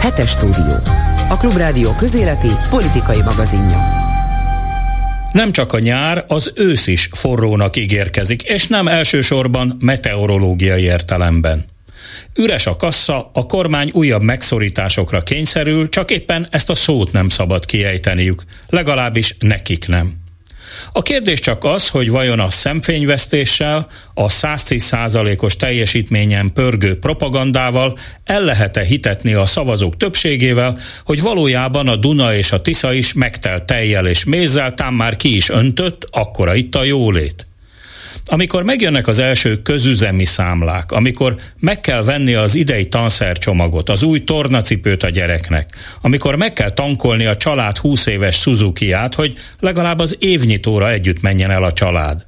Hetes stúdió. A Klubrádió közéleti politikai magazinja. Nem csak a nyár, az ősz is forrónak ígérkezik, és nem elsősorban meteorológiai értelemben. Üres a kassa, a kormány újabb megszorításokra kényszerül, csak éppen ezt a szót nem szabad kiejteniük, legalábbis nekik nem. A kérdés csak az, hogy vajon a szemfényvesztéssel, a 110%-os teljesítményen pörgő propagandával el lehet-e hitetni a szavazók többségével, hogy valójában a Duna és a Tisza is megtelt tejjel és mézzel, tám már ki is öntött, akkora itt a jólét. Amikor megjönnek az első közüzemi számlák, amikor meg kell venni az idei tanszercsomagot, az új tornacipőt a gyereknek, amikor meg kell tankolni a család 20 éves Suzuki-át, hogy legalább az évnyitóra együtt menjen el a család.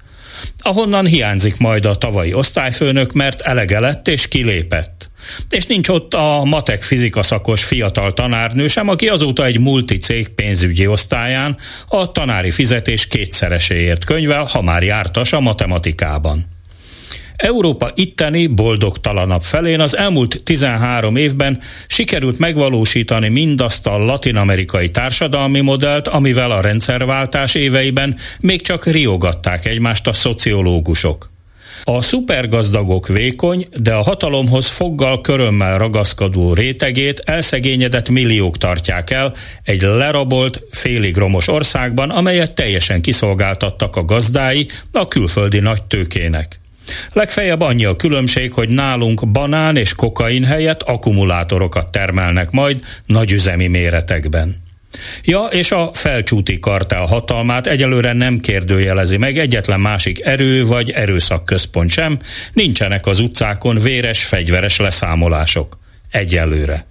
Ahonnan hiányzik majd a tavalyi osztályfőnök, mert elege lett és kilépett. És nincs ott a matek fizika szakos fiatal tanárnő sem, aki azóta egy multicég pénzügyi osztályán a tanári fizetés kétszereséért könyvel, ha már jártas a matematikában. Európa itteni boldogtalanabb felén az elmúlt 13 évben sikerült megvalósítani mindazt a latinamerikai társadalmi modellt, amivel a rendszerváltás éveiben még csak riogatták egymást a szociológusok. A szupergazdagok vékony, de a hatalomhoz foggal körömmel ragaszkodó rétegét elszegényedett milliók tartják el egy lerabolt, félig romos országban, amelyet teljesen kiszolgáltattak a gazdái a külföldi nagy tőkének. Legfeljebb annyi a különbség, hogy nálunk banán és kokain helyett akkumulátorokat termelnek majd nagyüzemi méretekben. Ja, és a felcsúti kartel hatalmát egyelőre nem kérdőjelezi meg egyetlen másik erő vagy erőszakközpont sem, nincsenek az utcákon véres, fegyveres leszámolások. Egyelőre.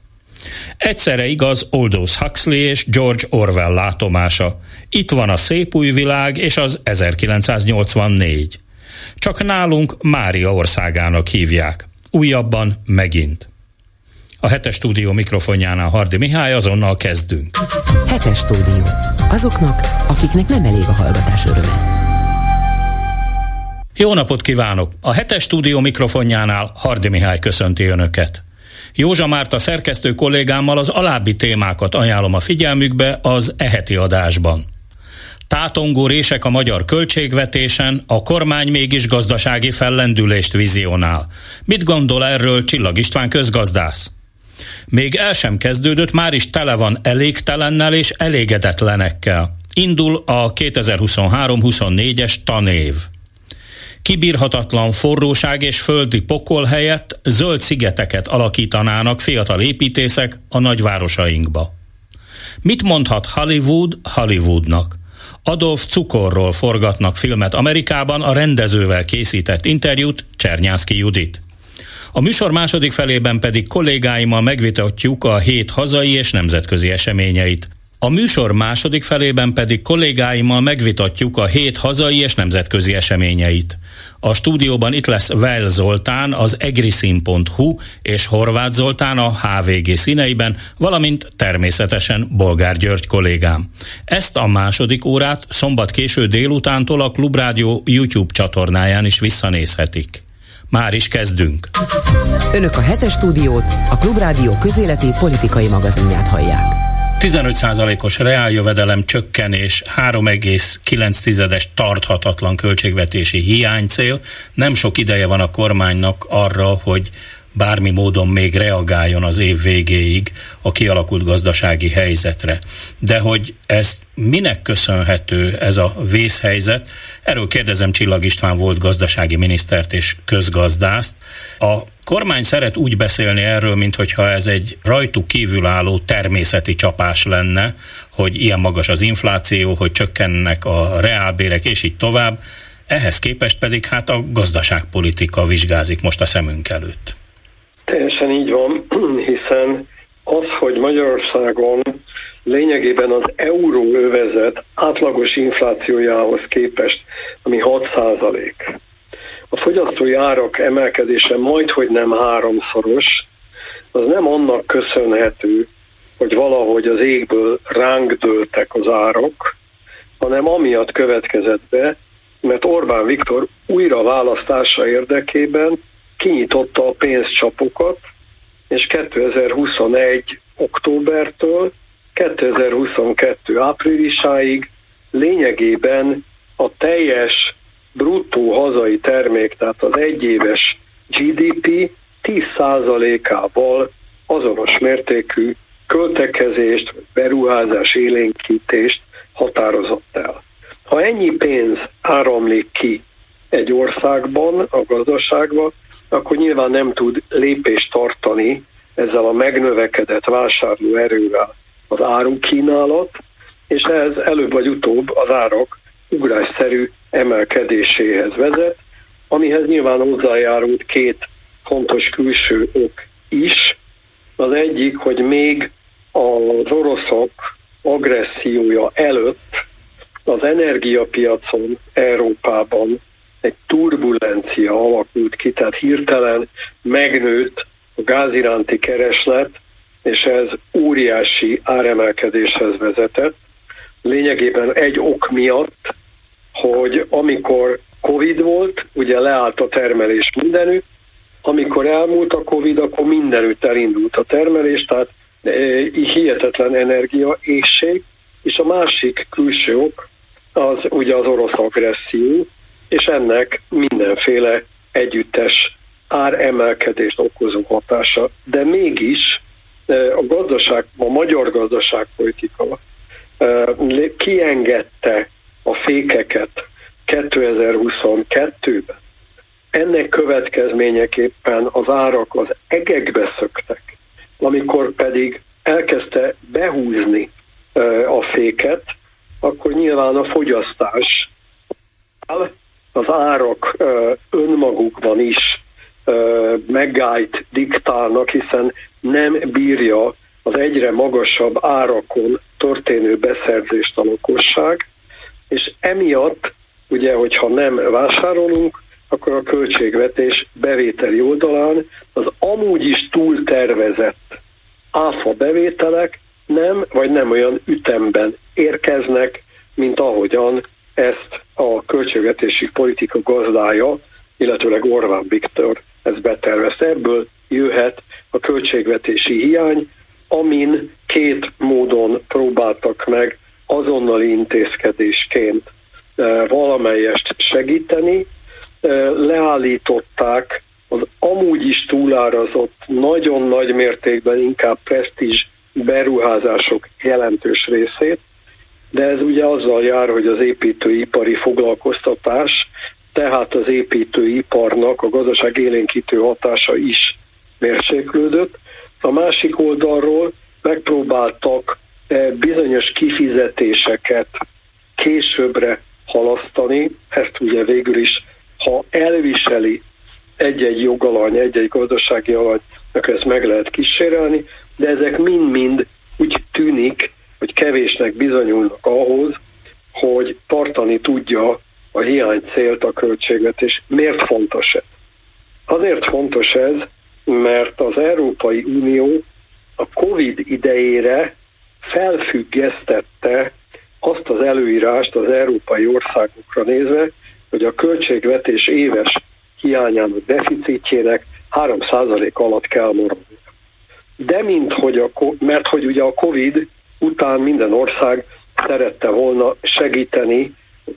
Egyszerre igaz Aldous Huxley és George Orwell látomása. Itt van a szép új világ és az 1984. Csak nálunk Mária országának hívják. Újabban megint. A hetes stúdió mikrofonjánál Hardi Mihály, azonnal kezdünk. Hetes stúdió. Azoknak, akiknek nem elég a hallgatás öröme. Jó napot kívánok! A hetes stúdió mikrofonjánál Hardi Mihály köszönti Önöket. Józsa Márta szerkesztő kollégámmal az alábbi témákat ajánlom a figyelmükbe az eheti adásban. Tátongó rések a magyar költségvetésen, a kormány mégis gazdasági fellendülést vizionál. Mit gondol erről Csillag István közgazdász? Még el sem kezdődött, már is tele van elégtelennel és elégedetlenekkel. Indul a 2023-24-es tanév. Kibírhatatlan forróság és földi pokol helyett zöld szigeteket alakítanának fiatal építészek a nagyvárosainkba. Mit mondhat Hollywood Hollywoodnak? Adolf Cukorról forgatnak filmet Amerikában, a rendezővel készített interjút Csernyászki Judit. A műsor második felében pedig kollégáimmal megvitatjuk a hét hazai és nemzetközi eseményeit. A műsor második felében pedig kollégáimmal megvitatjuk a hét hazai és nemzetközi eseményeit. A stúdióban itt lesz Vel Zoltán az egriszin.hu és Horváth Zoltán a HVG színeiben, valamint természetesen Bolgár György kollégám. Ezt a második órát szombat késő délutántól a Klubrádió YouTube csatornáján is visszanézhetik. Már is kezdünk. Önök a hetes stúdiót, a Klubrádió közéleti politikai magazinját hallják. 15%-os reáljövedelem csökkenés, 3,9-es tarthatatlan költségvetési hiánycél. Nem sok ideje van a kormánynak arra, hogy bármi módon még reagáljon az év végéig a kialakult gazdasági helyzetre. De hogy ez minek köszönhető ez a vészhelyzet, erről kérdezem Csillag István volt gazdasági minisztert és közgazdászt. A kormány szeret úgy beszélni erről, mintha ez egy rajtuk kívülálló természeti csapás lenne, hogy ilyen magas az infláció, hogy csökkennek a reálbérek, és így tovább. Ehhez képest pedig hát a gazdaságpolitika vizsgázik most a szemünk előtt. Teljesen így van, hiszen az, hogy Magyarországon lényegében az euróövezet átlagos inflációjához képest, ami 6 százalék, a fogyasztói árak emelkedése majd, hogy nem háromszoros, az nem annak köszönhető, hogy valahogy az égből ránk dőltek az árak, hanem amiatt következett be, mert Orbán Viktor újra választása érdekében kinyitotta a pénzcsapokat, és 2021 októbertől 2022 áprilisáig lényegében a teljes bruttó hazai termék, tehát az egyéves GDP 10%-ával azonos mértékű költekezést, beruházás élénkítést határozott el. Ha ennyi pénz áramlik ki egy országban, a gazdaságban, akkor nyilván nem tud lépést tartani ezzel a megnövekedett vásárló erővel az árukínálat, és ez előbb vagy utóbb az árak ugrásszerű emelkedéséhez vezet, amihez nyilván hozzájárult két fontos külső ok is. Az egyik, hogy még az oroszok agressziója előtt az energiapiacon Európában egy turbulencia alakult ki, tehát hirtelen megnőtt a gáz iránti kereslet, és ez óriási áremelkedéshez vezetett. Lényegében egy ok miatt, hogy amikor Covid volt, ugye leállt a termelés mindenütt, amikor elmúlt a Covid, akkor mindenütt elindult a termelés, tehát e, hihetetlen energia, ésség, és a másik külső ok az ugye az orosz agresszió, és ennek mindenféle együttes áremelkedést okozó hatása. De mégis a gazdaság, a magyar gazdaságpolitika e, kiengedte a fékeket 2022-ben. Ennek következményeképpen az árak az egekbe szöktek, amikor pedig elkezdte behúzni a féket, akkor nyilván a fogyasztás az árak önmagukban is megállt diktálnak, hiszen nem bírja az egyre magasabb árakon történő beszerzést a lakosság, és emiatt ugye, hogyha nem vásárolunk, akkor a költségvetés bevételi oldalán az amúgy is túl tervezett áfa bevételek nem, vagy nem olyan ütemben érkeznek, mint ahogyan ezt a költségvetési politika gazdája, illetőleg Orbán Viktor ezt betervezte. Ebből jöhet a költségvetési hiány, amin két módon próbáltak meg azonnali intézkedésként valamelyest segíteni, leállították az amúgy is túlárazott, nagyon nagy mértékben inkább presztízs beruházások jelentős részét, de ez ugye azzal jár, hogy az építőipari foglalkoztatás, tehát az építőiparnak a gazdaság élénkítő hatása is mérséklődött. A másik oldalról megpróbáltak bizonyos kifizetéseket későbbre halasztani, ezt ugye végül is, ha elviseli jogalany, egy-egy gazdasági alany, akkor ezt meg lehet kísérelni, de ezek mind-mind úgy tűnik, hogy kevésnek bizonyulnak ahhoz, hogy tartani tudja a hiány célt a költségvetés. Miért fontos ez? Azért fontos ez, mert az Európai Unió a COVID idejére felfüggesztette azt az előírást az európai országokra nézve, hogy a költségvetés éves hiányának deficitjének 3% alatt kell maradni. De mint hogy a, mert hogy ugye a Covid után minden ország szerette volna segíteni a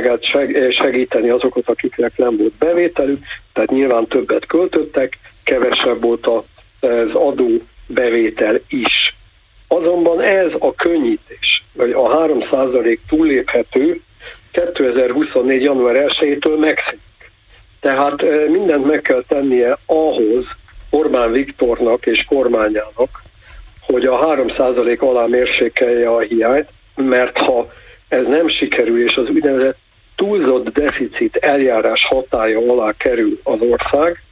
gazdaságát, segíteni azokat, akiknek nem volt bevételük, tehát nyilván többet költöttek, kevesebb volt az adó bevétel is. Azonban ez a könnyítés, vagy a 3% túlléphető 2024. január 1-től megszűnik. Tehát mindent meg kell tennie ahhoz Orbán Viktornak és kormányának, hogy a 3% alá mérsékelje a hiányt, mert ha ez nem sikerül, és az úgynevezett túlzott deficit eljárás hatája alá kerül az ország,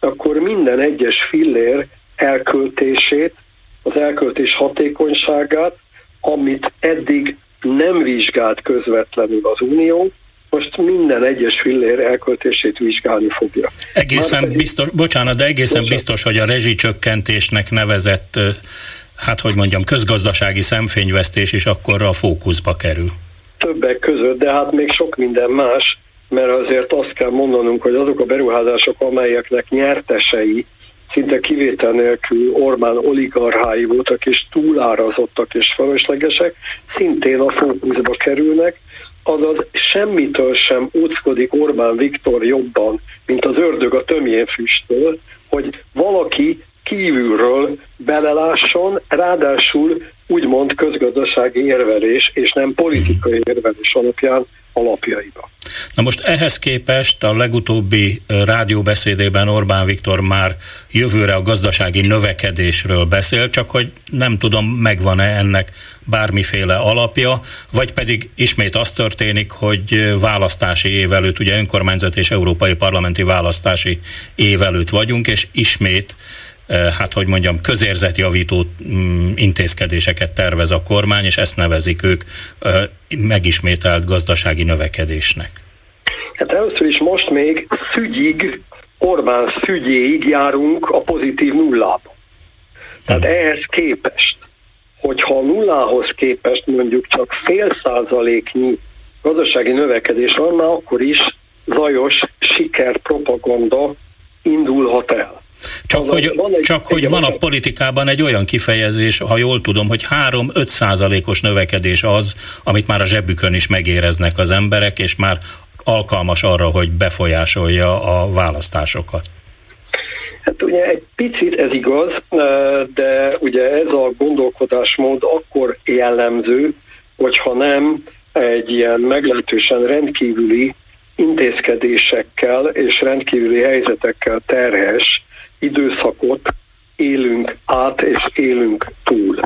akkor minden egyes fillér elköltését az elköltés hatékonyságát, amit eddig nem vizsgált közvetlenül az Unió, most minden egyes fillér elköltését vizsgálni fogja. Egészen pedig, biztos, bocsánat, de egészen bocsánat. biztos, hogy a rezsicsökkentésnek nevezett, hát hogy mondjam, közgazdasági szemfényvesztés is akkor a fókuszba kerül. Többek között, de hát még sok minden más, mert azért azt kell mondanunk, hogy azok a beruházások, amelyeknek nyertesei szinte kivétel nélkül Orbán oligarchái voltak, és túlárazottak és fölöslegesek, szintén a fókuszba kerülnek, azaz semmitől sem óckodik Orbán Viktor jobban, mint az ördög a tömjén füsttől, hogy valaki kívülről belelásson, ráadásul úgymond közgazdasági érvelés, és nem politikai érvelés alapján alapjaiba. Na most ehhez képest a legutóbbi rádióbeszédében Orbán Viktor már jövőre a gazdasági növekedésről beszél, csak hogy nem tudom, megvan-e ennek bármiféle alapja, vagy pedig ismét az történik, hogy választási év előtt, ugye önkormányzat és európai parlamenti választási év előtt vagyunk, és ismét hát hogy mondjam, közérzetjavító mm, intézkedéseket tervez a kormány, és ezt nevezik ők megismételt gazdasági növekedésnek. Hát először is most még szügyig, Orbán szügyéig járunk a pozitív nullába. Tehát hmm. ehhez képest, hogyha a nullához képest mondjuk csak fél százaléknyi gazdasági növekedés van, már akkor is zajos sikerpropaganda indulhat el. Csak, hogy, van egy, csak hogy van a politikában egy olyan kifejezés, ha jól tudom, hogy 3-5 százalékos növekedés az, amit már a zsebükön is megéreznek az emberek, és már alkalmas arra, hogy befolyásolja a választásokat. Hát ugye egy picit ez igaz, de ugye ez a gondolkodásmód akkor jellemző, hogyha nem egy ilyen meglehetősen rendkívüli intézkedésekkel és rendkívüli helyzetekkel terhes időszakot élünk át és élünk túl.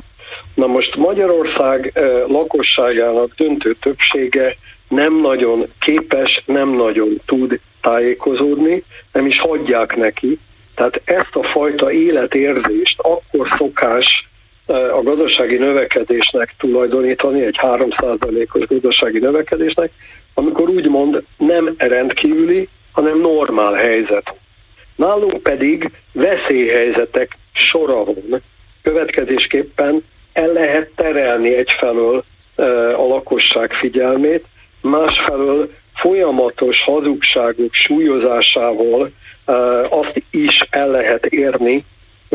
Na most Magyarország lakosságának döntő többsége nem nagyon képes, nem nagyon tud tájékozódni, nem is hagyják neki. Tehát ezt a fajta életérzést akkor szokás a gazdasági növekedésnek tulajdonítani, egy 3%-os gazdasági növekedésnek, amikor úgymond nem rendkívüli, hanem normál helyzet. Nálunk pedig veszélyhelyzetek sora van. Következésképpen el lehet terelni egyfelől a lakosság figyelmét, másfelől folyamatos hazugságok súlyozásával azt is el lehet érni,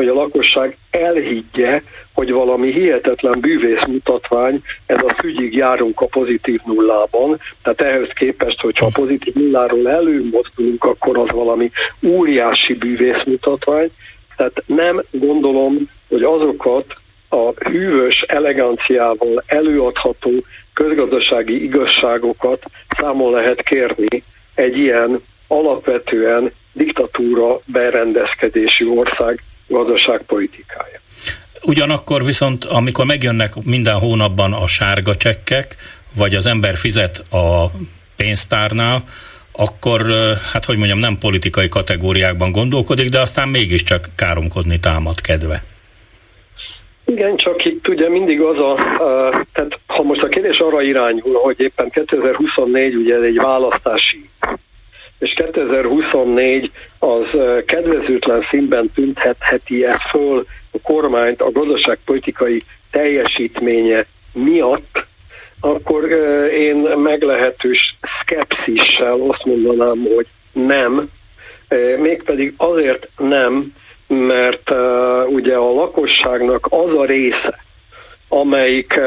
hogy a lakosság elhiggye, hogy valami hihetetlen bűvész mutatvány, ez a szügyig járunk a pozitív nullában, tehát ehhez képest, hogyha a pozitív nulláról előmozdulunk, akkor az valami óriási bűvész mutatvány, tehát nem gondolom, hogy azokat a hűvös eleganciával előadható közgazdasági igazságokat számon lehet kérni egy ilyen alapvetően diktatúra berendezkedési ország gazdaságpolitikája. Ugyanakkor viszont, amikor megjönnek minden hónapban a sárga csekkek, vagy az ember fizet a pénztárnál, akkor, hát hogy mondjam, nem politikai kategóriákban gondolkodik, de aztán mégiscsak káromkodni támad kedve. Igen, csak itt ugye mindig az a, tehát ha most a kérdés arra irányul, hogy éppen 2024 ugye egy választási és 2024 az kedvezőtlen színben tüntetheti ezt föl a kormányt a gazdaságpolitikai teljesítménye miatt, akkor én meglehetős szkepszissel azt mondanám, hogy nem, mégpedig azért nem, mert ugye a lakosságnak az a része, amelyik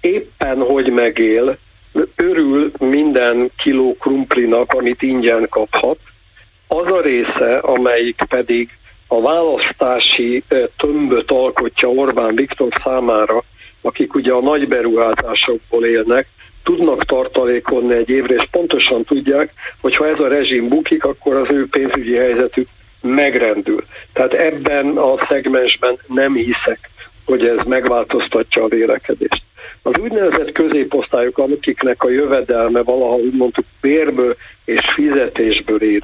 éppen hogy megél, örül minden kiló krumplinak, amit ingyen kaphat, az a része, amelyik pedig a választási tömböt alkotja Orbán Viktor számára, akik ugye a nagy beruházásokból élnek, tudnak tartalékonni egy évre, és pontosan tudják, hogy ha ez a rezsim bukik, akkor az ő pénzügyi helyzetük megrendül. Tehát ebben a szegmensben nem hiszek, hogy ez megváltoztatja a vélekedést. Az úgynevezett középosztályok, akiknek a jövedelme valaha úgy mondtuk bérből és fizetésből ér.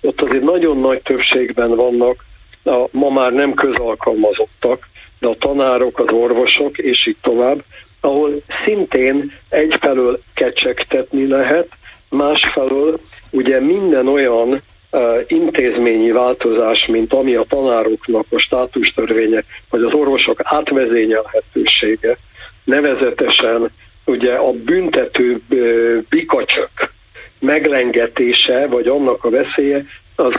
Ott azért nagyon nagy többségben vannak a ma már nem közalkalmazottak, de a tanárok, az orvosok, és így tovább, ahol szintén egyfelől kecsegtetni lehet, másfelől ugye minden olyan intézményi változás, mint ami a tanároknak a státustörvénye, vagy az orvosok átvezényelhetősége, nevezetesen ugye a büntető bikacsök meglengetése, vagy annak a veszélye, az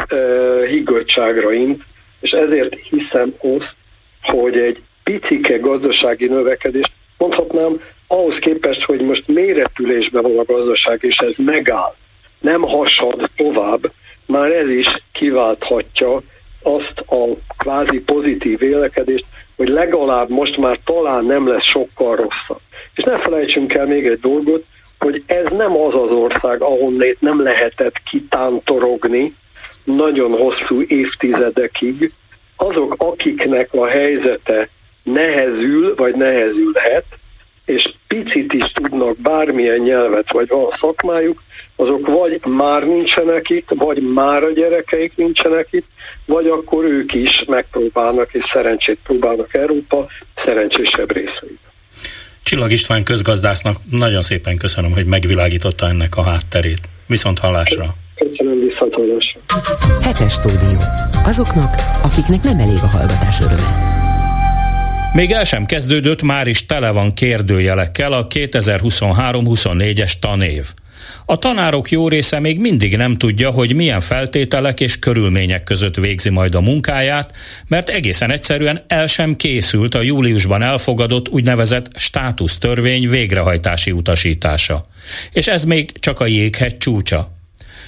higgadságra int, és ezért hiszem azt, hogy egy picike gazdasági növekedés, mondhatnám, ahhoz képest, hogy most mérepülésben van a gazdaság, és ez megáll, nem hasad tovább, már ez is kiválthatja azt a kvázi pozitív vélekedést, hogy legalább most már talán nem lesz sokkal rosszabb. És ne felejtsünk el még egy dolgot, hogy ez nem az az ország, ahonnét nem lehetett kitántorogni nagyon hosszú évtizedekig. Azok, akiknek a helyzete nehezül, vagy nehezülhet, és picit is tudnak bármilyen nyelvet, vagy van szakmájuk, azok vagy már nincsenek itt, vagy már a gyerekeik nincsenek itt, vagy akkor ők is megpróbálnak, és szerencsét próbálnak Európa szerencsésebb részeit. Csillag István közgazdásznak nagyon szépen köszönöm, hogy megvilágította ennek a hátterét. Viszont hallásra! Köszönöm, viszont hallásra! Hetes stúdió. Azoknak, akiknek nem elég a hallgatás öröme. Még el sem kezdődött, már is tele van kérdőjelekkel a 2023-24-es tanév. A tanárok jó része még mindig nem tudja, hogy milyen feltételek és körülmények között végzi majd a munkáját, mert egészen egyszerűen el sem készült a júliusban elfogadott úgynevezett státusztörvény végrehajtási utasítása. És ez még csak a jéghegy csúcsa.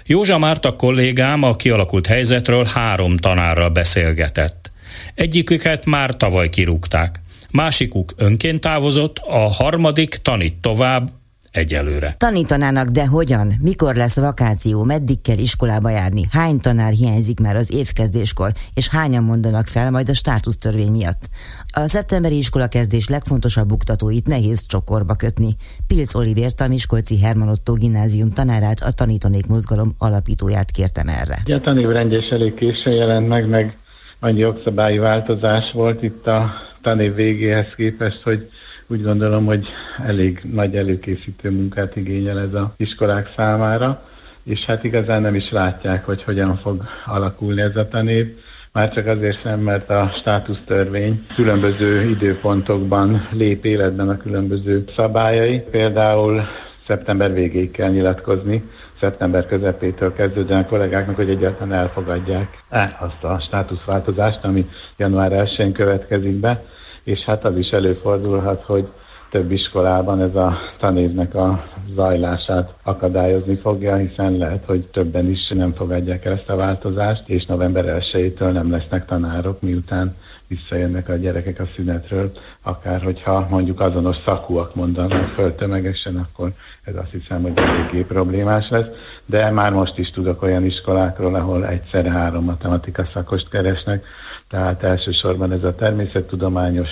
Józsa Márta kollégám a kialakult helyzetről három tanárral beszélgetett. Egyiküket már tavaly kirúgták. Másikuk önként távozott, a harmadik tanít tovább, egyelőre. Tanítanának, de hogyan? Mikor lesz vakáció? Meddig kell iskolába járni? Hány tanár hiányzik már az évkezdéskor? És hányan mondanak fel majd a státusztörvény miatt? A szeptemberi iskola kezdés legfontosabb buktatóit nehéz csokorba kötni. Pilc Olivér, a Miskolci Herman Otto gimnázium tanárát, a tanítanék mozgalom alapítóját kértem erre. Ja, tanévrendjes elég későn jelent meg, meg annyi jogszabályi változás volt itt a tanév végéhez képest, hogy úgy gondolom, hogy elég nagy előkészítő munkát igényel ez a iskolák számára, és hát igazán nem is látják, hogy hogyan fog alakulni ez a tanév. Már csak azért sem, mert a státusztörvény különböző időpontokban lép életben a különböző szabályai. Például szeptember végéig kell nyilatkozni, szeptember közepétől kezdődően a kollégáknak, hogy egyáltalán elfogadják azt a státuszváltozást, ami január 1-én következik be és hát az is előfordulhat, hogy több iskolában ez a tanévnek a zajlását akadályozni fogja, hiszen lehet, hogy többen is nem fogadják el ezt a változást, és november 1-től nem lesznek tanárok, miután visszajönnek a gyerekek a szünetről, akár hogyha mondjuk azonos szakúak mondanak föl tömegesen, akkor ez azt hiszem, hogy eléggé problémás lesz. De már most is tudok olyan iskolákról, ahol egyszerre három matematika szakost keresnek, tehát elsősorban ez a természettudományos,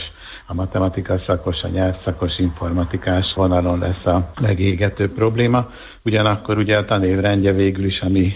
a matematika szakos, a nyelvszakos, informatikás vonalon lesz a legégető probléma. Ugyanakkor ugye a tanévrendje végül is, ami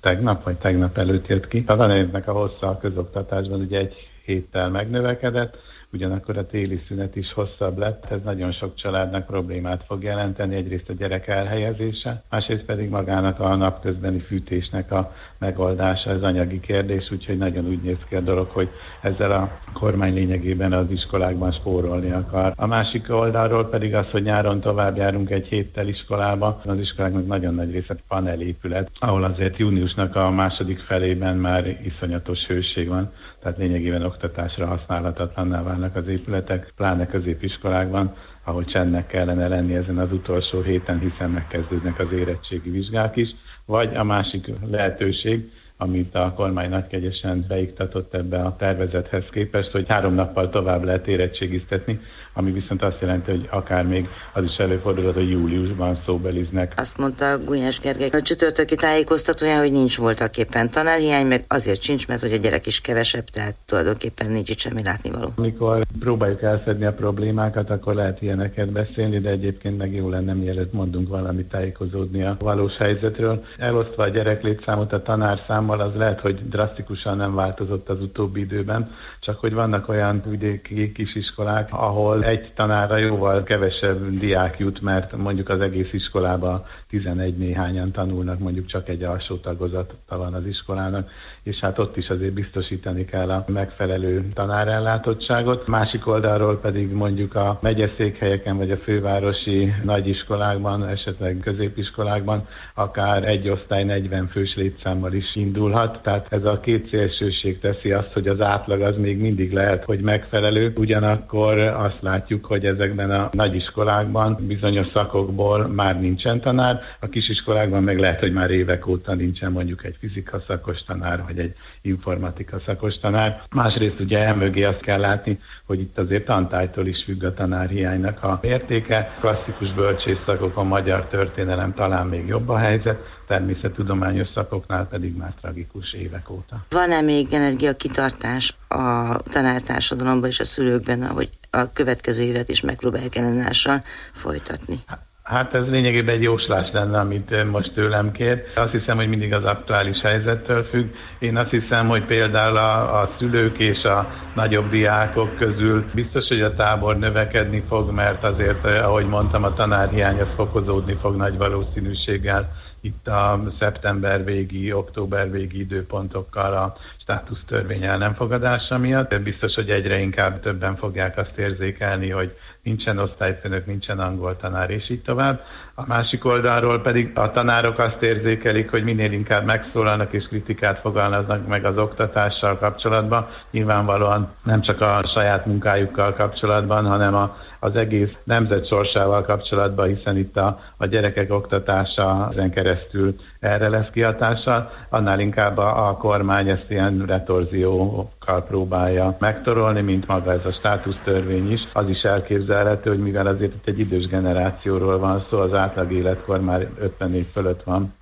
tegnap vagy tegnap előtt jött ki. A tanévnek a hossza a közoktatásban ugye egy héttel megnövekedett, ugyanakkor a téli szünet is hosszabb lett, ez nagyon sok családnak problémát fog jelenteni, egyrészt a gyerek elhelyezése, másrészt pedig magának a napközbeni fűtésnek a megoldása, ez anyagi kérdés, úgyhogy nagyon úgy néz ki a dolog, hogy ezzel a kormány lényegében az iskolákban spórolni akar. A másik oldalról pedig az, hogy nyáron tovább járunk egy héttel iskolába, az iskoláknak nagyon nagy része panelépület, ahol azért júniusnak a második felében már iszonyatos hőség van, tehát lényegében oktatásra használhatatlanná válnak az épületek, pláne középiskolákban, ahol csendnek kellene lenni ezen az utolsó héten, hiszen megkezdődnek az érettségi vizsgák is, vagy a másik lehetőség, amit a kormány nagykegyesen beiktatott ebbe a tervezethez képest, hogy három nappal tovább lehet érettségiztetni, ami viszont azt jelenti, hogy akár még az is előfordulhat, hogy júliusban szóbeliznek. Azt mondta Gulyás Gergely a csütörtöki tájékoztatója, hogy nincs voltak éppen tanárhiány, meg azért sincs, mert hogy a gyerek is kevesebb, tehát tulajdonképpen nincs itt semmi látnivaló. Amikor próbáljuk elfedni a problémákat, akkor lehet ilyeneket beszélni, de egyébként meg jó lenne, mielőtt mondunk valamit tájékozódni a valós helyzetről. Elosztva a gyerek létszámot a tanárszámmal, az lehet, hogy drasztikusan nem változott az utóbbi időben, csak hogy vannak olyan vidéki kisiskolák, ahol egy tanára jóval kevesebb diák jut, mert mondjuk az egész iskolában 11 néhányan tanulnak, mondjuk csak egy alsó tagozata van az iskolának, és hát ott is azért biztosítani kell a megfelelő tanárellátottságot. Másik oldalról pedig mondjuk a megyeszékhelyeken vagy a fővárosi nagyiskolákban, esetleg középiskolákban akár egy osztály 40 fős létszámmal is indul indulhat, tehát ez a két szélsőség teszi azt, hogy az átlag az még mindig lehet, hogy megfelelő, ugyanakkor azt látjuk, hogy ezekben a nagyiskolákban bizonyos szakokból már nincsen tanár, a kisiskolákban meg lehet, hogy már évek óta nincsen mondjuk egy fizika szakos tanár, vagy egy informatika szakos tanár. Másrészt ugye emögé azt kell látni, hogy itt azért tantájtól is függ a tanárhiánynak a értéke. Klasszikus bölcsészszakokon, magyar történelem talán még jobb a helyzet, természettudományos szakoknál pedig már tragikus évek óta. Van-e még energiakitartás a tanártársadalomban és a szülőkben, hogy a következő évet is megpróbálják ellenállással folytatni? Hát ez lényegében egy jóslás lenne, amit most tőlem kér. Azt hiszem, hogy mindig az aktuális helyzettől függ. Én azt hiszem, hogy például a, a szülők és a nagyobb diákok közül biztos, hogy a tábor növekedni fog, mert azért, ahogy mondtam, a tanárhiány az fokozódni fog nagy valószínűséggel itt a szeptember végi, október végi időpontokkal a státusztörvény el nem fogadása miatt. Biztos, hogy egyre inkább többen fogják azt érzékelni, hogy nincsen osztályfőnök, nincsen angol tanár, és így tovább. A másik oldalról pedig a tanárok azt érzékelik, hogy minél inkább megszólalnak és kritikát fogalmaznak meg az oktatással kapcsolatban, nyilvánvalóan nem csak a saját munkájukkal kapcsolatban, hanem a az egész nemzet sorsával kapcsolatban, hiszen itt a, a gyerekek oktatása ezen keresztül erre lesz kihatással, annál inkább a, a kormány ezt ilyen retorziókkal próbálja megtorolni, mint maga ez a státusztörvény is. Az is elképzelhető, hogy mivel azért itt egy idős generációról van szó, az átlag életkor már 50 év fölött van,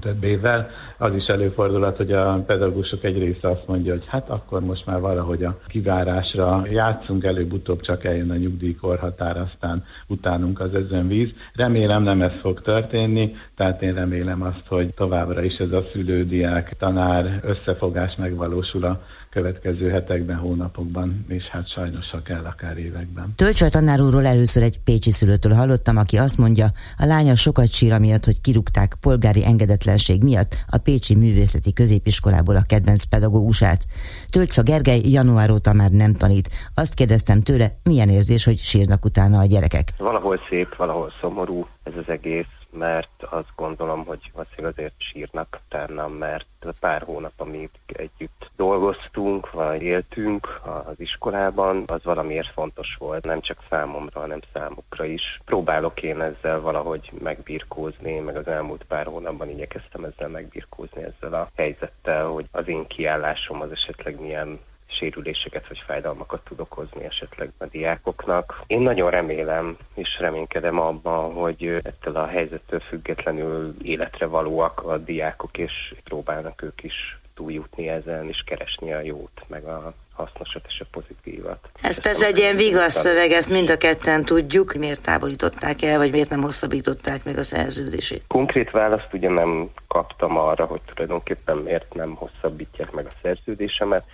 több évvel. Az is előfordulhat, hogy a pedagógusok egy része azt mondja, hogy hát akkor most már valahogy a kivárásra játszunk, előbb-utóbb csak eljön a nyugdíjkorhatár, aztán utánunk az víz. Remélem nem ez fog történni, tehát én remélem azt, hogy továbbra is ez a szülődiák tanár összefogás megvalósul a következő hetekben, hónapokban, és hát sajnos, ha kell, akár években. Tölcsaj tanár úrról először egy pécsi szülőtől hallottam, aki azt mondja, a lánya sokat sír amiatt, hogy kirúgták polgári engedetlenség miatt a Pécsi Művészeti Középiskolából a kedvenc pedagógusát. Tölcsfa Gergely január óta már nem tanít. Azt kérdeztem tőle, milyen érzés, hogy sírnak utána a gyerekek. Valahol szép, valahol szomorú ez az egész mert azt gondolom, hogy valószínűleg azért sírnak utána, mert pár hónap, amit együtt dolgoztunk, vagy éltünk az iskolában, az valamiért fontos volt, nem csak számomra, hanem számukra is. Próbálok én ezzel valahogy megbirkózni, meg az elmúlt pár hónapban igyekeztem ezzel megbirkózni, ezzel a helyzettel, hogy az én kiállásom az esetleg milyen sérüléseket vagy fájdalmakat tud okozni esetleg a diákoknak. Én nagyon remélem és reménykedem abban, hogy ettől a helyzettől függetlenül életre valóak a diákok, és próbálnak ők is túljutni ezen, és keresni a jót, meg a hasznosat és a pozitívat. Ez persze egy ilyen vigasz szöveg, ezt mind a ketten tudjuk, miért távolították el, vagy miért nem hosszabbították meg a szerződését. Konkrét választ ugye nem kaptam arra, hogy tulajdonképpen miért nem hosszabbítják meg a szerződésemet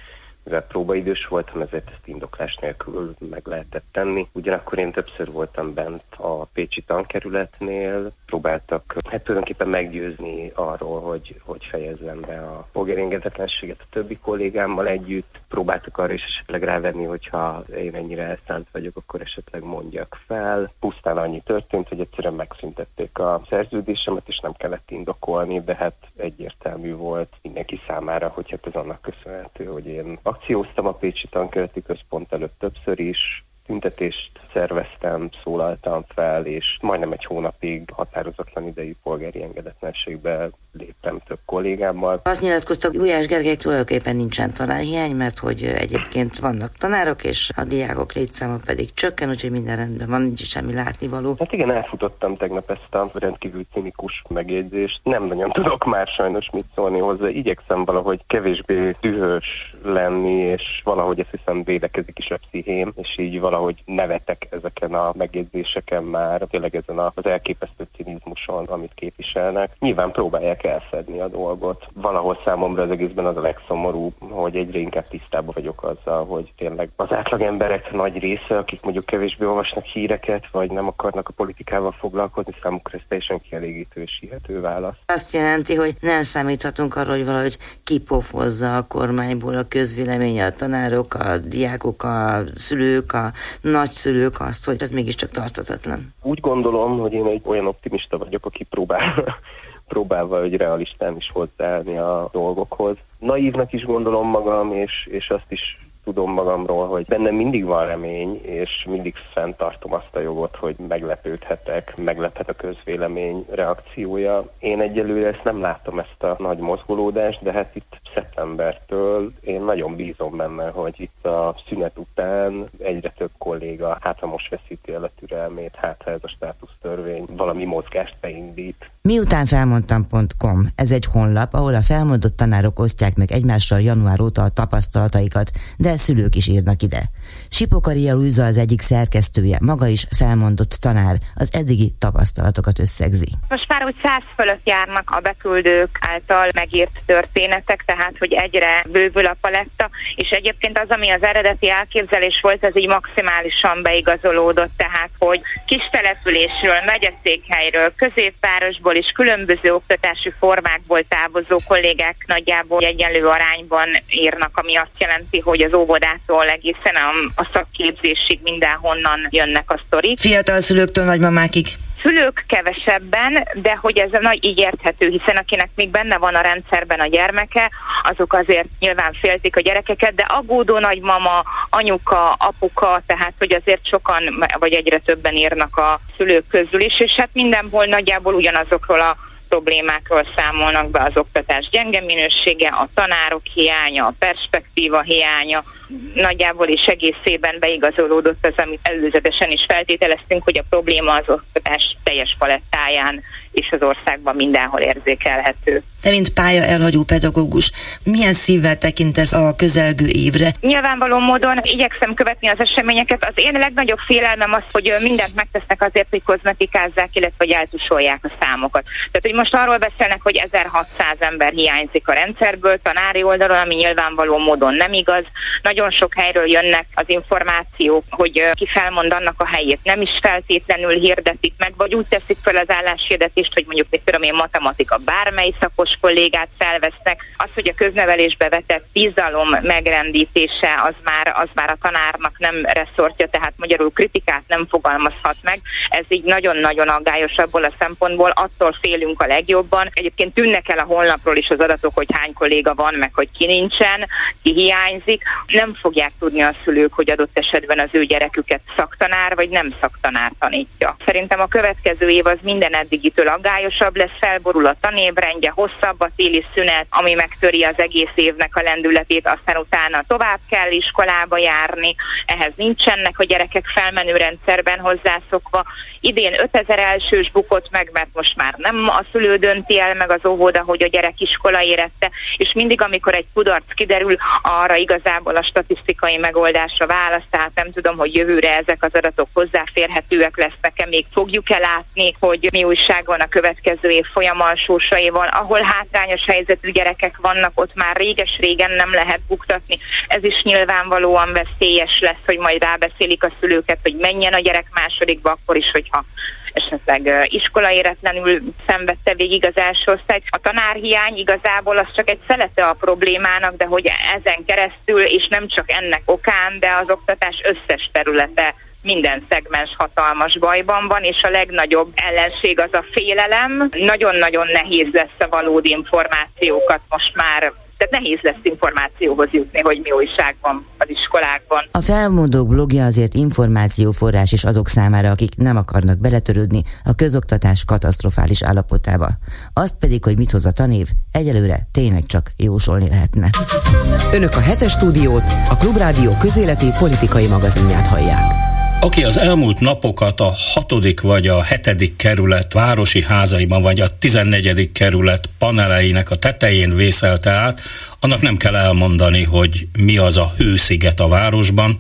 mivel próbaidős voltam, ezért ezt indoklás nélkül meg lehetett tenni. Ugyanakkor én többször voltam bent a Pécsi tankerületnél, próbáltak hát tulajdonképpen meggyőzni arról, hogy, hogy fejezzem be a polgárengedetlenséget a többi kollégámmal együtt. Próbáltak arra is esetleg rávenni, hogyha én ennyire elszánt vagyok, akkor esetleg mondjak fel. Pusztán annyi történt, hogy egyszerűen megszüntették a szerződésemet, és nem kellett indokolni, de hát egyértelmű volt mindenki számára, hogy hát ez annak köszönhető, hogy én akcióztam a Pécsi Tankereti Központ előtt többször is, tüntetést szerveztem, szólaltam fel, és majdnem egy hónapig határozatlan idejű polgári engedetlenségbe léptem több kollégámmal. Azt nyilatkoztak, Gulyás Gergely tulajdonképpen nincsen tanárhiány, mert hogy egyébként vannak tanárok, és a diákok létszáma pedig csökken, úgyhogy minden rendben van, nincs semmi látnivaló. Hát igen, elfutottam tegnap ezt a rendkívül cinikus megjegyzést. Nem nagyon tudok már sajnos mit szólni hozzá. Igyekszem valahogy kevésbé dühös lenni, és valahogy ezt hiszem védekezik is a pszichém, és így valahogy nevetek ezeken a megjegyzéseken már, tényleg ezen az elképesztő cinizmuson, amit képviselnek. Nyilván próbálják kell elfedni a dolgot. Valahol számomra az egészben az a legszomorúbb, hogy egyre inkább tisztában vagyok azzal, hogy tényleg az átlag emberek nagy része, akik mondjuk kevésbé olvasnak híreket, vagy nem akarnak a politikával foglalkozni, számukra ez teljesen kielégítő és hihető válasz. Azt jelenti, hogy nem számíthatunk arra, hogy valahogy kipofozza a kormányból a közvélemény, a tanárok, a diákok, a szülők, a nagyszülők azt, hogy ez mégiscsak tartatatlan. Úgy gondolom, hogy én egy olyan optimista vagyok, aki próbál próbálva hogy realistán is hozzáállni a dolgokhoz. Naívnak is gondolom magam, és, és azt is tudom magamról, hogy bennem mindig van remény, és mindig fenntartom azt a jogot, hogy meglepődhetek, meglephet a közvélemény reakciója. Én egyelőre ezt nem látom, ezt a nagy mozgolódást, de hát itt szeptembertől én nagyon bízom benne, hogy itt a szünet után egyre több kolléga hát ha most veszíti el a türelmét, hát ha ez a státusztörvény valami mozgást beindít. Miután felmondtam.com, ez egy honlap, ahol a felmondott tanárok osztják meg egymással január óta a tapasztalataikat, de szülők is írnak ide. Sipokari Luisa az egyik szerkesztője, maga is felmondott tanár, az eddigi tapasztalatokat összegzi. Most már úgy száz fölött járnak a beküldők által megírt történetek, tehát hogy egyre bővül a paletta, és egyébként az, ami az eredeti elképzelés volt, ez így maximálisan beigazolódott, tehát hogy kis településről, megyeszékhelyről, középvárosból és különböző oktatási formákból távozó kollégák nagyjából egyenlő arányban írnak, ami azt jelenti, hogy az óvodától egészen a, a szakképzésig mindenhonnan jönnek a sztorik. Fiatal szülőktől nagymamákig. Szülők kevesebben, de hogy ez a nagy így érthető, hiszen akinek még benne van a rendszerben a gyermeke, azok azért nyilván féltik a gyerekeket, de aggódó nagymama, anyuka, apuka, tehát hogy azért sokan, vagy egyre többen írnak a szülők közül is, és hát mindenhol nagyjából ugyanazokról a problémákról számolnak be az oktatás gyenge minősége, a tanárok hiánya, a perspektíva hiánya, nagyjából is egészében beigazolódott az, amit előzetesen is feltételeztünk, hogy a probléma az oktatás teljes palettáján és az országban mindenhol érzékelhető. Te, mint pálya elhagyó pedagógus, milyen szívvel tekintesz a közelgő évre? Nyilvánvaló módon igyekszem követni az eseményeket. Az én legnagyobb félelmem az, hogy mindent megtesznek azért, hogy kozmetikázzák, illetve hogy eltusolják a számokat. Tehát, hogy most arról beszélnek, hogy 1600 ember hiányzik a rendszerből, tanári oldalon, ami nyilvánvaló módon nem igaz. Nagyon sok helyről jönnek az információk, hogy ki felmond annak a helyét. Nem is feltétlenül hirdetik meg, vagy úgy teszik fel az álláshirdetést, hogy mondjuk, mit tudom én, matematika bármely szakos kollégát felvesznek. Az, hogy a köznevelésbe vetett bizalom megrendítése, az már, az már a tanárnak nem reszortja, tehát magyarul kritikát nem fogalmazhat meg. Ez így nagyon-nagyon aggályos abból a szempontból, attól félünk a legjobban. Egyébként tűnnek el a honlapról is az adatok, hogy hány kolléga van, meg hogy ki nincsen, ki hiányzik. Nem fogják tudni a szülők, hogy adott esetben az ő gyereküket szaktanár vagy nem szaktanár tanítja. Szerintem a következő év az minden eddigitől aggályosabb lesz, felborul a tanévrendje, hosszabb a téli szünet, ami megtöri az egész évnek a lendületét, aztán utána tovább kell iskolába járni, ehhez nincsenek a gyerekek felmenő rendszerben hozzászokva. Idén 5000 elsős bukott meg, mert most már nem a szülő dönti el meg az óvoda, hogy a gyerek iskola érette, és mindig, amikor egy kudarc kiderül, arra igazából a statisztikai megoldásra választ, tehát nem tudom, hogy jövőre ezek az adatok hozzáférhetőek lesznek-e, még fogjuk-e látni, hogy mi újság a következő év folyamalsósaival, ahol ahol hátrányos helyzetű gyerekek vannak, ott már réges-régen nem lehet buktatni. Ez is nyilvánvalóan veszélyes lesz, hogy majd rábeszélik a szülőket, hogy menjen a gyerek másodikba, akkor is, hogyha esetleg iskolaéretlenül szenvedte végig az első osztály. A tanárhiány igazából az csak egy szelete a problémának, de hogy ezen keresztül, és nem csak ennek okán, de az oktatás összes területe minden szegmens hatalmas bajban van, és a legnagyobb ellenség az a félelem. Nagyon-nagyon nehéz lesz a valódi információkat most már tehát nehéz lesz információhoz jutni, hogy mi újság van az iskolákban. A felmondók blogja azért információforrás is azok számára, akik nem akarnak beletörődni a közoktatás katasztrofális állapotába. Azt pedig, hogy mit hoz a tanév, egyelőre tényleg csak jósolni lehetne. Önök a hetes stúdiót, a Klubrádió közéleti politikai magazinját hallják. Aki az elmúlt napokat a hatodik vagy a hetedik kerület városi házaiban, vagy a tizennegyedik kerület paneleinek a tetején vészelte át, annak nem kell elmondani, hogy mi az a hősziget a városban,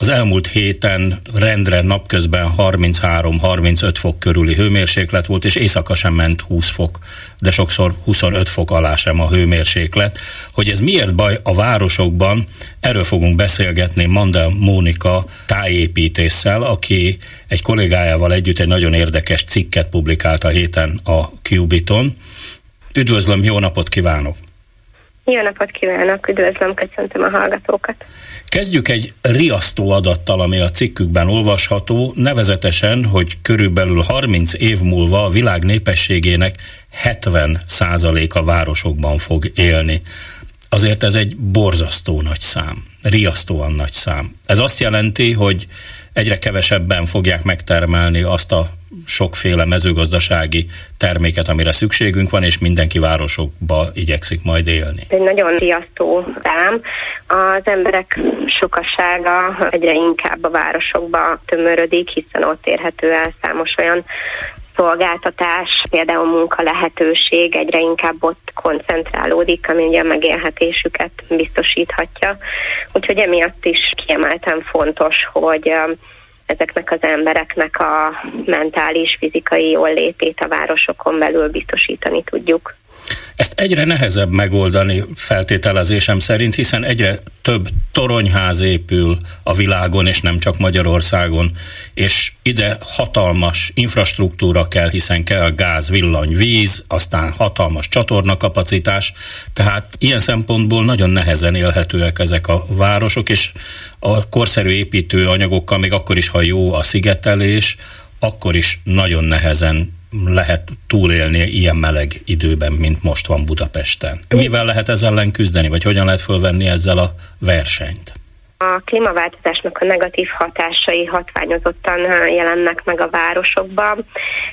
az elmúlt héten rendre napközben 33-35 fok körüli hőmérséklet volt, és éjszaka sem ment 20 fok, de sokszor 25 fok alá sem a hőmérséklet. Hogy ez miért baj a városokban, erről fogunk beszélgetni Mandel Mónika tájépítésszel, aki egy kollégájával együtt egy nagyon érdekes cikket publikált a héten a Cubiton. Üdvözlöm, jó napot kívánok! Jó napot kívánok, üdvözlöm, köszöntöm a hallgatókat. Kezdjük egy riasztó adattal, ami a cikkükben olvasható, nevezetesen, hogy körülbelül 30 év múlva a világ népességének 70 a városokban fog élni. Azért ez egy borzasztó nagy szám, riasztóan nagy szám. Ez azt jelenti, hogy egyre kevesebben fogják megtermelni azt a sokféle mezőgazdasági terméket, amire szükségünk van, és mindenki városokba igyekszik majd élni. Egy nagyon riasztó szám. Az emberek sokasága egyre inkább a városokba tömörödik, hiszen ott érhető el számos olyan szolgáltatás, például munka lehetőség egyre inkább ott koncentrálódik, ami ugye a megélhetésüket biztosíthatja. Úgyhogy emiatt is kiemelten fontos, hogy ezeknek az embereknek a mentális, fizikai jóllétét a városokon belül biztosítani tudjuk. Ezt egyre nehezebb megoldani feltételezésem szerint, hiszen egyre több toronyház épül a világon, és nem csak Magyarországon, és ide hatalmas infrastruktúra kell, hiszen kell gáz, villany, víz, aztán hatalmas csatornakapacitás, tehát ilyen szempontból nagyon nehezen élhetőek ezek a városok, és a korszerű építő anyagokkal, még akkor is, ha jó a szigetelés, akkor is nagyon nehezen lehet túlélni ilyen meleg időben, mint most van Budapesten. Mivel lehet ezzel ellen küzdeni, vagy hogyan lehet fölvenni ezzel a versenyt? A klímaváltozásnak a negatív hatásai hatványozottan jelennek meg a városokban.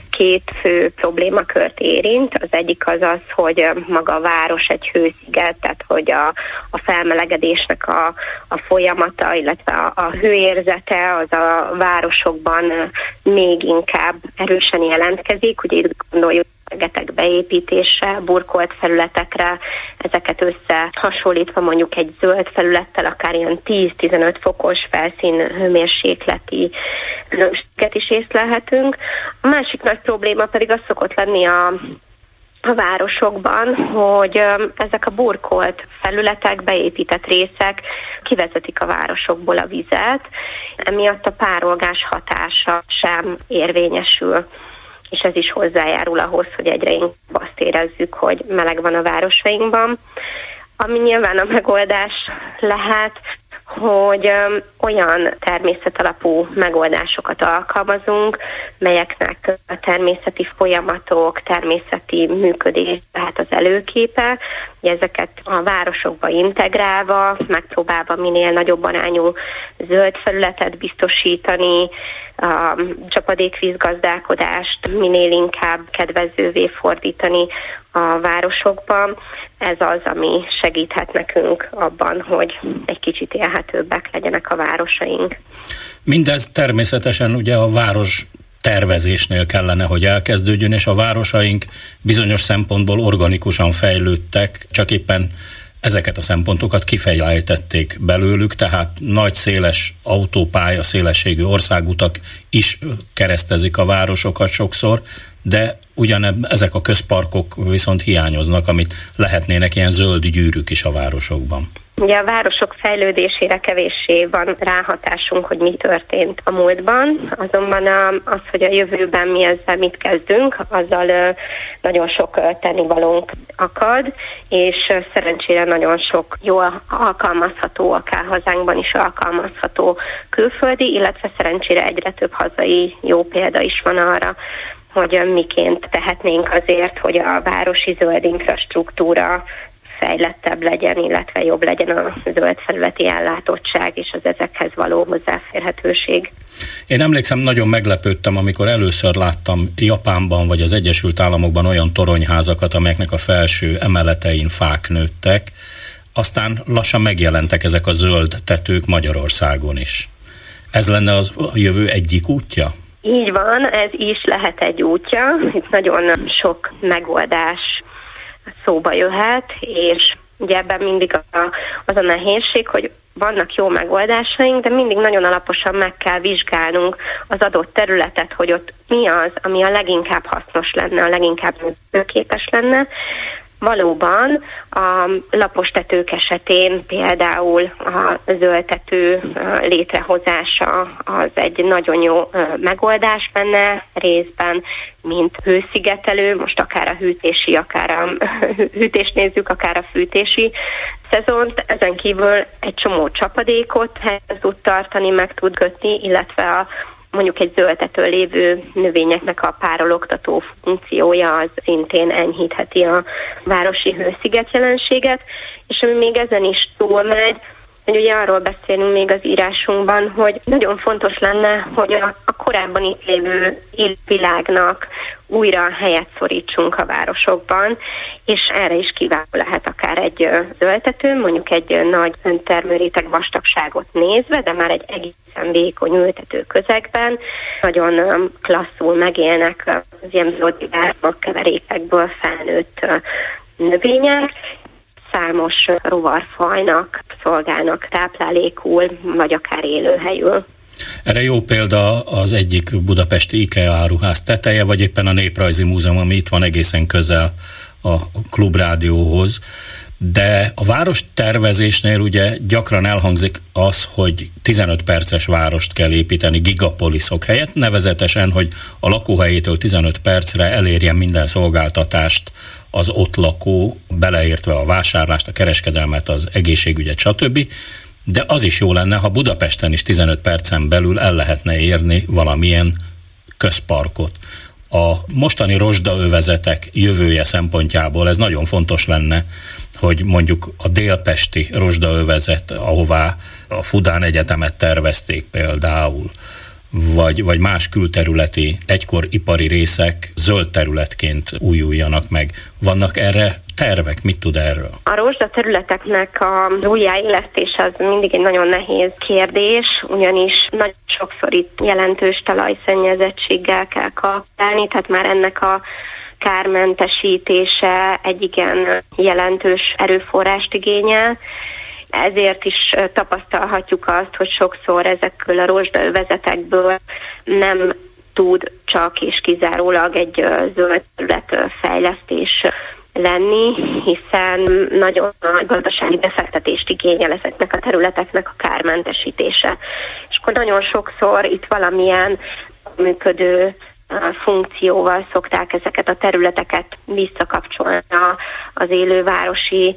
Két fő problémakört érint. Az egyik az az, hogy maga a város egy hősziget, tehát hogy a, a felmelegedésnek a, a folyamata, illetve a, a hőérzete az a városokban még inkább erősen jelentkezik. Ugye itt gondoljuk rengeteg beépítése, burkolt felületekre, ezeket összehasonlítva mondjuk egy zöld felülettel, akár ilyen 10-15 fokos felszín hőmérsékleti különbséget is észlelhetünk. A másik nagy probléma pedig az szokott lenni a a városokban, hogy ezek a burkolt felületek, beépített részek kivezetik a városokból a vizet, emiatt a párolgás hatása sem érvényesül és ez is hozzájárul ahhoz, hogy egyre inkább azt érezzük, hogy meleg van a városainkban. Ami nyilván a megoldás lehet, hogy olyan természetalapú megoldásokat alkalmazunk, melyeknek a természeti folyamatok, természeti működés tehát az előképe, ezeket a városokba integrálva, megpróbálva minél nagyobb arányú zöld felületet biztosítani, a csapadékvízgazdálkodást minél inkább kedvezővé fordítani a városokban. Ez az, ami segíthet nekünk abban, hogy egy kicsit élhetőbbek legyenek a városaink. Mindez természetesen ugye a város tervezésnél kellene, hogy elkezdődjön, és a városaink bizonyos szempontból organikusan fejlődtek, csak éppen ezeket a szempontokat kifejlejtették belőlük, tehát nagy széles autópálya, szélességű országutak is keresztezik a városokat sokszor, de ugyan ezek a közparkok viszont hiányoznak, amit lehetnének ilyen zöld gyűrűk is a városokban. Ugye a városok fejlődésére kevéssé van ráhatásunk, hogy mi történt a múltban, azonban az, hogy a jövőben mi ezzel mit kezdünk, azzal nagyon sok tennivalónk akad, és szerencsére nagyon sok jó alkalmazható, akár hazánkban is alkalmazható külföldi, illetve szerencsére egyre több hazai jó példa is van arra, hogy miként tehetnénk azért, hogy a városi zöld infrastruktúra fejlettebb legyen, illetve jobb legyen a zöld felületi ellátottság és az ezekhez való hozzáférhetőség. Én emlékszem, nagyon meglepődtem, amikor először láttam Japánban vagy az Egyesült Államokban olyan toronyházakat, amelyeknek a felső emeletein fák nőttek, aztán lassan megjelentek ezek a zöld tetők Magyarországon is. Ez lenne az a jövő egyik útja? Így van, ez is lehet egy útja. Itt nagyon sok megoldás szóba jöhet, és ugye ebben mindig a, az a nehézség, hogy vannak jó megoldásaink, de mindig nagyon alaposan meg kell vizsgálnunk az adott területet, hogy ott mi az, ami a leginkább hasznos lenne, a leginkább működőképes lenne. Valóban a lapos tetők esetén például a zöldtető létrehozása az egy nagyon jó megoldás benne részben, mint hőszigetelő, most akár a hűtési, akár a hűtést nézzük, akár a fűtési szezont. Ezen kívül egy csomó csapadékot tud tartani, meg tud kötni, illetve a mondjuk egy zöldetől lévő növényeknek a párologtató funkciója az szintén enyhítheti a városi hősziget jelenséget, és ami még ezen is túlmegy, hogy ugye arról beszélünk még az írásunkban, hogy nagyon fontos lenne, hogy a, a korábban itt lévő világnak újra helyet szorítsunk a városokban, és erre is kiváló lehet akár egy zöldető, mondjuk egy nagy öntermőréteg vastagságot nézve, de már egy egészen vékony ültető közegben. Nagyon klasszul megélnek az ilyen zöld keverékekből felnőtt növények, számos rovarfajnak szolgálnak táplálékul, vagy akár élőhelyül. Erre jó példa az egyik budapesti IKEA áruház teteje, vagy éppen a Néprajzi Múzeum, ami itt van egészen közel a klubrádióhoz. De a város tervezésnél ugye gyakran elhangzik az, hogy 15 perces várost kell építeni gigapoliszok helyett, nevezetesen, hogy a lakóhelyétől 15 percre elérjen minden szolgáltatást az ott lakó, beleértve a vásárlást, a kereskedelmet, az egészségügyet, stb. De az is jó lenne, ha Budapesten is 15 percen belül el lehetne érni valamilyen közparkot. A mostani rozsdaövezetek jövője szempontjából ez nagyon fontos lenne, hogy mondjuk a délpesti rozsdaövezet, ahová a Fudán Egyetemet tervezték például, vagy, vagy más külterületi, egykor ipari részek zöld területként újuljanak meg. Vannak erre tervek? Mit tud erről? A rozsda területeknek a újjáélesztés az mindig egy nagyon nehéz kérdés, ugyanis nagyon sokszor itt jelentős talajszennyezettséggel kell kapcsolni, tehát már ennek a kármentesítése egy igen jelentős erőforrást igényel, ezért is tapasztalhatjuk azt, hogy sokszor ezekből a rozsdaövezetekből nem tud csak és kizárólag egy zöld terület fejlesztés lenni, hiszen nagyon nagy gazdasági befektetést igényel ezeknek a területeknek a kármentesítése. És akkor nagyon sokszor itt valamilyen működő funkcióval szokták ezeket a területeket visszakapcsolni az élővárosi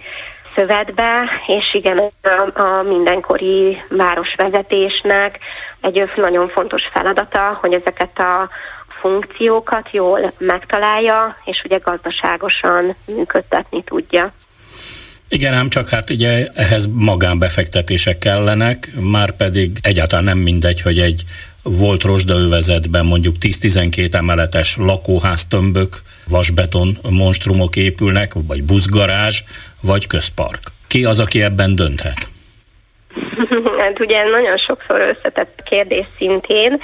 szövetbe, és igen, a, a mindenkori városvezetésnek egy nagyon fontos feladata, hogy ezeket a funkciókat jól megtalálja, és ugye gazdaságosan működtetni tudja. Igen, ám csak hát ugye ehhez magánbefektetések kellenek, már pedig egyáltalán nem mindegy, hogy egy volt rozsdaövezetben mondjuk 10-12 emeletes lakóháztömbök, vasbeton monstrumok épülnek, vagy buszgarázs, vagy közpark. Ki az, aki ebben dönthet? Hát ugye nagyon sokszor összetett kérdés szintén.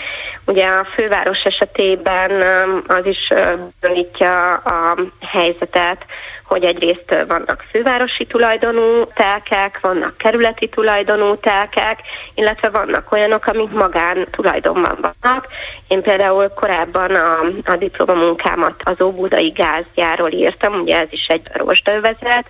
Ugye a főváros esetében um, az is bonyolítja a helyzetet, hogy egyrészt vannak fővárosi tulajdonú telkek, vannak kerületi tulajdonú telkek, illetve vannak olyanok, amik magán tulajdonban vannak. Én például korábban a, a diplomamunkámat az Óbudai gázgyárról írtam, ugye ez is egy rozsdaövezet,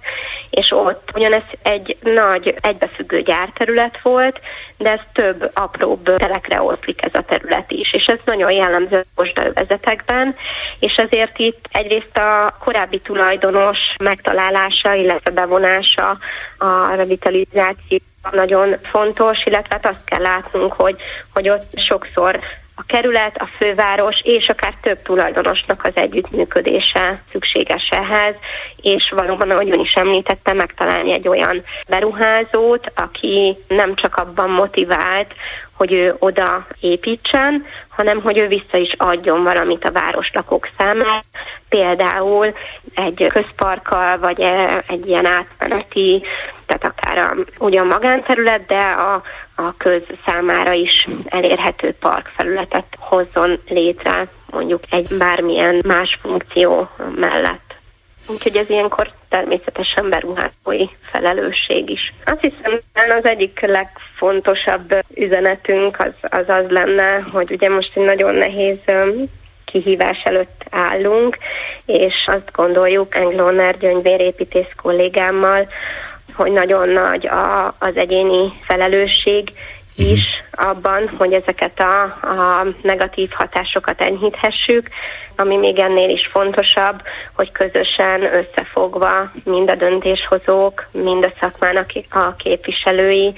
és ott ugyanez egy nagy egybefüggő gyárterület volt, de ez több apróbb telekre oszlik ez a terület is, és ez nagyon jellemző a rozsdaövezetekben, és ezért itt egyrészt a korábbi tulajdonos megtalálása, illetve bevonása a revitalizáció nagyon fontos, illetve hát azt kell látnunk, hogy, hogy ott sokszor a kerület, a főváros és akár több tulajdonosnak az együttműködése szükséges ehhez, és valóban, ahogy ön is említette, megtalálni egy olyan beruházót, aki nem csak abban motivált, hogy ő oda építsen, hanem hogy ő vissza is adjon valamit a városlakók számára, például egy közparkkal, vagy egy ilyen átmeneti, tehát akár a, ugyan magánterület, de a, a köz számára is elérhető parkfelületet hozzon létre, mondjuk egy bármilyen más funkció mellett. Úgyhogy ez ilyenkor természetesen beruházói felelősség is. Azt hiszem, az egyik legfontosabb üzenetünk az, az az lenne, hogy ugye most egy nagyon nehéz kihívás előtt állunk, és azt gondoljuk Englóner gyöngyvérépítész kollégámmal, hogy nagyon nagy a, az egyéni felelősség mhm. is abban, hogy ezeket a, a negatív hatásokat enyhíthessük, ami még ennél is fontosabb, hogy közösen összefogva mind a döntéshozók, mind a szakmának a képviselői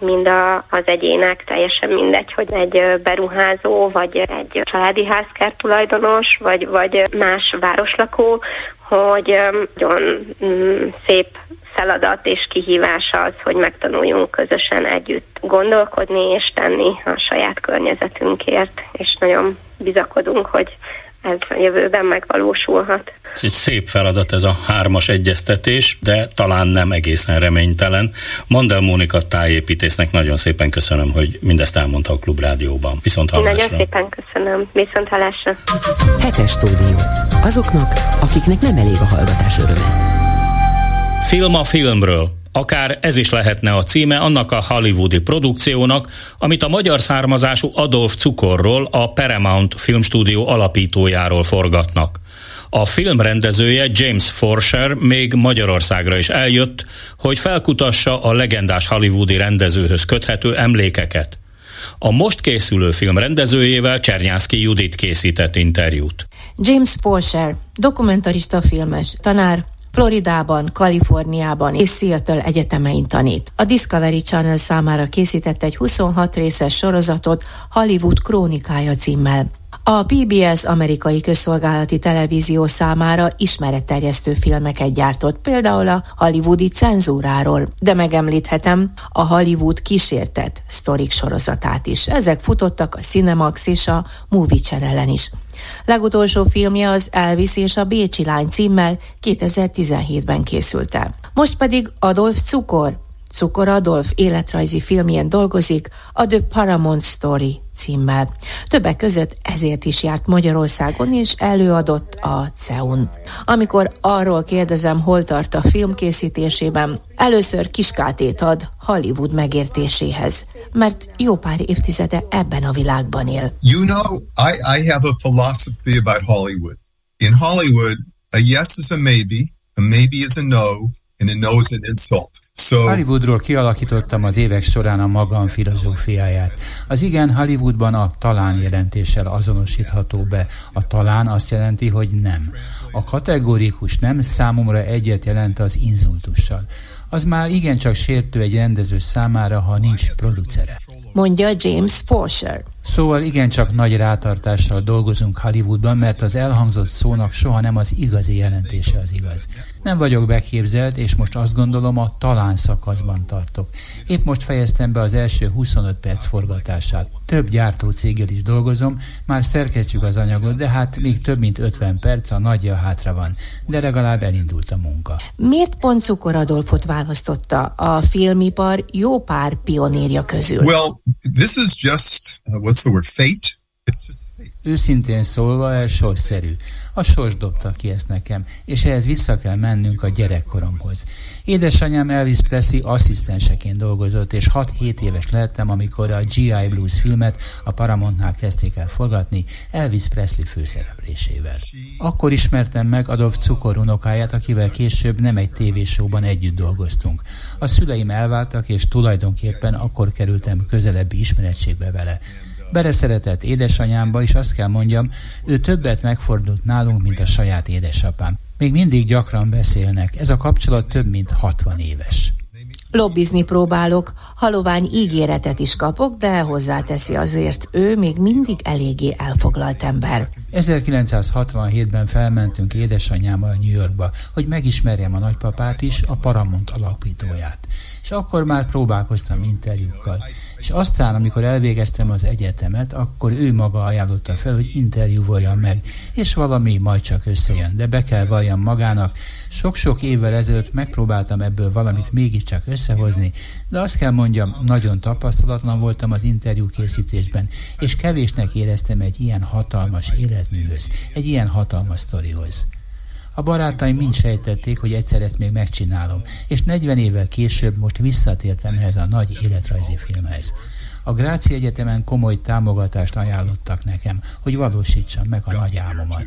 mind a, az egyének, teljesen mindegy, hogy egy beruházó, vagy egy családi házkert tulajdonos, vagy, vagy más városlakó, hogy nagyon mm, szép feladat és kihívás az, hogy megtanuljunk közösen együtt gondolkodni és tenni a saját környezetünkért, és nagyon bizakodunk, hogy ez a jövőben megvalósulhat. Ez egy szép feladat ez a hármas egyeztetés, de talán nem egészen reménytelen. Mandel Mónika tájépítésznek nagyon szépen köszönöm, hogy mindezt elmondta a Klubrádióban. Viszont hallásra. Nagyon szépen köszönöm. Viszont hallásra. Hetes stúdió. Azoknak, akiknek nem elég a hallgatás öröme. Film a filmről. Akár ez is lehetne a címe annak a hollywoodi produkciónak, amit a magyar származású Adolf Cukorról, a Paramount Filmstúdió alapítójáról forgatnak. A film rendezője James Forsher még Magyarországra is eljött, hogy felkutassa a legendás hollywoodi rendezőhöz köthető emlékeket. A most készülő film rendezőjével Csernyászki Judit készített interjút. James Forsher, dokumentarista filmes, tanár, Floridában, Kaliforniában és Seattle egyetemein tanít. A Discovery Channel számára készített egy 26 részes sorozatot Hollywood krónikája címmel. A PBS amerikai közszolgálati televízió számára ismeretterjesztő filmeket gyártott, például a hollywoodi cenzúráról, de megemlíthetem a Hollywood kísértett sztorik sorozatát is. Ezek futottak a Cinemax és a Movie Channel-en is. Legutolsó filmje az Elvis és a Bécsi lány címmel 2017-ben készült el. Most pedig Adolf Cukor, Cukor Adolf életrajzi filmjén dolgozik a The Paramount Story címmel. Többek között ezért is járt Magyarországon és előadott a CEUN. Amikor arról kérdezem, hol tart a film készítésében, először kiskátét ad Hollywood megértéséhez, mert jó pár évtizede ebben a világban él. You know, I, I have a philosophy about Hollywood. In Hollywood, a yes is a maybe, a maybe is a no, and a no is an insult. So, Hollywoodról kialakítottam az évek során a magam filozófiáját. Az igen Hollywoodban a talán jelentéssel azonosítható be. A talán azt jelenti, hogy nem. A kategórikus nem számomra egyet jelent az inzultussal. Az már igencsak sértő egy rendező számára, ha nincs producere. Mondja James Forsher. Szóval igencsak nagy rátartással dolgozunk Hollywoodban, mert az elhangzott szónak soha nem az igazi jelentése az igaz. Nem vagyok beképzelt, és most azt gondolom a talán szakaszban tartok. Épp most fejeztem be az első 25 perc forgatását. Több gyártócéggel is dolgozom, már szerkesztjük az anyagot, de hát még több mint 50 perc, a nagyja hátra van. De legalább elindult a munka. Miért pont Cukor Adolfot választotta a filmipar jó pár pionérja közül? Well, this is just uh, what's the word, fate? It's just Őszintén szólva, ez sorszerű. A sors dobta ki ezt nekem, és ehhez vissza kell mennünk a gyerekkoromhoz. Édesanyám Elvis Presley asszisztenseként dolgozott, és 6-7 éves lettem, amikor a G.I. Blues filmet a Paramountnál kezdték el forgatni Elvis Presley főszereplésével. Akkor ismertem meg Adolf Cukor unokáját, akivel később nem egy tévésóban együtt dolgoztunk. A szüleim elváltak, és tulajdonképpen akkor kerültem közelebbi ismerettségbe vele. Beleszeretett édesanyámba, és azt kell mondjam, ő többet megfordult nálunk, mint a saját édesapám. Még mindig gyakran beszélnek, ez a kapcsolat több mint 60 éves. Lobbizni próbálok, halovány ígéretet is kapok, de hozzáteszi azért, ő még mindig eléggé elfoglalt ember. 1967-ben felmentünk édesanyámmal New Yorkba, hogy megismerjem a nagypapát is, a Paramount alapítóját. És akkor már próbálkoztam interjúkkal. És aztán, amikor elvégeztem az egyetemet, akkor ő maga ajánlotta fel, hogy interjúvoljam meg, és valami majd csak összejön, de be kell valljam magának. Sok-sok évvel ezelőtt megpróbáltam ebből valamit mégiscsak összehozni, de azt kell mondjam, nagyon tapasztalatlan voltam az interjú készítésben, és kevésnek éreztem egy ilyen hatalmas életműhöz, egy ilyen hatalmas sztorihoz. A barátaim mind sejtették, hogy egyszer ezt még megcsinálom, és 40 évvel később most visszatértem ehhez a nagy életrajzi filmhez. A Gráci Egyetemen komoly támogatást ajánlottak nekem, hogy valósítsam meg a nagy álmomat.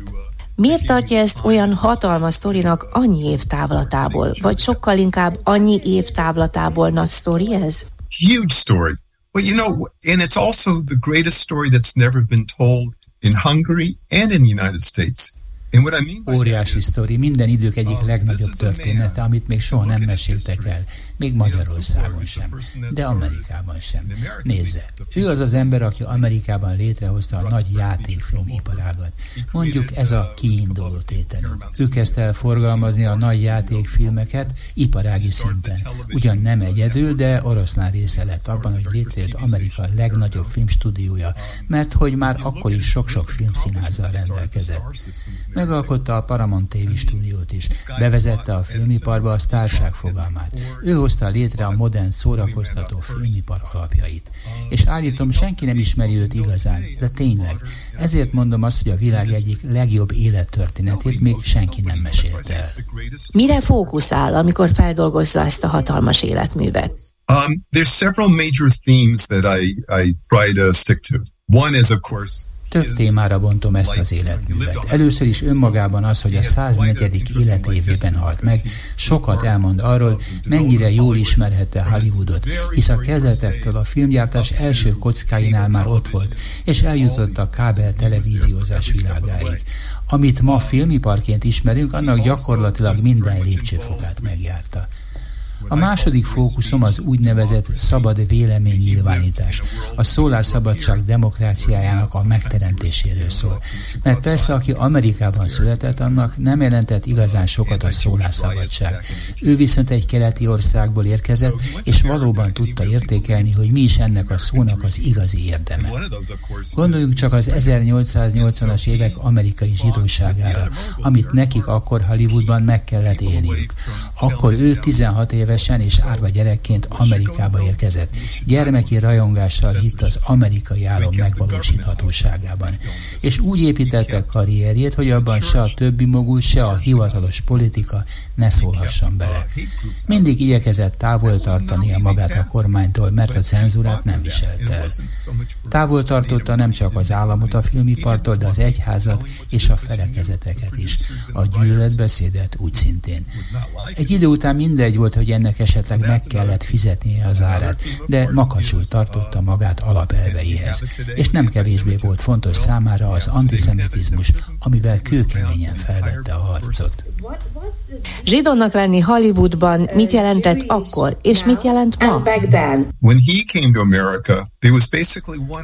Miért tartja ezt olyan hatalmas sztorinak annyi év távlatából? Vagy sokkal inkább annyi év távlatából nagy sztori ez? Huge story. Well, you know, and it's also the greatest story that's never been told in Hungary and in the United States. Óriási sztori, minden idők egyik oh, legnagyobb története, amit még soha nem meséltek el, még Magyarországon sem, de Amerikában sem. Nézze, ő az az ember, aki Amerikában létrehozta a nagy játékfilm iparágat. Mondjuk ez a kiinduló tételünk. Ő kezdte el forgalmazni a nagy játékfilmeket iparági szinten. Ugyan nem egyedül, de oroszlán része lett abban, hogy létrejött Amerika legnagyobb filmstúdiója, mert hogy már akkor is sok-sok filmszínázzal rendelkezett. Megalkotta a Paramount TV stúdiót is. Bevezette a filmiparba a sztárság fogalmát. Ő hozta létre a modern szórakoztató filmipar alapjait. És állítom, senki nem ismeri őt igazán, de tényleg. Ezért mondom azt, hogy a világ egyik legjobb élettörténetét még senki nem mesélte el. Mire fókuszál, amikor feldolgozza ezt a hatalmas életművet? Um, there's several major themes that I, I try to stick to. One is, of course, több témára bontom ezt az életművet. Először is önmagában az, hogy a 104. életévében halt meg, sokat elmond arról, mennyire jól ismerhette Hollywoodot, hisz a kezdetektől a filmgyártás első kockáinál már ott volt, és eljutott a kábel televíziózás világáig. Amit ma filmiparként ismerünk, annak gyakorlatilag minden lépcsőfokát megjárta. A második fókuszom az úgynevezett szabad véleménynyilvánítás, a szólásszabadság demokráciájának a megteremtéséről szól. Mert persze, aki Amerikában született, annak nem jelentett igazán sokat a szólásszabadság. Ő viszont egy keleti országból érkezett, és valóban tudta értékelni, hogy mi is ennek a szónak az igazi érdeme. Gondoljunk csak az 1880-as évek amerikai zsidóságára, amit nekik akkor Hollywoodban meg kellett élniük. Akkor ő 16 éves évesen és árva gyerekként Amerikába érkezett. Gyermeki rajongással hitt az amerikai álom megvalósíthatóságában. És úgy építette karrierjét, hogy abban se a többi mogul, se a hivatalos politika ne szólhasson bele. Mindig igyekezett távol a magát a kormánytól, mert a cenzúrát nem viselte el. Távol tartotta nem csak az államot a filmipartól, de az egyházat és a felekezeteket is. A gyűlöletbeszédet úgy szintén. Egy idő után mindegy volt, hogy ennek esetleg meg kellett fizetnie az árát, de makacsul tartotta magát alapelveihez. És nem kevésbé volt fontos számára az antiszemitizmus, amivel kőkeményen felvette a harcot. Zsidónak lenni Hollywoodban mit jelentett akkor, és mit jelent ma?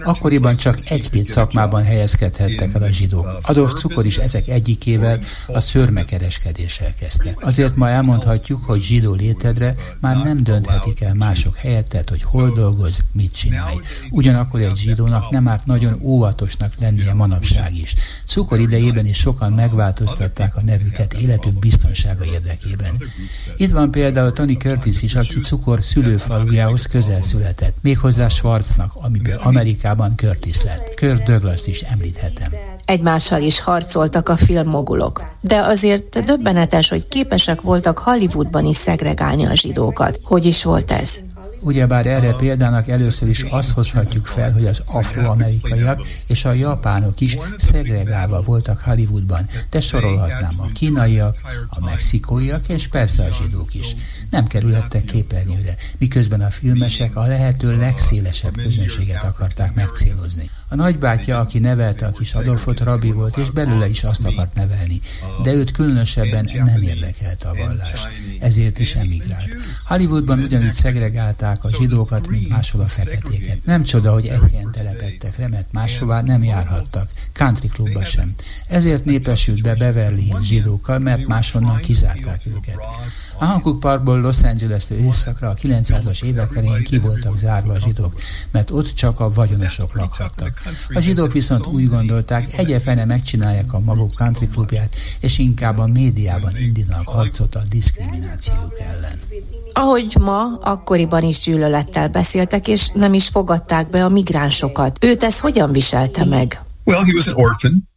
Akkoriban csak egy-két szakmában helyezkedhettek el a zsidók. Adolf Cukor is ezek egyikével a szörmekereskedéssel kezdte. Azért ma elmondhatjuk, hogy zsidó létedre már nem dönthetik el mások helyettet, hogy hol dolgoz, mit csinálj. Ugyanakkor egy zsidónak nem árt nagyon óvatosnak lennie manapság is. Cukor idejében is sokan megváltoztatták a nevüket életük biztonsága érdekében. Itt van például Tony Curtis is, aki Cukor szülőfalujához közel született, méghozzá Schwarznak, amiből Amerikában Curtis lett. Kurt Douglas is említhetem. Egymással is harcoltak a filmmogulok, de azért döbbenetes, hogy képesek voltak Hollywoodban is szegregálni a zsidókat. Hogy is volt ez? Ugyebár erre példának először is azt hozhatjuk fel, hogy az afroamerikaiak és a japánok is szegregálva voltak Hollywoodban, de sorolhatnám a kínaiak, a mexikóiak és persze a zsidók is. Nem kerülhettek képernyőre, miközben a filmesek a lehető legszélesebb közönséget akarták megcélozni. A nagybátyja, aki nevelte a kis Adolfot, rabbi volt, és belőle is azt akart nevelni, de őt különösebben nem érdekelte a vallás. Ezért is emigrált. Hollywoodban ugyanígy szegregálták a zsidókat, mint máshol a feketéket. Nem csoda, hogy egy helyen telepettek le, mert máshová nem járhattak, country klubba sem. Ezért népesült be Beverly Hills zsidókkal, mert máshonnan kizárták őket. A Hancock Parkból Los Angeles-től északra a 900-as évek elején ki voltak zárva a zsidók, mert ott csak a vagyonosok lakhattak. A zsidók viszont úgy gondolták, egyefene megcsinálják a maguk country klubját, és inkább a médiában indítanak harcot a diszkriminációk ellen. Ahogy ma, akkoriban is gyűlölettel beszéltek, és nem is fogadták be a migránsokat. Őt ez hogyan viselte meg? Well, he was an orphan.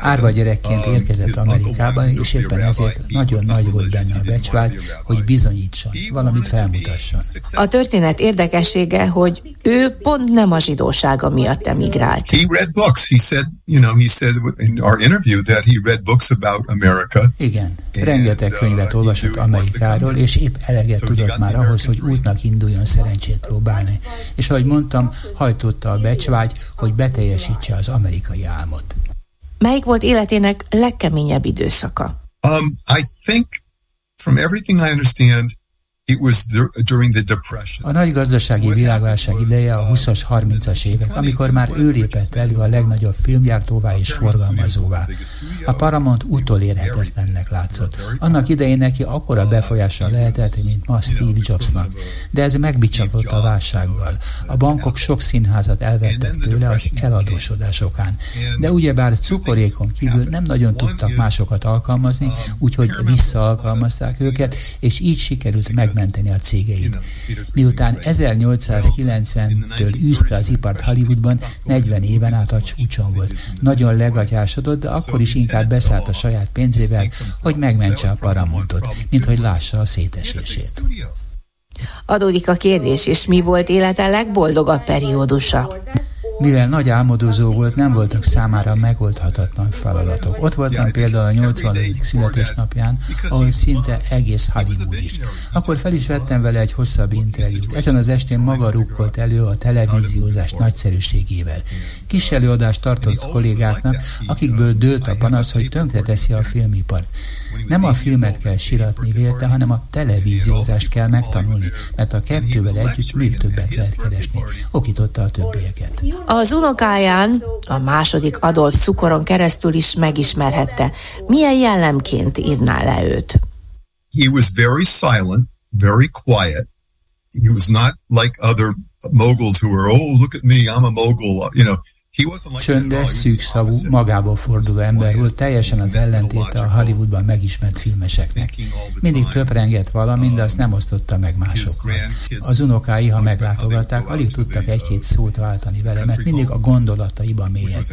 Árva gyerekként um, érkezett Amerikába, és éppen ezért nagyon nagy volt benne a becsvágy, hogy bizonyítson, valamit felmutasson. A történet érdekessége, hogy ő pont nem a zsidósága miatt emigrált. Igen, rengeteg könyvet uh, olvasott Amerikáról, és épp eleget tudott már ahhoz, hogy útnak induljon szerencsét próbálni. És ahogy mondtam, hajtotta a becsvágy, hogy beteljesítse az amerikai álmot. Melyik volt életének legkeményebb időszaka? Um, I think from everything I understand, a nagy gazdasági világválság ideje a 20-as, 30-as évek, amikor már ő lépett elő a legnagyobb filmgyártóvá és forgalmazóvá. A Paramount utolérhetetlennek látszott. Annak idején neki akkora befolyással lehetett, mint ma Steve Jobsnak. De ez megbicsapott a válsággal. A bankok sok színházat elvettek tőle az eladósodásokán. De ugyebár cukorékon kívül nem nagyon tudtak másokat alkalmazni, úgyhogy visszaalkalmazták őket, és így sikerült megmenteni megmenteni a cégeit. Miután 1890-től űzte az ipart Hollywoodban, 40 éven át a csúcson volt. Nagyon legatyásodott, de akkor is inkább beszállt a saját pénzével, hogy megmentse a Paramontot, mint hogy lássa a szétesését. Adódik a kérdés, és mi volt élete legboldogabb periódusa? Mivel nagy álmodozó volt, nem voltak számára megoldhatatlan feladatok. Ott voltam például a 80. születésnapján, ahol szinte egész Hollywood is. Akkor fel is vettem vele egy hosszabb interjút. Ezen az estén maga rukkolt elő a televíziózás nagyszerűségével. Kis előadást tartott kollégáknak, akikből dőlt a panasz, hogy tönkreteszi a filmipart. Nem a filmet kell siratni vélte, hanem a televíziózást kell megtanulni, mert a kettővel együtt még többet lehet keresni. Okította a többieket. Az unokáján a második Adolf Cukoron keresztül is megismerhette. Milyen jellemként írná le őt? He was very silent, very quiet. He was not like other moguls who were, oh, look at me, I'm a mogul. You know, Csöndes, szűkszavú, magából forduló ember volt, teljesen az ellentéte a Hollywoodban megismert filmeseknek. Mindig töprengett valamint, de azt nem osztotta meg másokkal. Az unokái, ha meglátogatták, alig tudtak egy-két szót váltani vele, mert mindig a gondolataiban mélyed.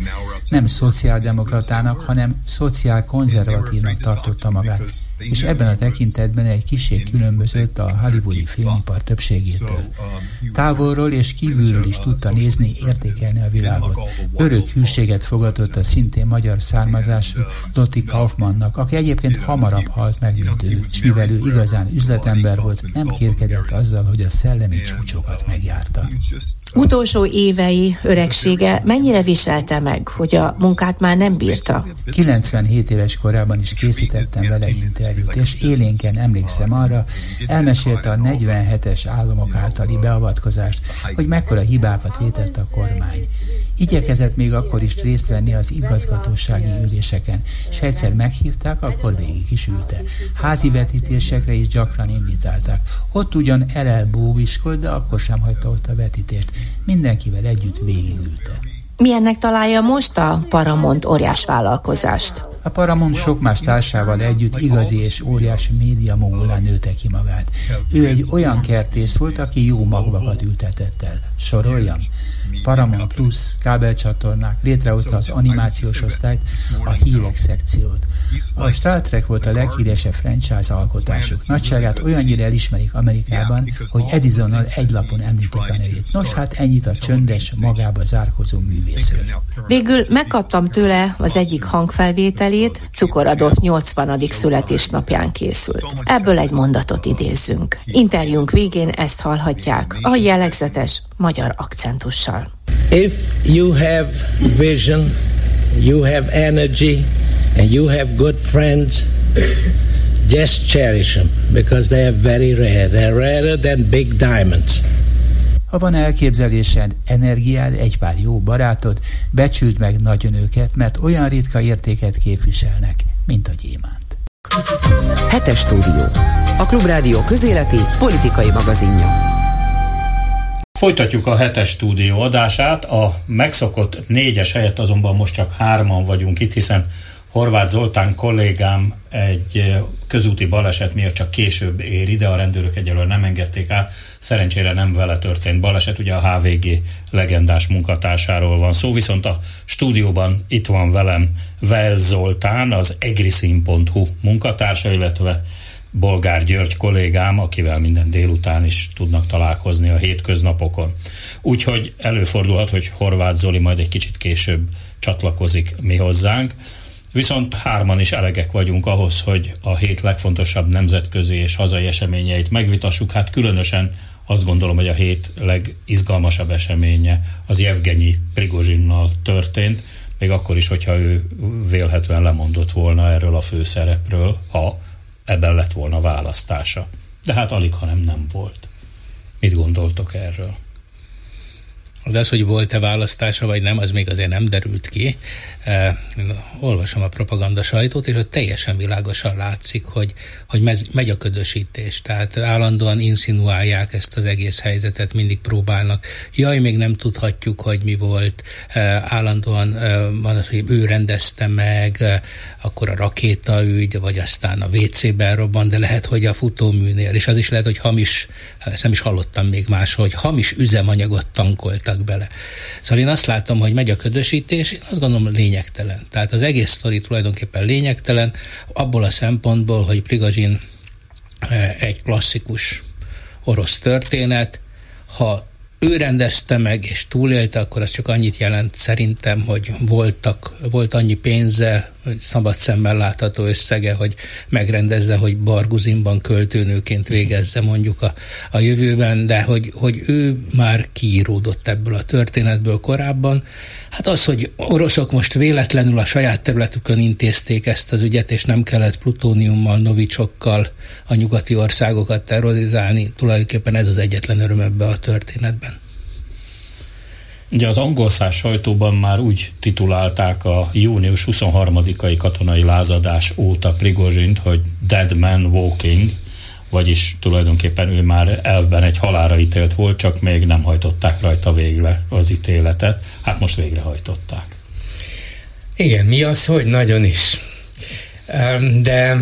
Nem szociáldemokratának, hanem szociálkonzervatívnak tartotta magát, és ebben a tekintetben egy kiség különbözött a hollywoodi filmipar többségétől. Távolról és kívülről is tudta nézni, értékelni a világot. Örök hűséget fogadott a szintén magyar származású Lotti Kaufmannnak, aki egyébként hamarabb halt meg, mint ő, és mivel ő igazán üzletember volt, nem kérkedett azzal, hogy a szellemi csúcsokat megjárta. Utolsó évei, öregsége mennyire viselte meg, hogy a munkát már nem bírta? 97 éves korában is készítettem vele interjút, és élénken emlékszem arra, elmesélte a 47-es államok általi beavatkozást, hogy mekkora hibákat vétett a kormány. Igyekezett még akkor is részt venni az igazgatósági üléseken, és egyszer meghívták, akkor végig is ülte. Házi vetítésekre is gyakran invitálták. Ott ugyan elelbóviskolt, de akkor sem hagyta ott a vetítést. Mindenkivel együtt végigülte. Milyennek találja most a Paramount óriás vállalkozást? A Paramount sok más társával együtt igazi és óriási média mogulán nőtte ki magát. Ő egy olyan kertész volt, aki jó magvakat ültetett el. Soroljam? Paramount Plus kábelcsatornák, létrehozta az animációs osztályt, a hírek szekciót. A Star Trek volt a leghíresebb franchise alkotásuk. Nagyságát olyannyira elismerik Amerikában, hogy Edisonnal egy lapon említik a nevét. Nos, hát ennyit a csöndes, magába zárkozó művészről. Végül megkaptam tőle az egyik hangfelvételét, Cukoradov 80. születésnapján készült. Ebből egy mondatot idézzünk. Interjúnk végén ezt hallhatják, a jellegzetes magyar akcentussal. If you have vision, you have energy, and you have good friends, just cherish them because they are very rare. They're rarer than big diamonds. Ha van elképzelésed, energiád, egy pár jó barátod, becsüld meg nagyon őket, mert olyan ritka értéket képviselnek, mint a gyémánt. Hetes stúdió. A Klubrádió közéleti politikai magazinja. Folytatjuk a hetes stúdió adását, a megszokott négyes helyett azonban most csak hárman vagyunk itt, hiszen Horváth Zoltán kollégám egy közúti baleset miatt csak később ér ide, a rendőrök egyelőre nem engedték át. Szerencsére nem vele történt baleset, ugye a HVG legendás munkatársáról van szó, viszont a stúdióban itt van velem Vel Zoltán, az egriszin.hu munkatársa, illetve Bolgár György kollégám, akivel minden délután is tudnak találkozni a hétköznapokon. Úgyhogy előfordulhat, hogy Horváth Zoli majd egy kicsit később csatlakozik mi hozzánk. Viszont hárman is elegek vagyunk ahhoz, hogy a hét legfontosabb nemzetközi és hazai eseményeit megvitassuk. Hát különösen azt gondolom, hogy a hét legizgalmasabb eseménye az Jevgenyi Prigozsinnal történt, még akkor is, hogyha ő vélhetően lemondott volna erről a főszerepről, ha ebben lett volna választása. De hát alig, ha nem nem volt. Mit gondoltok erről? De az, hogy volt-e választása vagy nem, az még azért nem derült ki. Én olvasom a propaganda sajtót, és ott teljesen világosan látszik, hogy, hogy megy a ködösítés. Tehát állandóan insinuálják ezt az egész helyzetet, mindig próbálnak. Jaj, még nem tudhatjuk, hogy mi volt. Állandóan van az, hogy ő rendezte meg, akkor a rakétaügy, vagy aztán a WC-ben robban, de lehet, hogy a futóműnél, és az is lehet, hogy hamis, ezt nem is hallottam még más, hogy hamis üzemanyagot tankoltak bele. Szóval én azt látom, hogy megy a ködösítés, én azt gondolom lényegtelen. Tehát az egész sztori tulajdonképpen lényegtelen, abból a szempontból, hogy Prigazsin egy klasszikus orosz történet, ha ő rendezte meg és túlélte, akkor az csak annyit jelent szerintem, hogy voltak, volt annyi pénze, szabad szemmel látható összege, hogy megrendezze, hogy Barguzinban költőnőként végezze mondjuk a, a jövőben, de hogy, hogy ő már kiíródott ebből a történetből korábban. Hát az, hogy oroszok most véletlenül a saját területükön intézték ezt az ügyet, és nem kellett plutóniummal, novicsokkal a nyugati országokat terrorizálni, tulajdonképpen ez az egyetlen öröm ebbe a történetben. Ugye az angol száz sajtóban már úgy titulálták a június 23-ai katonai lázadás óta Prigozsint, hogy Dead Man Walking, vagyis tulajdonképpen ő már elvben egy halára ítélt volt, csak még nem hajtották rajta végre az ítéletet. Hát most végrehajtották. Igen, mi az, hogy nagyon is. De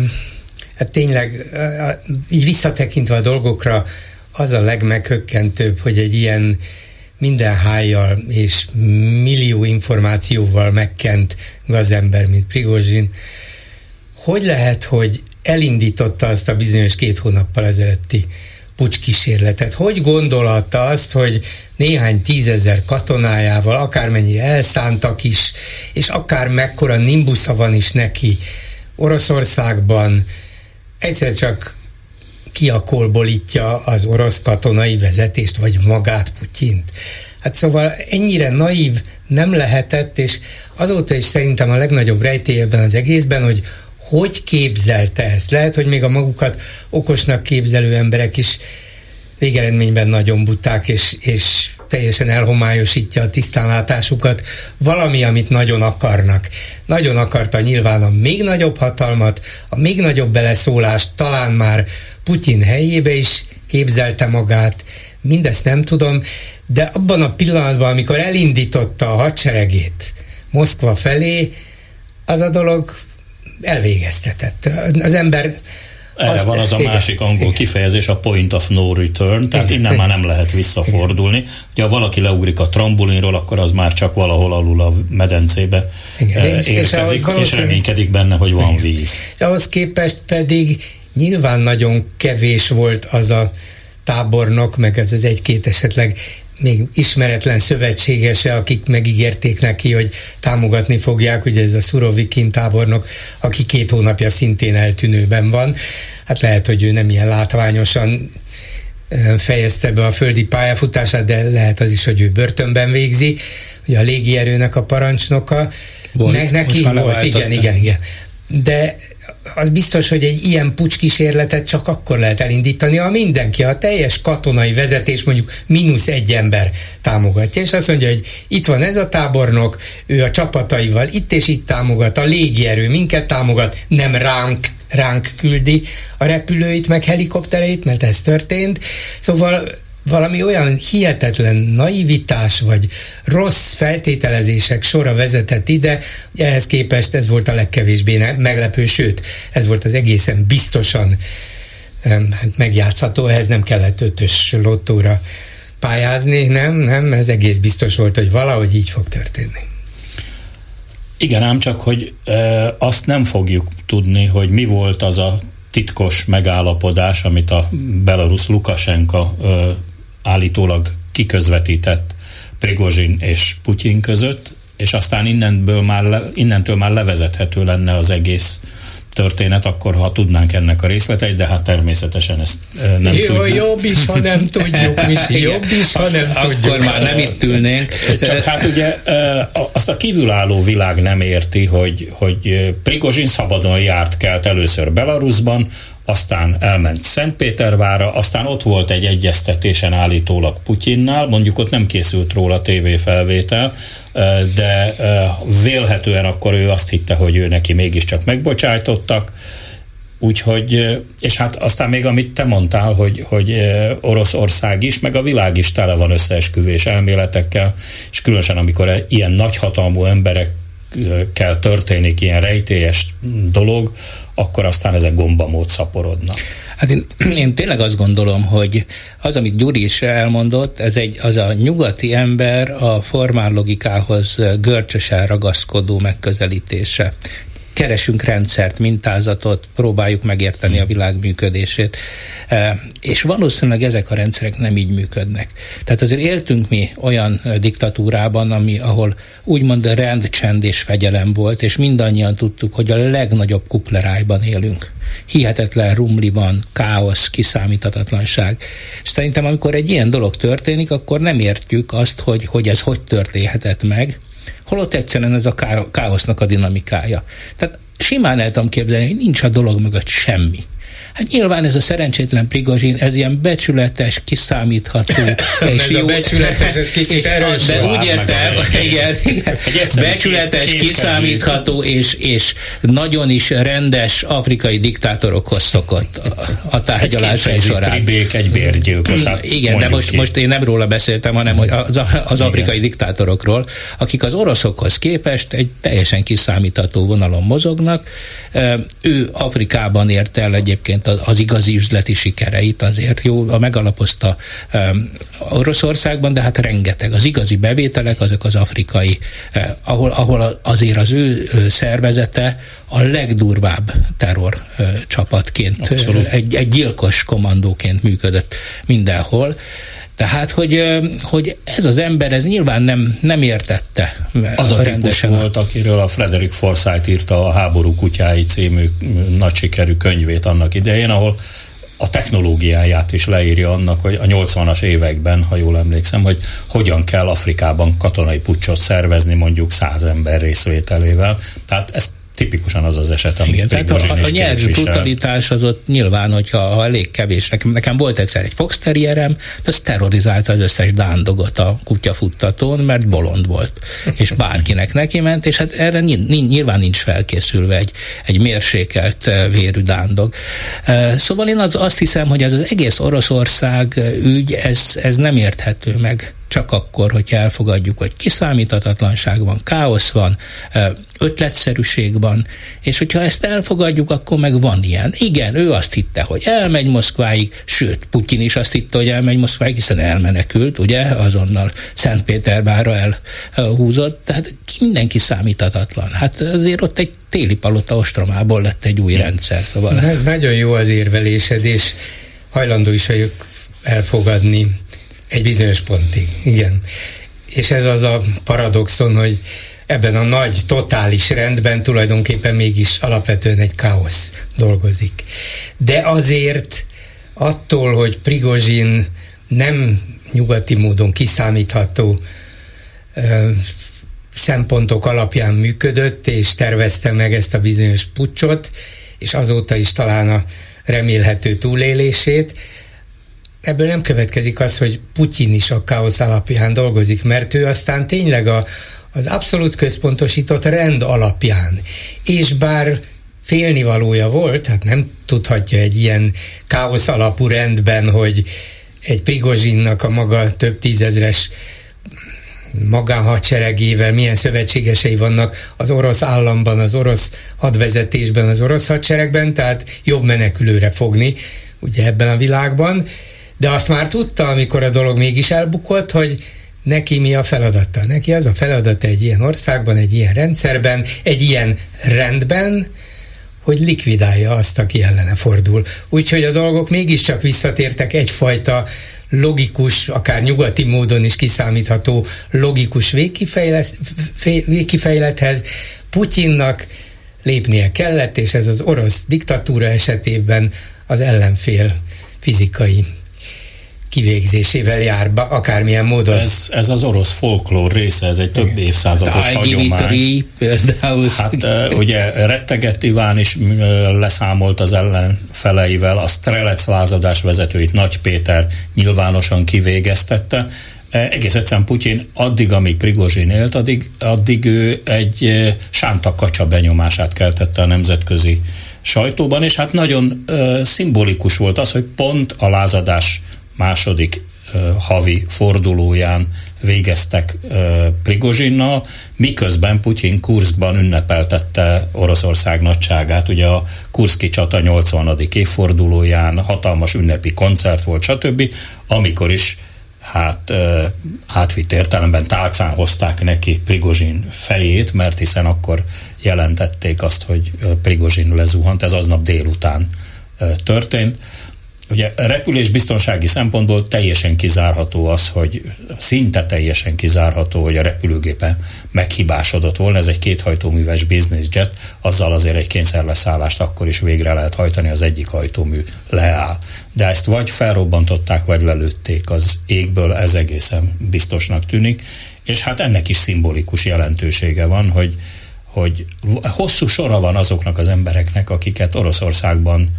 hát tényleg így visszatekintve a dolgokra az a legmeghökkentőbb, hogy egy ilyen minden hájjal és millió információval megkent gazember, mint Prigozsin, hogy lehet, hogy elindította azt a bizonyos két hónappal ezelőtti pucskísérletet? Hogy gondolhatta azt, hogy néhány tízezer katonájával, akármennyire elszántak is, és akár mekkora nimbusza van is neki Oroszországban, egyszer csak kiakolbolítja az orosz katonai vezetést, vagy magát Putyint. Hát szóval ennyire naív nem lehetett, és azóta is szerintem a legnagyobb rejtély ebben az egészben, hogy hogy képzelte ezt. Lehet, hogy még a magukat okosnak képzelő emberek is végeredményben nagyon buták, és, és teljesen elhomályosítja a tisztánlátásukat, valami, amit nagyon akarnak. Nagyon akarta nyilván a még nagyobb hatalmat, a még nagyobb beleszólást, talán már Putyin helyébe is képzelte magát, mindezt nem tudom, de abban a pillanatban, amikor elindította a hadseregét Moszkva felé, az a dolog elvégeztetett. Az ember erre azt, van az a igen, másik angol igen. kifejezés, a point of no return, tehát igen, innen igen. már nem lehet visszafordulni. Igen. Ugye, ha valaki leugrik a trambulinról, akkor az már csak valahol alul a medencébe igen. érkezik, és, és reménykedik benne, hogy van igen. víz. És ahhoz képest pedig nyilván nagyon kevés volt az a tábornok, meg ez az egy-két esetleg még ismeretlen szövetségese, akik megígérték neki, hogy támogatni fogják, ugye ez a Szurovikin tábornok, aki két hónapja szintén eltűnőben van. Hát lehet, hogy ő nem ilyen látványosan fejezte be a földi pályafutását, de lehet az is, hogy ő börtönben végzi, ugye a légierőnek a parancsnoka. Volt, ne, neki volt, igen, igen, igen. De az biztos, hogy egy ilyen pucskísérletet csak akkor lehet elindítani, ha mindenki, a teljes katonai vezetés mondjuk mínusz egy ember támogatja, és azt mondja, hogy itt van ez a tábornok, ő a csapataival itt és itt támogat, a légierő minket támogat, nem ránk ránk küldi a repülőit, meg helikoptereit, mert ez történt. Szóval valami olyan hihetetlen naivitás, vagy rossz feltételezések sora vezetett ide, ehhez képest ez volt a legkevésbé meglepő, sőt, ez volt az egészen biztosan hát megjátszható, ehhez nem kellett ötös lottóra pályázni, nem, nem, ez egész biztos volt, hogy valahogy így fog történni. Igen, ám csak, hogy e, azt nem fogjuk tudni, hogy mi volt az a titkos megállapodás, amit a Belarus Lukasenka e, állítólag kiközvetített Prigozsin és Putyin között, és aztán innentől már, innentől már levezethető lenne az egész történet, akkor ha tudnánk ennek a részleteit, de hát természetesen ezt nem Jó, tudjuk. Jobb is, ha nem tudjuk, Misi, jobb is, ha nem Akkor tudjuk. Akkor már nem itt ülnénk. Csak hát ugye azt a kívülálló világ nem érti, hogy, hogy Prigozsin szabadon járt kelt először Belarusban, aztán elment Szentpétervára, aztán ott volt egy egyeztetésen állítólag Putyinnál, mondjuk ott nem készült róla tévéfelvétel, de vélhetően akkor ő azt hitte, hogy ő neki mégiscsak megbocsájtottak, Úgyhogy, és hát aztán még amit te mondtál, hogy, hogy Oroszország is, meg a világ is tele van összeesküvés elméletekkel, és különösen amikor ilyen nagyhatalmú emberek kell történik ilyen rejtélyes dolog, akkor aztán ezek gombamód szaporodnak. Hát én, én tényleg azt gondolom, hogy az, amit Gyuri is elmondott, ez egy, az a nyugati ember a formál logikához görcsösen ragaszkodó megközelítése keresünk rendszert, mintázatot, próbáljuk megérteni a világ működését. És valószínűleg ezek a rendszerek nem így működnek. Tehát azért éltünk mi olyan diktatúrában, ami, ahol úgymond rend, csend és fegyelem volt, és mindannyian tudtuk, hogy a legnagyobb kuplerájban élünk. Hihetetlen rumli van, káosz, kiszámíthatatlanság. És szerintem, amikor egy ilyen dolog történik, akkor nem értjük azt, hogy, hogy ez hogy történhetett meg, holott egyszerűen ez a káosznak a dinamikája. Tehát simán el tudom képzelni, hogy nincs a dolog mögött semmi. Hát nyilván ez a szerencsétlen Prigozsin, ez ilyen becsületes, kiszámítható. és ez jó, a becsületes, ez kicsit erős. De úgy értem, igen, igen becsületes, kiszámítható és, és nagyon is rendes afrikai diktátorokhoz szokott a, tárgyalásai során. Egy bék, egy bérgyilkos. Hát igen, de most, most én nem róla beszéltem, hanem az, az afrikai igen. diktátorokról, akik az oroszokhoz képest egy teljesen kiszámítható vonalon mozognak. Ő Afrikában ért el egyébként az igazi üzleti sikereit azért jó, a megalapozta um, Oroszországban, de hát rengeteg. Az igazi bevételek azok az afrikai, uh, ahol, ahol azért az ő szervezete a legdurvább terror uh, csapatként, egy, egy gyilkos kommandóként működött mindenhol. Tehát, hogy, hogy ez az ember, ez nyilván nem, nem értette Az a típus volt, akiről a Frederick Forsyth írta a Háború kutyái című nagy sikerű könyvét annak idején, ahol a technológiáját is leírja annak, hogy a 80-as években, ha jól emlékszem, hogy hogyan kell Afrikában katonai pucsot szervezni mondjuk száz ember részvételével. Tehát ezt tipikusan az az eset, amit Igen, tehát a, a nyelvű brutalitás az ott nyilván, hogyha ha elég kevés. Nekem, nekem volt egyszer egy fox terrierem, az terrorizálta az összes dándogot a kutyafuttatón, mert bolond volt, és bárkinek neki ment, és hát erre nyilván nincs felkészülve egy, egy mérsékelt eh, vérű dándog. Eh, szóval én az, azt hiszem, hogy ez az egész Oroszország eh, ügy, ez, ez nem érthető meg csak akkor, hogy elfogadjuk, hogy kiszámíthatatlanság van, káosz van, ötletszerűség van, és hogyha ezt elfogadjuk, akkor meg van ilyen. Igen, ő azt hitte, hogy elmegy Moszkváig, sőt, Putyin is azt hitte, hogy elmegy Moszkváig, hiszen elmenekült, ugye, azonnal Szentpétervára elhúzott, tehát mindenki számíthatatlan. Hát azért ott egy téli palota ostromából lett egy új rendszer. Szóval... Na, nagyon jó az érvelésed, és hajlandó is vagyok elfogadni egy bizonyos pontig, igen. És ez az a paradoxon, hogy ebben a nagy, totális rendben tulajdonképpen mégis alapvetően egy káosz dolgozik. De azért attól, hogy Prigozsin nem nyugati módon kiszámítható ö, szempontok alapján működött, és tervezte meg ezt a bizonyos pucsot, és azóta is talán a remélhető túlélését, ebből nem következik az, hogy Putyin is a káosz alapján dolgozik, mert ő aztán tényleg a, az abszolút központosított rend alapján, és bár félnivalója volt, hát nem tudhatja egy ilyen káosz alapú rendben, hogy egy Prigozsinnak a maga több tízezres magánhadseregével, milyen szövetségesei vannak az orosz államban, az orosz hadvezetésben, az orosz hadseregben, tehát jobb menekülőre fogni, ugye ebben a világban, de azt már tudta, amikor a dolog mégis elbukott, hogy neki mi a feladata. Neki az a feladata egy ilyen országban, egy ilyen rendszerben, egy ilyen rendben, hogy likvidálja azt, aki ellene fordul. Úgyhogy a dolgok mégiscsak visszatértek egyfajta logikus, akár nyugati módon is kiszámítható logikus végkifejlethez. Putyinnak lépnie kellett, és ez az orosz diktatúra esetében az ellenfél fizikai kivégzésével jár, akármilyen módon. Ez, ez az orosz folklór része, ez egy több évszázados hagyomány. például. Hát ugye Retteget Iván is leszámolt az ellenfeleivel, a Strelec lázadás vezetőit Nagy Péter nyilvánosan kivégeztette. Egész egyszerűen Putyin addig, amíg Prigozsin élt, addig, addig ő egy sánta kacsa benyomását keltette a nemzetközi sajtóban, és hát nagyon uh, szimbolikus volt az, hogy pont a lázadás második havi fordulóján végeztek Prigozsinnal, miközben Putyin Kurszkban ünnepeltette Oroszország nagyságát. Ugye a Kurszki csata 80. évfordulóján hatalmas ünnepi koncert volt, stb., amikor is hát átvitt értelemben tálcán hozták neki Prigozsin fejét, mert hiszen akkor jelentették azt, hogy Prigozsin lezuhant, ez aznap délután történt. Ugye repülés biztonsági szempontból teljesen kizárható az, hogy szinte teljesen kizárható, hogy a repülőgépe meghibásodott volna. Ez egy kéthajtóműves business jet, azzal azért egy kényszerleszállást akkor is végre lehet hajtani, az egyik hajtómű leáll. De ezt vagy felrobbantották, vagy lelőtték az égből, ez egészen biztosnak tűnik. És hát ennek is szimbolikus jelentősége van, hogy hogy hosszú sora van azoknak az embereknek, akiket Oroszországban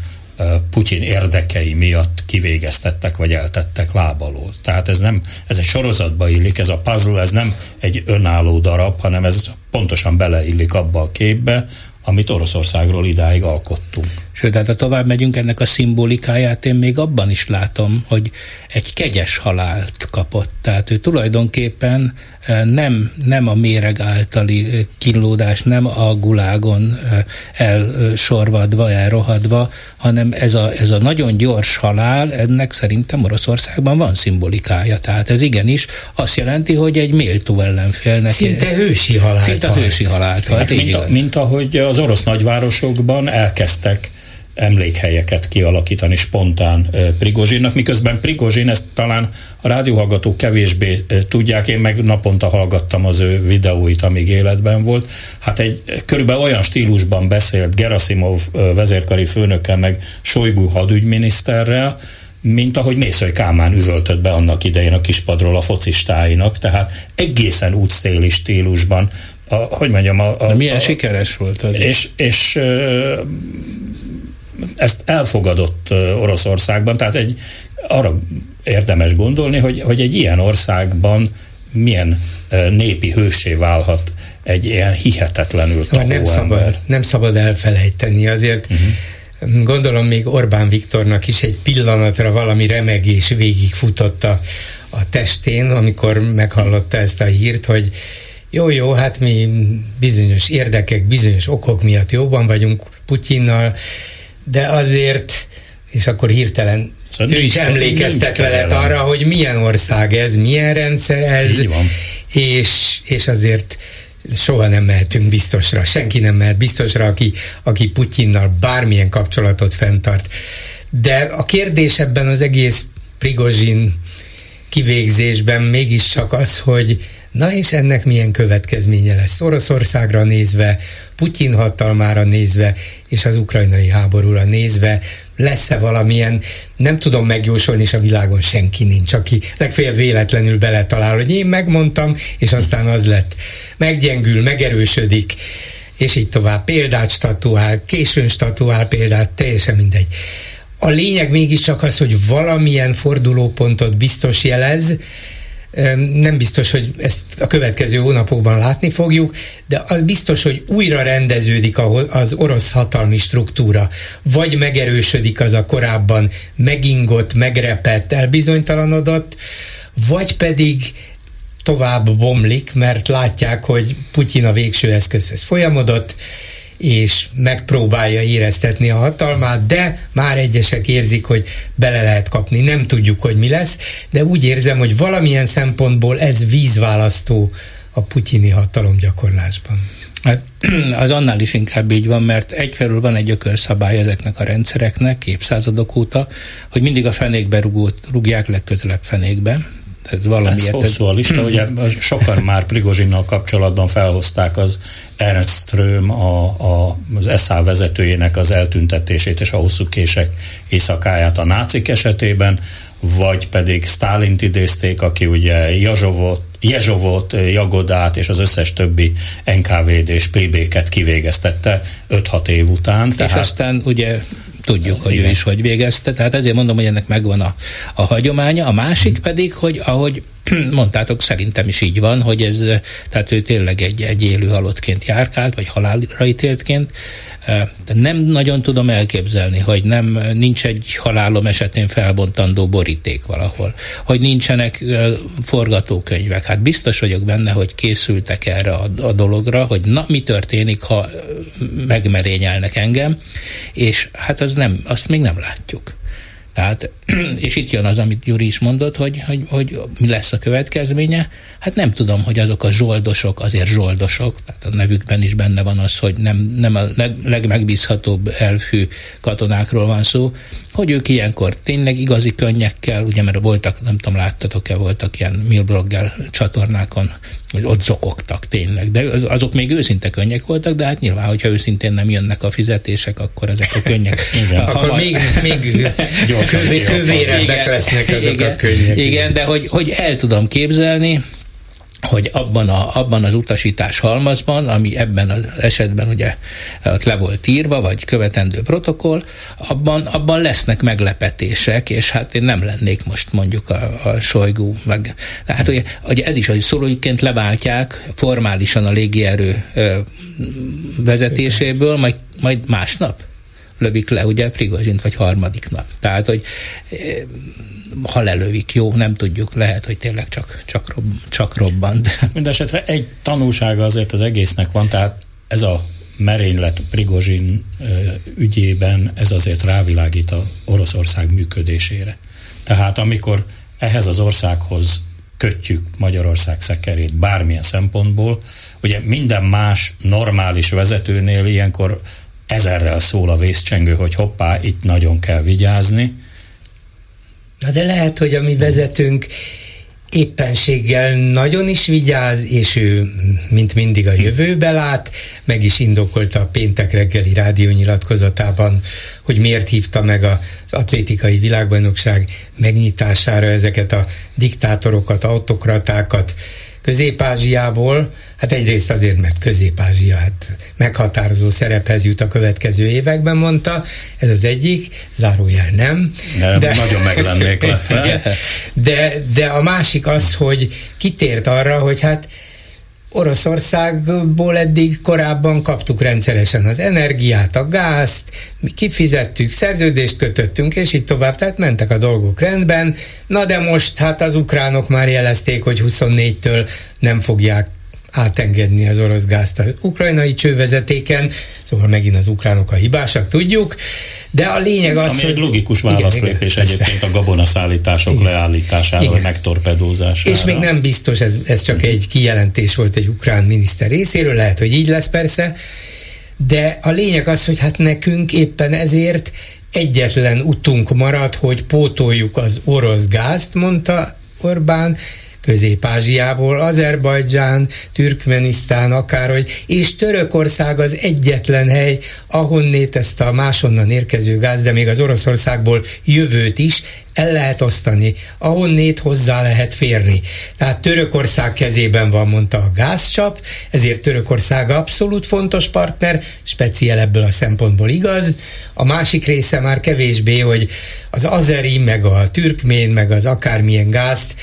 Putyin érdekei miatt kivégeztettek, vagy eltettek lábalól. Tehát ez nem, ez egy sorozatba illik, ez a puzzle, ez nem egy önálló darab, hanem ez pontosan beleillik abba a képbe, amit Oroszországról idáig alkottunk. Sőt, tehát ha tovább megyünk ennek a szimbolikáját, én még abban is látom, hogy egy kegyes halált kapott. Tehát ő tulajdonképpen eh, nem, nem a méreg általi eh, kínlódás, nem a gulágon eh, elsorvadva, elrohadva, hanem ez a, ez a nagyon gyors halál, ennek szerintem Oroszországban van szimbolikája. Tehát ez igenis azt jelenti, hogy egy méltó ellenfélnek. Szinte hősi halált. Szinte hősi halált. Hát, mint, a, mint ahogy az orosz nagyvárosokban elkezdtek emlékhelyeket kialakítani spontán Prigozsinnak, miközben Prigozsin, ezt talán a rádióhallgatók kevésbé tudják, én meg naponta hallgattam az ő videóit, amíg életben volt. Hát egy körülbelül olyan stílusban beszélt Gerasimov vezérkari főnökkel, meg Sojgu hadügyminiszterrel, mint ahogy Mészöly Kálmán üvöltött be annak idején a kispadról a focistáinak, tehát egészen útszéli stílusban. A, hogy mondjam, a, a, De milyen a, sikeres volt az és, és ezt elfogadott Oroszországban, tehát egy, arra érdemes gondolni, hogy, hogy egy ilyen országban milyen népi hősé válhat egy ilyen hihetetlenül szóval nem szabad, nem szabad elfelejteni, azért uh-huh. gondolom még Orbán Viktornak is egy pillanatra valami remegés végigfutott a, a testén, amikor meghallotta ezt a hírt, hogy jó, jó, hát mi bizonyos érdekek, bizonyos okok miatt jóban vagyunk Putyinnal, de azért, és akkor hirtelen szóval ő is emlékeztet veled arra, hogy milyen ország ez, milyen rendszer ez, és, és azért soha nem mehetünk biztosra, senki nem mehet biztosra, aki, aki Putyinnal bármilyen kapcsolatot fenntart. De a kérdés ebben az egész Prigozsin kivégzésben mégiscsak az, hogy Na és ennek milyen következménye lesz Oroszországra nézve, Putyin hatalmára nézve, és az ukrajnai háborúra nézve, lesz-e valamilyen, nem tudom megjósolni, és a világon senki nincs, aki legfeljebb véletlenül beletalál, hogy én megmondtam, és aztán az lett. Meggyengül, megerősödik, és így tovább. Példát statuál, későn statuál példát, teljesen mindegy. A lényeg mégiscsak az, hogy valamilyen fordulópontot biztos jelez, nem biztos, hogy ezt a következő hónapokban látni fogjuk, de az biztos, hogy újra rendeződik az orosz hatalmi struktúra, vagy megerősödik az a korábban megingott, megrepett, elbizonytalanodott, vagy pedig tovább bomlik, mert látják, hogy Putyin a végső eszközhöz folyamodott, és megpróbálja éreztetni a hatalmát, de már egyesek érzik, hogy bele lehet kapni. Nem tudjuk, hogy mi lesz, de úgy érzem, hogy valamilyen szempontból ez vízválasztó a putyini hatalomgyakorlásban. Hát az annál is inkább így van, mert egyfelől van egy ökölszabály ezeknek a rendszereknek évszázadok óta, hogy mindig a fenékbe rugót, rúgják legközelebb fenékbe, ez valamiért... Ez hosszú a lista, ugye sokan már Prigozsinnal kapcsolatban felhozták az Ernst Ström, a, a, az SA vezetőjének az eltüntetését és a hosszú kések éjszakáját a nácik esetében, vagy pedig Stálint idézték, aki ugye Jazsovot, Jezsovot, Jagodát és az összes többi NKVD és PB-ket kivégeztette 5-6 év után. Tehát... És aztán ugye tudjuk, hogy Igen. ő is hogy végezte, tehát ezért mondom, hogy ennek megvan a, a hagyománya. A másik pedig, hogy ahogy mondtátok, szerintem is így van, hogy ez, tehát ő tényleg egy, egy élő halottként járkált, vagy halálra ítéltként, nem nagyon tudom elképzelni, hogy nem nincs egy halálom esetén felbontandó boríték valahol, hogy nincsenek forgatókönyvek. Hát biztos vagyok benne, hogy készültek erre a, a dologra, hogy na, mi történik, ha megmerényelnek engem, és hát az nem, azt még nem látjuk. Tehát, és itt jön az, amit Gyuri is mondott, hogy, hogy, hogy mi lesz a következménye. Hát nem tudom, hogy azok a zsoldosok azért zsoldosok, tehát a nevükben is benne van az, hogy nem, nem a legmegbízhatóbb elfű katonákról van szó, hogy ők ilyenkor tényleg igazi könnyekkel, ugye mert voltak, nem tudom, láttatok-e, voltak ilyen Milbroggel csatornákon, hogy ott zokogtak tényleg, de azok még őszinte könnyek voltak, de hát nyilván, hogyha őszintén nem jönnek a fizetések, akkor ezek a könnyek. Igen. akkor hamar... még, még kövé, kövérebbek lesznek azok igen, a könnyek. Igen, de hogy, hogy el tudom képzelni, hogy abban, a, abban az utasítás halmazban, ami ebben az esetben ugye ott le volt írva, vagy követendő protokoll, abban, abban lesznek meglepetések, és hát én nem lennék most mondjuk a, a solygó, meg hát ugye, ugye ez is, hogy szólóiként leváltják formálisan a légierő ö, vezetéséből, majd, majd másnap lövik le, ugye Prigozsint, vagy harmadik nap. Tehát, hogy ha lelövik, jó, nem tudjuk, lehet, hogy tényleg csak, csak, rob, csak robbant. Mindenesetre egy tanulsága azért az egésznek van, tehát ez a merénylet Prigozsin ügyében, ez azért rávilágít a Oroszország működésére. Tehát amikor ehhez az országhoz kötjük Magyarország szekerét bármilyen szempontból, ugye minden más normális vezetőnél ilyenkor ezerrel szól a vészcsengő, hogy hoppá, itt nagyon kell vigyázni, Na de lehet, hogy a mi vezetőnk éppenséggel nagyon is vigyáz, és ő, mint mindig a jövőbe lát, meg is indokolta a péntek reggeli rádiónyilatkozatában, hogy miért hívta meg az atlétikai világbajnokság megnyitására ezeket a diktátorokat, autokratákat, Közép-Ázsiából, hát egyrészt azért, mert Közép-Ázsia hát meghatározó szerephez jut a következő években, mondta, ez az egyik, zárójel nem. nem de, nagyon meglennék le. de, de a másik az, hogy kitért arra, hogy hát Oroszországból eddig korábban kaptuk rendszeresen az energiát, a gázt, mi kifizettük, szerződést kötöttünk, és így tovább, tehát mentek a dolgok rendben. Na de most hát az ukránok már jelezték, hogy 24-től nem fogják átengedni az orosz gázt az ukrajnai csővezetéken, szóval megint az ukránok a hibásak, tudjuk, de a lényeg az, Ami hogy... egy logikus válaszlépés igen, igen, egyébként a gabonaszállítások igen. leállítására, igen. megtorpedózására. És még nem biztos, ez, ez csak egy kijelentés volt egy ukrán miniszter részéről, lehet, hogy így lesz persze, de a lényeg az, hogy hát nekünk éppen ezért egyetlen utunk marad, hogy pótoljuk az orosz gázt, mondta Orbán, Közép-Ázsiából, Azerbajdzsán, Türkmenisztán, akárhogy, és Törökország az egyetlen hely, ahonnét ezt a másonnan érkező gáz, de még az Oroszországból jövőt is el lehet osztani, ahonnét hozzá lehet férni. Tehát Törökország kezében van, mondta a gázcsap, ezért Törökország abszolút fontos partner, speciál ebből a szempontból igaz. A másik része már kevésbé, hogy az azeri, meg a türkmén, meg az akármilyen gázt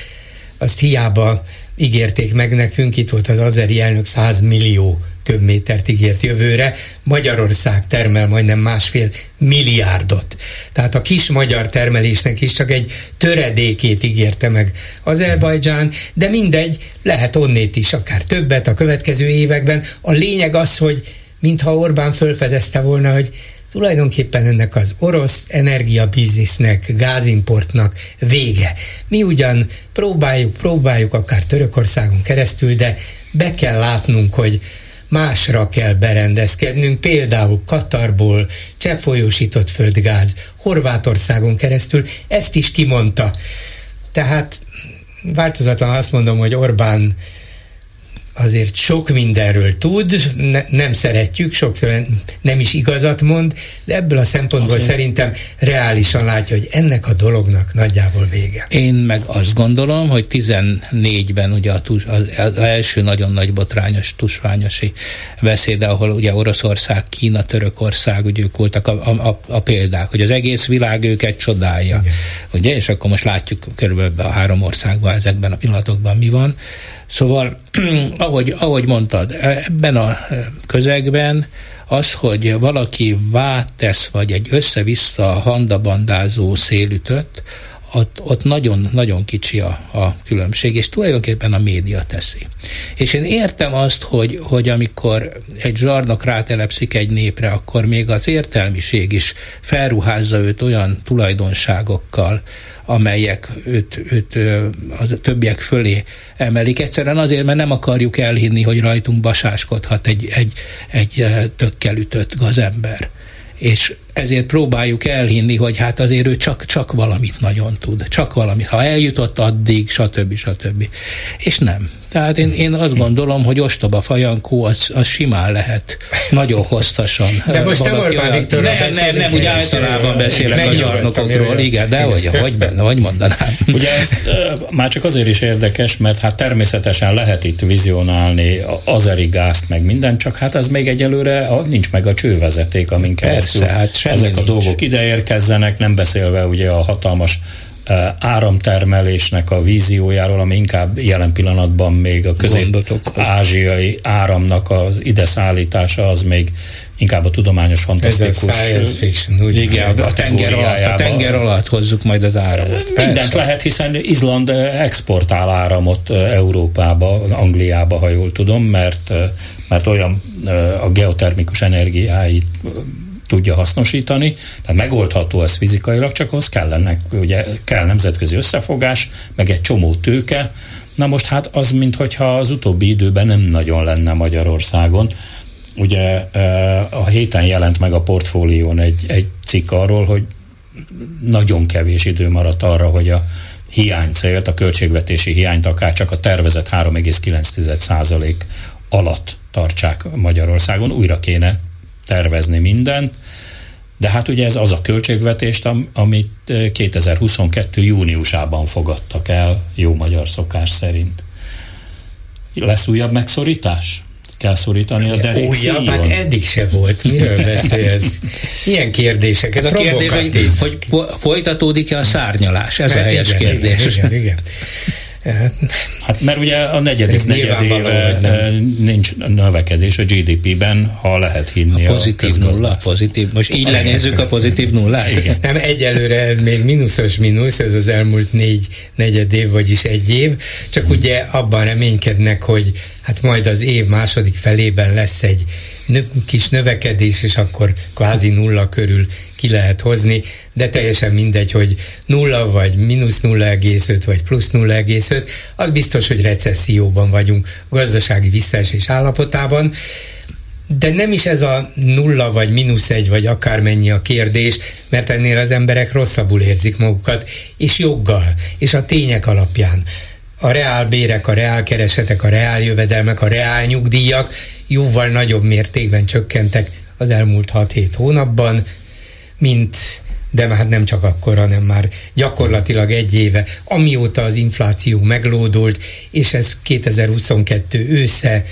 azt hiába ígérték meg nekünk, itt volt az azeri elnök 100 millió köbmétert ígért jövőre, Magyarország termel majdnem másfél milliárdot. Tehát a kis magyar termelésnek is csak egy töredékét ígérte meg Azerbajdzsán, de mindegy, lehet onnét is akár többet a következő években. A lényeg az, hogy mintha Orbán fölfedezte volna, hogy tulajdonképpen ennek az orosz energiabiznisznek, gázimportnak vége. Mi ugyan próbáljuk, próbáljuk akár Törökországon keresztül, de be kell látnunk, hogy másra kell berendezkednünk, például Katarból, cseppfolyósított földgáz, Horvátországon keresztül, ezt is kimondta. Tehát változatlan azt mondom, hogy Orbán azért sok mindenről tud, ne, nem szeretjük, sokszor nem is igazat mond, de ebből a szempontból azért. szerintem reálisan látja, hogy ennek a dolognak nagyjából vége. Én meg azt gondolom, hogy 14-ben ugye a tus, az, az első nagyon nagy botrányos tusványosi beszéde, ahol ugye Oroszország, Kína, Törökország, ugye ők voltak a, a, a példák, hogy az egész világ őket csodálja. Igen. Ugye, és akkor most látjuk körülbelül a három országban ezekben a pillanatokban mi van. Szóval, ahogy, ahogy mondtad, ebben a közegben az, hogy valaki vát tesz, vagy egy össze-vissza handabandázó szélütött, ott, ott nagyon, nagyon kicsi a, a különbség, és tulajdonképpen a média teszi. És én értem azt, hogy, hogy amikor egy zsarnok rátelepszik egy népre, akkor még az értelmiség is felruházza őt olyan tulajdonságokkal, amelyek őt, őt a többiek fölé emelik. Egyszerűen azért, mert nem akarjuk elhinni, hogy rajtunk basáskodhat egy, egy, egy tökkel ütött gazember. És ezért próbáljuk elhinni, hogy hát azért ő csak, csak valamit nagyon tud, csak valamit. Ha eljutott addig, stb. stb. És nem. Tehát én, én azt gondolom, hogy ostoba fajankó az, az simán lehet nagyon hosszasan. De most nem Orbán Viktor Nem, nem, nem, úgy általában beszélek a zsarnokokról, igen, de hogy, hogy benne, hogy mondanám. Ugye ez már csak azért is érdekes, mert hát természetesen lehet itt vizionálni azeri gázt, meg minden, csak hát ez még egyelőre nincs meg a csővezeték, amin keresztül Persze, hát ezek nincs. a dolgok ideérkezzenek, nem beszélve ugye a hatalmas áramtermelésnek a víziójáról, ami inkább jelen pillanatban még a közép-ázsiai áramnak az ide szállítása az még inkább a tudományos fantasztikus. Ez a science fiction, úgy igen, a tenger, alatt, a tenger alatt hozzuk majd az áramot. Mindent Persze. lehet, hiszen Izland exportál áramot Európába, Angliába, ha jól tudom, mert, mert olyan a geotermikus energiáit tudja hasznosítani, tehát megoldható ez fizikailag, csak ahhoz kellenek, ugye kell nemzetközi összefogás, meg egy csomó tőke, Na most hát az, mintha az utóbbi időben nem nagyon lenne Magyarországon. Ugye a héten jelent meg a portfólión egy, egy cikk arról, hogy nagyon kevés idő maradt arra, hogy a hiánycélt, a költségvetési hiányt akár csak a tervezett 3,9% alatt tartsák Magyarországon. Újra kéne tervezni mindent, de hát ugye ez az a költségvetést, amit 2022. júniusában fogadtak el, jó magyar szokás szerint. Lesz újabb megszorítás? Kell szorítani a derék Újabb? Hát eddig se volt. Miről beszélsz? Ilyen kérdések. Ez a, a kérdés, hogy, hogy folytatódik-e a szárnyalás? Ez hát a helyes igen, kérdés. Igen, igen, igen. Hát mert ugye a negyedik negyedéve nincs növekedés a GDP-ben, ha lehet hinni a pozitív a nulla, pozitív. Most így lenézzük a pozitív nullát? Igen. Nem, egyelőre ez még mínuszos mínusz, ez az elmúlt négy negyed év, vagyis egy év, csak hmm. ugye abban reménykednek, hogy hát majd az év második felében lesz egy kis növekedés, és akkor kvázi nulla körül ki lehet hozni, de teljesen mindegy, hogy nulla vagy mínusz 0,5 vagy plusz 0,5, az biztos, hogy recesszióban vagyunk, gazdasági visszaesés állapotában, de nem is ez a nulla vagy mínusz egy, vagy akármennyi a kérdés, mert ennél az emberek rosszabbul érzik magukat, és joggal, és a tények alapján. A reál bérek, a reál keresetek, a reál jövedelmek, a reál nyugdíjak jóval nagyobb mértékben csökkentek az elmúlt 6-7 hónapban, mint de már nem csak akkor, hanem már gyakorlatilag egy éve, amióta az infláció meglódult, és ez 2022 ősze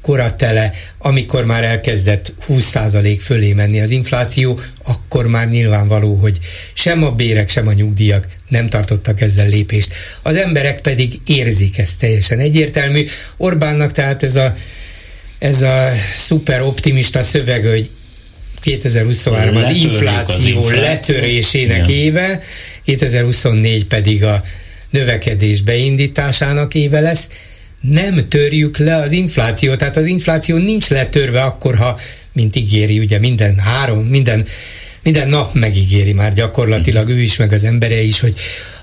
koratele, amikor már elkezdett 20% fölé menni az infláció, akkor már nyilvánvaló, hogy sem a bérek, sem a nyugdíjak nem tartottak ezzel lépést. Az emberek pedig érzik ezt teljesen egyértelmű. Orbánnak tehát ez a, ez a szuper optimista szöveg, hogy 2023 az infláció az letörésének Igen. éve, 2024 pedig a növekedés beindításának éve lesz, nem törjük le az inflációt, tehát az infláció nincs letörve akkor, ha, mint ígéri, ugye minden három, minden minden nap megígéri már gyakorlatilag ő is, meg az embere is, hogy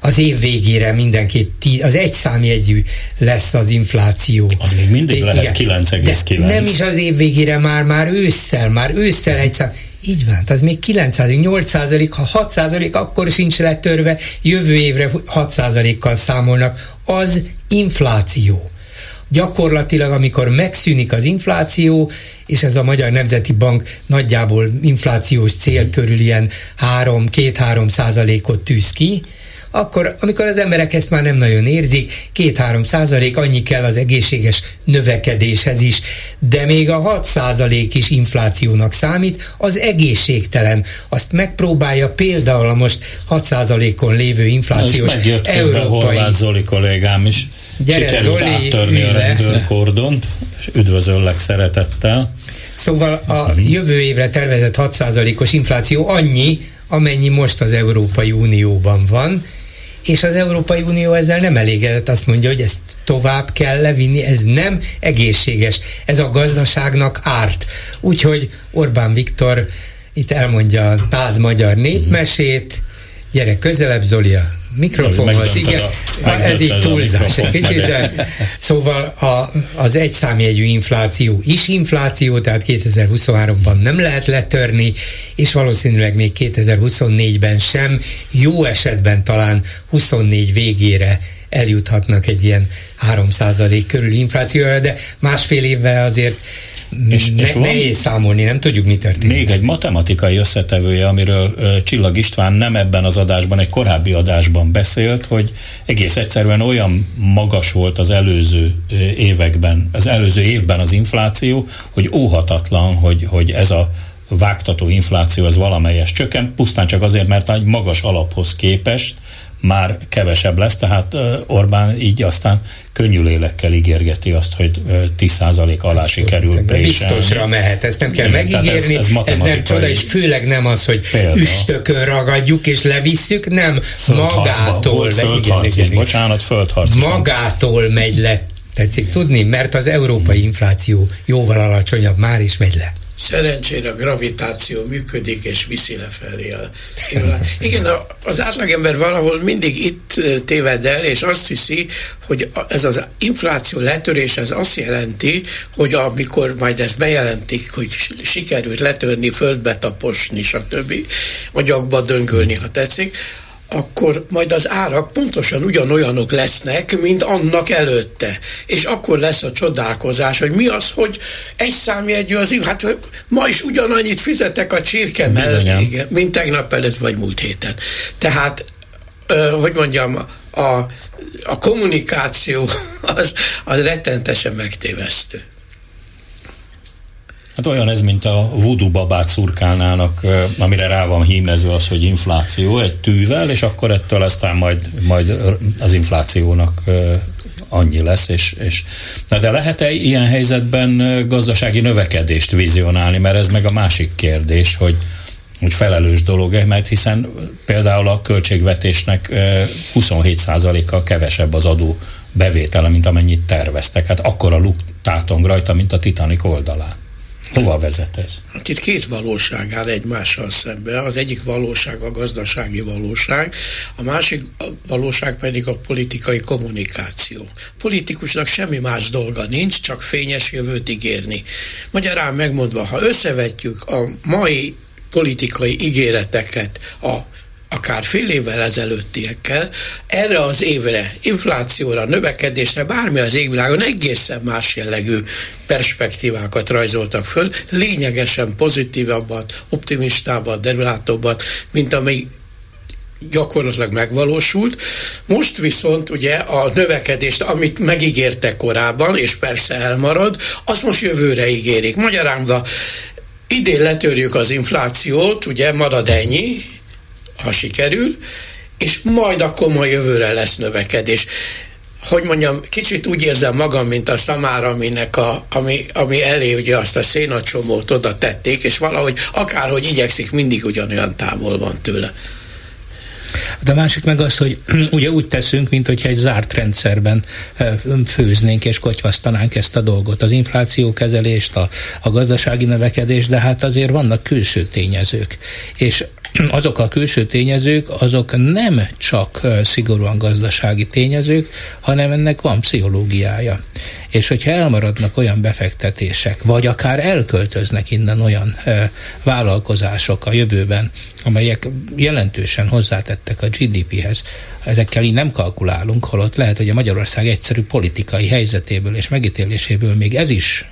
az év végére mindenképp tí, az egy számjegyű lesz az infláció. Az még mindig lehet 9,9. Nem is az év végére, már, már ősszel, már ősszel egy szám. Így van, az még 9 8 százalék, ha 6 százalék, akkor sincs letörve, jövő évre 6 százalékkal számolnak. Az infláció gyakorlatilag, amikor megszűnik az infláció, és ez a Magyar Nemzeti Bank nagyjából inflációs cél körül ilyen 3-2-3 százalékot tűz ki, akkor, amikor az emberek ezt már nem nagyon érzik, 2-3 százalék annyi kell az egészséges növekedéshez is, de még a 6 százalék is inflációnak számít, az egészségtelen. Azt megpróbálja például a most 6 százalékon lévő inflációs európai... Horváth Zoli kollégám is Gyere, Sikerült Zoli, áttörni a rendőrkordont, és üdvözöllek szeretettel. Szóval a jövő évre tervezett 6%-os infláció annyi, amennyi most az Európai Unióban van, és az Európai Unió ezzel nem elégedett, azt mondja, hogy ezt tovább kell levinni, ez nem egészséges, ez a gazdaságnak árt. Úgyhogy Orbán Viktor itt elmondja a táz magyar népmesét, gyere közelebb Zolia, mikrofonhoz, igen, a, ez így túlzás egy kicsit, de szóval a, az egyszámjegyű infláció is infláció, tehát 2023-ban nem lehet letörni, és valószínűleg még 2024-ben sem, jó esetben talán 24 végére eljuthatnak egy ilyen 3% körül inflációra, de másfél évvel azért és, ne, és van, nehéz számolni, nem tudjuk, mi történik. Még egy matematikai összetevője, amiről uh, Csillag István nem ebben az adásban, egy korábbi adásban beszélt, hogy egész egyszerűen olyan magas volt az előző években, az előző évben az infláció, hogy óhatatlan, hogy, hogy ez a vágtató infláció ez valamelyes csökken, pusztán csak azért, mert egy magas alaphoz képest már kevesebb lesz, tehát Orbán így aztán könnyű lélekkel ígérgeti azt, hogy 10% alá hát, sikerül Biztosra mehet, ezt nem kell Igen, megígérni, ez, ez, ez nem csoda, és főleg nem az, hogy példa. üstökön ragadjuk és levisszük, nem, magától. Földharc is, bocsánat, földharc Magától megy le, tetszik tudni, mert az európai infláció jóval alacsonyabb, már is megy le. Szerencsére a gravitáció működik és viszi lefelé. A, igen, az átlagember valahol mindig itt téved el, és azt hiszi, hogy ez az infláció letörés, ez azt jelenti, hogy amikor majd ezt bejelentik, hogy sikerült letörni, földbe taposni, stb., agyakba döngölni, ha tetszik, akkor majd az árak pontosan ugyanolyanok lesznek, mint annak előtte. És akkor lesz a csodálkozás, hogy mi az, hogy egy számjegyű az hát ma is ugyanannyit fizetek a csirke mellett, mint tegnap előtt vagy múlt héten. Tehát, hogy mondjam, a, a kommunikáció az, az rettentesen megtévesztő. Hát olyan ez, mint a voodoo babát szurkálnának, amire rá van hímezve az, hogy infláció egy tűvel, és akkor ettől aztán majd, majd az inflációnak annyi lesz, és, és na de lehet-e ilyen helyzetben gazdasági növekedést vizionálni, mert ez meg a másik kérdés, hogy, hogy felelős dolog, mert hiszen például a költségvetésnek 27%-kal kevesebb az adó bevétele, mint amennyit terveztek. Hát akkor a luk tátong rajta, mint a Titanic oldalán. Hova vezet ez? Itt két valóság áll egymással szembe. Az egyik valóság a gazdasági valóság, a másik valóság pedig a politikai kommunikáció. Politikusnak semmi más dolga nincs, csak fényes jövőt ígérni. Magyarán megmondva, ha összevetjük a mai politikai ígéreteket a akár fél évvel ezelőttiekkel, erre az évre, inflációra, növekedésre, bármi az égvilágon egészen más jellegű perspektívákat rajzoltak föl, lényegesen pozitívabbat, optimistábbat, derülátóbbat, mint ami gyakorlatilag megvalósult. Most viszont ugye a növekedést, amit megígérte korábban, és persze elmarad, azt most jövőre ígérik. Magyarán idén letörjük az inflációt, ugye marad ennyi, ha sikerül, és majd akkor ma jövőre lesz növekedés hogy mondjam, kicsit úgy érzem magam, mint a szamára, aminek a, ami, ami elé ugye azt a szénacsomót oda tették, és valahogy akárhogy igyekszik, mindig ugyanolyan távol van tőle. De a másik meg az, hogy ugye úgy teszünk, mint hogyha egy zárt rendszerben főznénk és kotyvasztanánk ezt a dolgot, az inflációkezelést, a, a gazdasági növekedést, de hát azért vannak külső tényezők. És azok a külső tényezők, azok nem csak szigorúan gazdasági tényezők, hanem ennek van pszichológiája. És hogyha elmaradnak olyan befektetések, vagy akár elköltöznek innen olyan vállalkozások a jövőben, amelyek jelentősen hozzátettek a GDP-hez, ezekkel így nem kalkulálunk, holott lehet, hogy a Magyarország egyszerű politikai helyzetéből és megítéléséből még ez is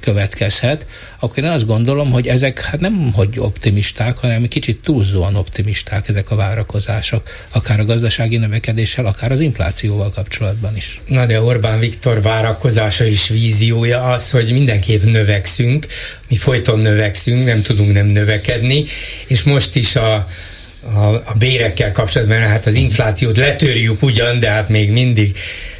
következhet, akkor én azt gondolom, hogy ezek hát nem hogy optimisták, hanem kicsit túlzóan optimisták ezek a várakozások, akár a gazdasági növekedéssel, akár az inflációval kapcsolatban is. Na de Orbán Viktor várakozása és víziója az, hogy mindenképp növekszünk, mi folyton növekszünk, nem tudunk nem növekedni, és most is a a, a bérekkel kapcsolatban, hát az inflációt letörjük ugyan, de hát még mindig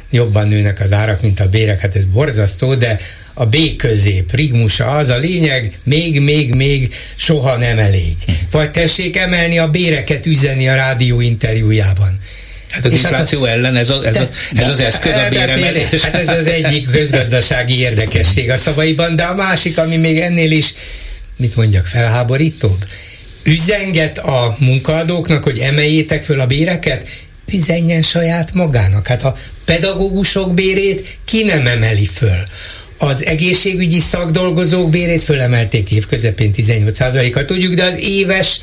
jobban nőnek az árak, mint a bérek, hát ez borzasztó, de a B közép, rigmusa, az a lényeg, még, még, még soha nem elég. Vagy tessék emelni a béreket üzenni a rádió interjújában. Hát az és infláció hát, ellen ez, a, ez, de, a, ez az eszköz a béremelés. Hát ez az egyik közgazdasági érdekesség a szavaiban, de a másik, ami még ennél is, mit mondjak, felháborítóbb, üzenget a munkaadóknak, hogy emeljétek föl a béreket, üzenjen saját magának. Hát a pedagógusok bérét ki nem emeli föl. Az egészségügyi szakdolgozók bérét fölemelték évközepén 18%-kal, tudjuk, de az éves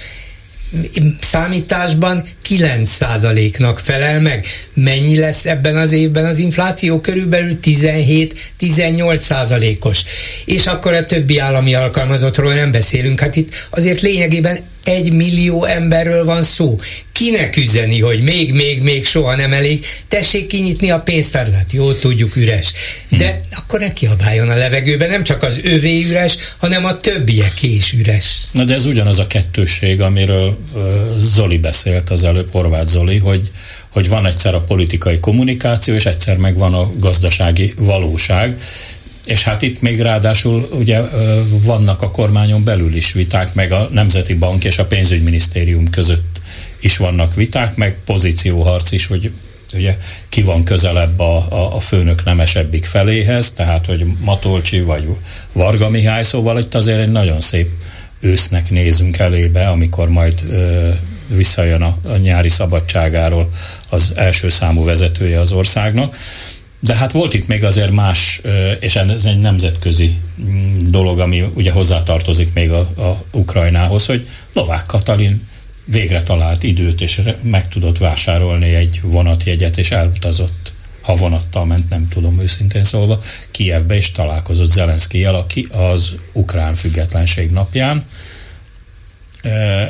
számításban 9%-nak felel meg. Mennyi lesz ebben az évben az infláció? Körülbelül 17-18%-os. És akkor a többi állami alkalmazottról nem beszélünk. Hát itt azért lényegében egy millió emberről van szó. Kinek üzeni, hogy még, még, még soha nem elég, tessék kinyitni a pénztárat. Jó, tudjuk, üres. De hmm. akkor ne kiabáljon a levegőben, nem csak az övé üres, hanem a többieké is üres. Na de ez ugyanaz a kettőség, amiről uh, Zoli beszélt az előbb, Horváth Zoli, hogy, hogy van egyszer a politikai kommunikáció, és egyszer meg van a gazdasági valóság, és hát itt még ráadásul ugye vannak a kormányon belül is viták, meg a Nemzeti Bank és a pénzügyminisztérium között is vannak viták, meg pozícióharc is, hogy ugye ki van közelebb a, a, a főnök nemesebbik feléhez, tehát hogy Matolcsi vagy Varga Mihály, szóval itt azért egy nagyon szép ősznek nézünk elébe, amikor majd ö, visszajön a, a nyári szabadságáról az első számú vezetője az országnak. De hát volt itt még azért más, és ez egy nemzetközi mm, dolog, ami ugye hozzátartozik még a, a Ukrajnához, hogy Lovák Katalin végre talált időt, és meg tudott vásárolni egy vonatjegyet, és elutazott, ha vonattal ment, nem tudom őszintén szólva, Kievbe, és találkozott Zelenszkijel, aki az ukrán függetlenség napján.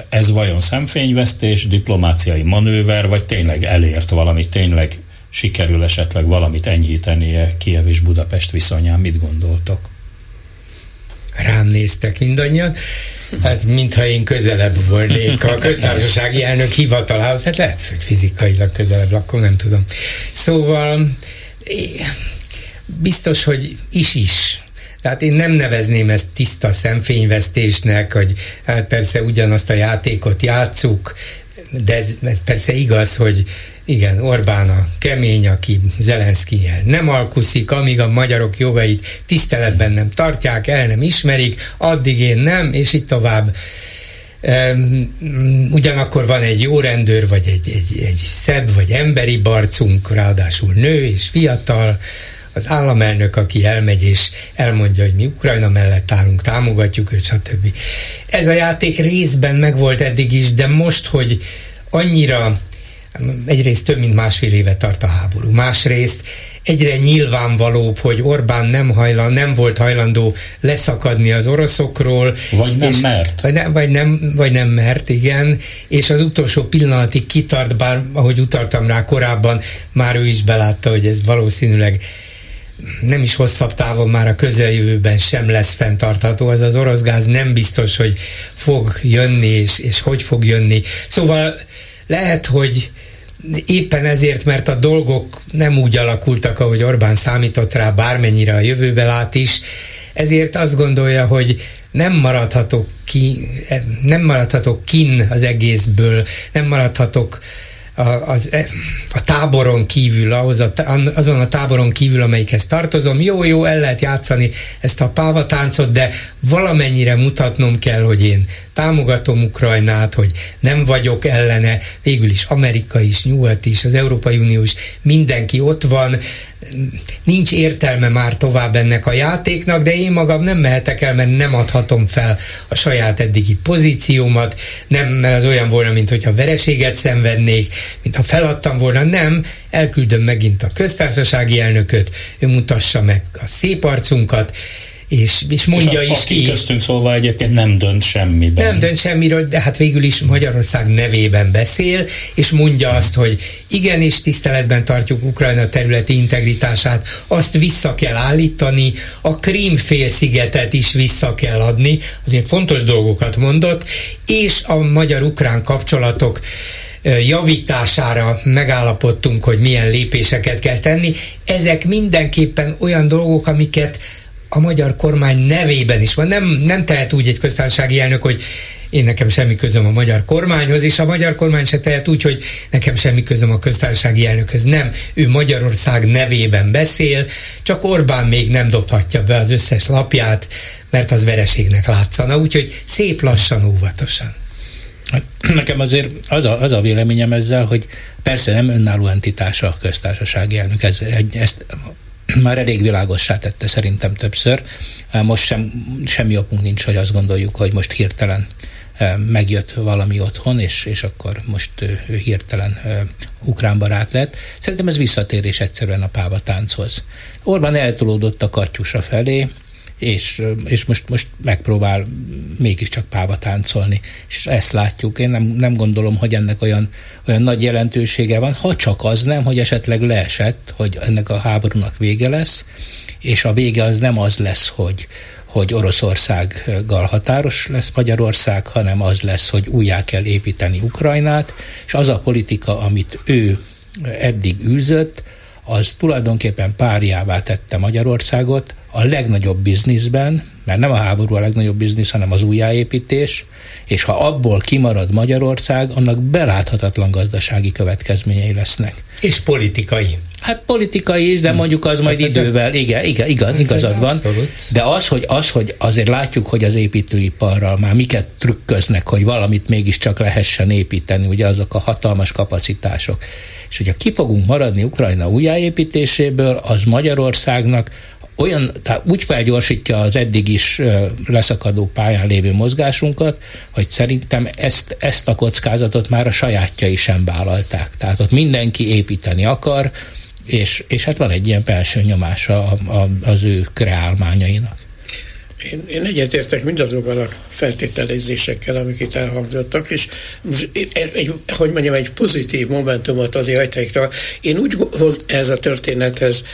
Ez vajon szemfényvesztés, diplomáciai manőver, vagy tényleg elért valami, tényleg sikerül esetleg valamit enyhítenie Kiev és Budapest viszonyán, mit gondoltok? Rám néztek mindannyian. Hát, mintha én közelebb volnék a köztársasági elnök hivatalához, hát lehet, hogy fizikailag közelebb lakom, nem tudom. Szóval biztos, hogy is-is. Tehát én nem nevezném ezt tiszta szemfényvesztésnek, hogy hát persze ugyanazt a játékot játszuk, de ez persze igaz, hogy igen, Orbán a kemény, aki Zelenszkijel nem alkuszik, amíg a magyarok jogait tiszteletben nem tartják, el nem ismerik, addig én nem, és itt tovább. ugyanakkor van egy jó rendőr, vagy egy, egy, egy szebb, vagy emberi barcunk, ráadásul nő és fiatal, az államelnök, aki elmegy és elmondja, hogy mi Ukrajna mellett állunk, támogatjuk őt, stb. Ez a játék részben megvolt eddig is, de most, hogy annyira egyrészt több mint másfél éve tart a háború, másrészt egyre nyilvánvalóbb, hogy Orbán nem, hajlan, nem volt hajlandó leszakadni az oroszokról. Vagy nem és, mert. Vagy, ne, vagy, nem, vagy nem mert, igen. És az utolsó pillanatig kitart, bár ahogy utaltam rá korábban, már ő is belátta, hogy ez valószínűleg nem is hosszabb távon már a közeljövőben sem lesz fenntartható. Az az orosz gáz nem biztos, hogy fog jönni, és, és hogy fog jönni. Szóval lehet, hogy éppen ezért, mert a dolgok nem úgy alakultak, ahogy Orbán számított rá, bármennyire a jövőbe lát is, ezért azt gondolja, hogy nem maradhatok ki, nem maradhatok kin az egészből, nem maradhatok az, e, a táboron kívül, ahhoz a, azon a táboron kívül, amelyikhez tartozom, jó, jó, el lehet játszani ezt a pávatáncot, de valamennyire mutatnom kell, hogy én támogatom Ukrajnát, hogy nem vagyok ellene, végül is Amerika is, Nyugat is, az Európai Unió is, mindenki ott van, nincs értelme már tovább ennek a játéknak, de én magam nem mehetek el, mert nem adhatom fel a saját eddigi pozíciómat, nem, mert az olyan volna, mint hogyha vereséget szenvednék, mint ha feladtam volna, nem, elküldöm megint a köztársasági elnököt, ő mutassa meg a szép arcunkat, és, és mondja és a, is ki. köztünk szólva egyébként nem dönt semmiben. Nem dönt semmiről, de hát végül is Magyarország nevében beszél, és mondja azt, hogy igenis tiszteletben tartjuk Ukrajna területi integritását, azt vissza kell állítani, a Krím félszigetet is vissza kell adni, azért fontos dolgokat mondott, és a magyar-ukrán kapcsolatok javítására megállapodtunk, hogy milyen lépéseket kell tenni. Ezek mindenképpen olyan dolgok, amiket a magyar kormány nevében is van. Nem, nem tehet úgy egy köztársasági elnök, hogy én nekem semmi közöm a magyar kormányhoz, és a magyar kormány se tehet úgy, hogy nekem semmi közöm a köztársasági elnökhöz. Nem, ő Magyarország nevében beszél, csak Orbán még nem dobhatja be az összes lapját, mert az vereségnek látszana, úgyhogy szép lassan, óvatosan. Hát, nekem azért az a, az a véleményem ezzel, hogy persze nem önálló entitása a köztársasági elnök, ez, ezt már elég világossá tette szerintem többször. Most sem, semmi okunk nincs, hogy azt gondoljuk, hogy most hirtelen megjött valami otthon, és, és akkor most ő hirtelen ukrán barát lett. Szerintem ez visszatérés egyszerűen a páva tánchoz. Orbán eltolódott a katyusa felé, és, és most, most megpróbál mégiscsak páva táncolni. És ezt látjuk. Én nem, nem gondolom, hogy ennek olyan, olyan nagy jelentősége van, ha csak az nem, hogy esetleg leesett, hogy ennek a háborúnak vége lesz, és a vége az nem az lesz, hogy, hogy Oroszországgal határos lesz Magyarország, hanem az lesz, hogy újjá kell építeni Ukrajnát, és az a politika, amit ő eddig űzött, az tulajdonképpen párjává tette Magyarországot a legnagyobb bizniszben, mert nem a háború a legnagyobb biznisz, hanem az újjáépítés, és ha abból kimarad Magyarország, annak beláthatatlan gazdasági következményei lesznek. És politikai. Hát politikai is, de mondjuk az majd hát idővel, igen, igen, igen igazad van. Abszolút. De az hogy, az, hogy azért látjuk, hogy az építőiparral már miket trükköznek, hogy valamit mégiscsak lehessen építeni, ugye azok a hatalmas kapacitások. És hogyha ki fogunk maradni Ukrajna újjáépítéséből, az Magyarországnak olyan, tehát úgy felgyorsítja az eddig is leszakadó pályán lévő mozgásunkat, hogy szerintem ezt, ezt a kockázatot már a sajátjai sem vállalták. Tehát ott mindenki építeni akar, és, és hát van egy ilyen belső nyomása a, a, az ő kreálmányainak. Én, én egyetértek mindazokkal a feltételezésekkel, amik itt elhangzottak, és egy, hogy mondjam, egy pozitív momentumot azért hagyták. Én úgy ez a történethez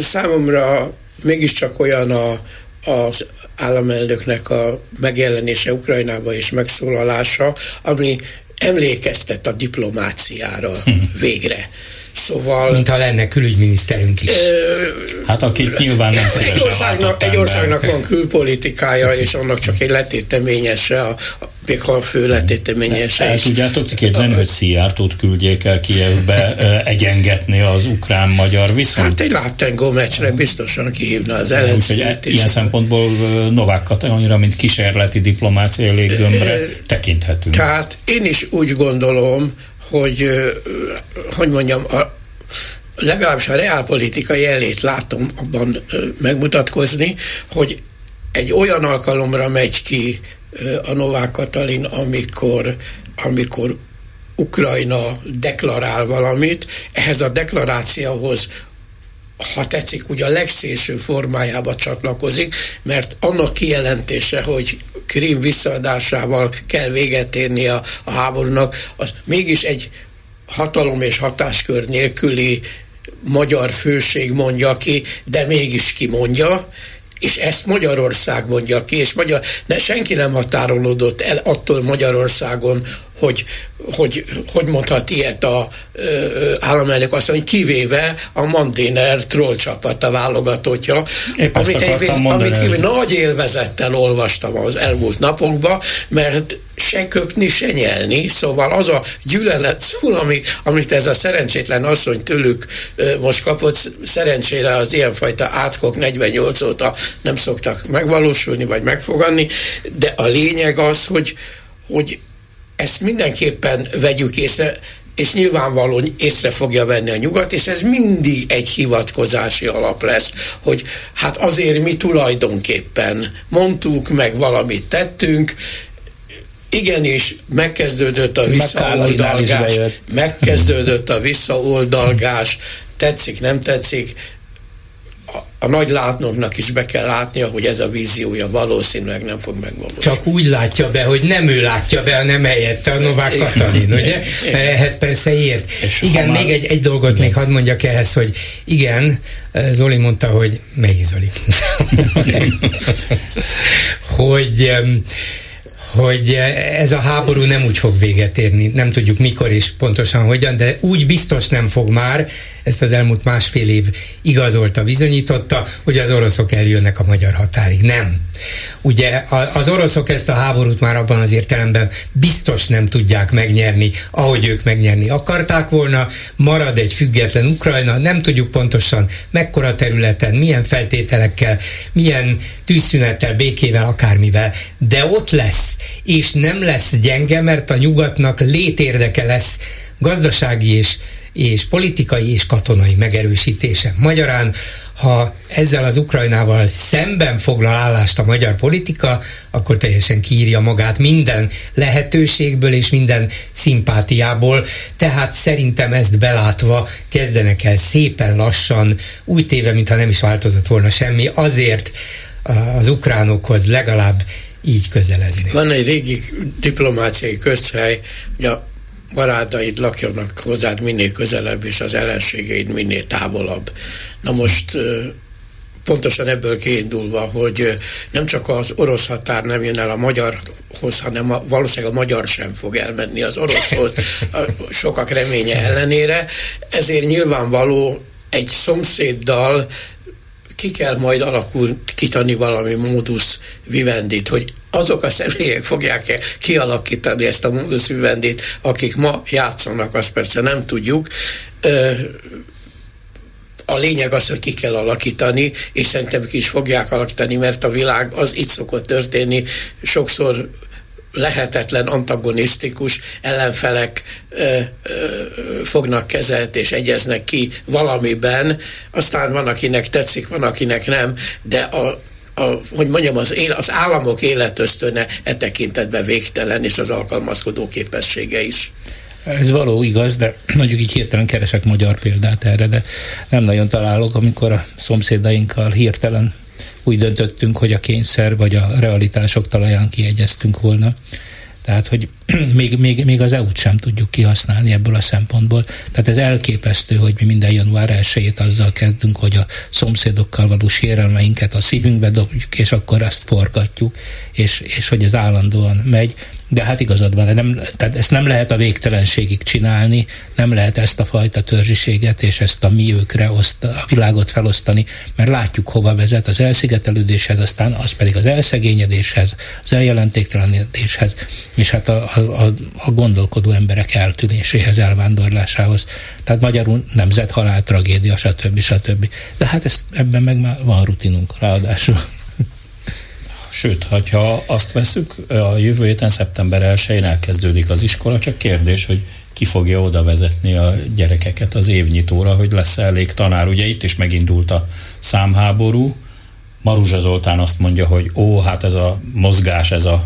számomra mégiscsak olyan a, az államelnöknek a megjelenése Ukrajnába és megszólalása, ami emlékeztet a diplomáciára végre. Szóval... Mint ha lenne külügyminiszterünk is. hát aki nyilván nem egy országnak, egy országnak van külpolitikája, és annak csak egy letéteményese, a, még ha a fő letéteményese El tudjátok képzelni, hogy Szijjártót küldjék el Kievbe egyengetni az ukrán-magyar viszont? Hát egy láttengó meccsre biztosan kihívna az ellenzéket. Úgyhogy ilyen szempontból Novák Katalonira, mint kísérleti diplomácia léggömbre tekinthetünk. Tehát én is úgy gondolom, hogy, hogy mondjam, a, legalábbis a reálpolitikai elét látom abban megmutatkozni, hogy egy olyan alkalomra megy ki a Novák Katalin, amikor, amikor Ukrajna deklarál valamit, ehhez a deklarációhoz ha tetszik, ugye a legszélső formájába csatlakozik, mert annak kijelentése, hogy Krím visszaadásával kell véget érni a, a háborúnak, az mégis egy hatalom és hatáskör nélküli magyar főség mondja ki, de mégis ki mondja, és ezt Magyarország mondja ki, és magyar, ne, senki nem határolódott el attól Magyarországon, hogy hogy, hogy mondhat ilyet a ö, államelnök mondja, kivéve a Mandiner troll csapata válogatottja, Épp amit, egy, amit egy nagy élvezettel olvastam az elmúlt napokban, mert se köpni, se nyelni, szóval az a gyűlölet szó, amit, amit ez a szerencsétlen asszony tőlük most kapott, szerencsére az ilyenfajta átkok 48 óta nem szoktak megvalósulni, vagy megfogadni, de a lényeg az, hogy, hogy ezt mindenképpen vegyük észre, és nyilvánvalóan észre fogja venni a nyugat, és ez mindig egy hivatkozási alap lesz, hogy hát azért mi tulajdonképpen mondtuk, meg valamit tettünk, igenis megkezdődött a visszaoldalgás, megkezdődött a visszaoldalgás, tetszik, nem tetszik, a nagy látnoknak is be kell látnia, hogy ez a víziója valószínűleg nem fog megvalósulni. Csak úgy látja be, hogy nem ő látja be, hanem helyette a Novák Katalin, ugye? Mert ehhez persze ért. És igen, már... még egy, egy dolgot igen. még hadd mondjak ehhez, hogy igen, Zoli mondta, hogy melyik Zoli? hogy hogy ez a háború nem úgy fog véget érni, nem tudjuk mikor és pontosan hogyan, de úgy biztos nem fog már, ezt az elmúlt másfél év igazolta, bizonyította, hogy az oroszok eljönnek a magyar határig. Nem. Ugye az oroszok ezt a háborút már abban az értelemben biztos nem tudják megnyerni, ahogy ők megnyerni akarták volna, marad egy független Ukrajna, nem tudjuk pontosan mekkora területen, milyen feltételekkel, milyen tűzszünettel, békével, akármivel, de ott lesz, és nem lesz gyenge, mert a nyugatnak létérdeke lesz gazdasági és és politikai és katonai megerősítése. Magyarán, ha ezzel az Ukrajnával szemben foglal állást a magyar politika, akkor teljesen kiírja magát minden lehetőségből és minden szimpátiából. Tehát szerintem ezt belátva kezdenek el szépen lassan, úgy téve, mintha nem is változott volna semmi, azért az ukránokhoz legalább így közeledni. Van egy régi diplomáciai közhely, hogy a barátaid lakjanak hozzád minél közelebb, és az ellenségeid minél távolabb. Na most pontosan ebből kiindulva, hogy nem csak az orosz határ nem jön el a magyarhoz, hanem a, valószínűleg a magyar sem fog elmenni az oroszhoz, a sokak reménye ellenére, ezért nyilvánvaló egy szomszéddal ki kell majd alakítani valami módusz vivendit, hogy azok a személyek fogják kialakítani ezt a módusz vivendit, akik ma játszanak, azt persze nem tudjuk. A lényeg az, hogy ki kell alakítani, és szerintem ki is fogják alakítani, mert a világ az itt szokott történni, sokszor lehetetlen antagonisztikus ellenfelek ö, ö, fognak kezelt és egyeznek ki valamiben, aztán van, akinek tetszik, van, akinek nem, de a, a, hogy mondjam, az, él, az államok életösztöne e tekintetben végtelen, és az alkalmazkodó képessége is. Ez való igaz, de mondjuk így hirtelen keresek magyar példát erre, de nem nagyon találok, amikor a szomszédainkkal hirtelen úgy döntöttünk, hogy a kényszer vagy a realitások talaján kiegyeztünk volna. Tehát, hogy még, még, még az EU-t sem tudjuk kihasználni ebből a szempontból. Tehát ez elképesztő, hogy mi minden január 1 azzal kezdünk, hogy a szomszédokkal való sérelmeinket a szívünkbe dobjuk, és akkor azt forgatjuk, és, és hogy ez állandóan megy de hát igazad van, nem, tehát ezt nem lehet a végtelenségig csinálni, nem lehet ezt a fajta törzsiséget és ezt a miőkre oszt, a világot felosztani, mert látjuk hova vezet az elszigetelődéshez, aztán az pedig az elszegényedéshez, az eljelentéktelenedéshez, és hát a, a, a gondolkodó emberek eltűnéséhez, elvándorlásához. Tehát magyarul nemzethalál, tragédia, stb. stb. De hát ezt, ebben meg már van rutinunk ráadásul. Sőt, ha azt veszük, a jövő héten szeptember 1-én elkezdődik az iskola, csak kérdés, hogy ki fogja oda vezetni a gyerekeket az évnyitóra, hogy lesz elég tanár. Ugye itt is megindult a számháború. Maruzsa Zoltán azt mondja, hogy ó, hát ez a mozgás, ez a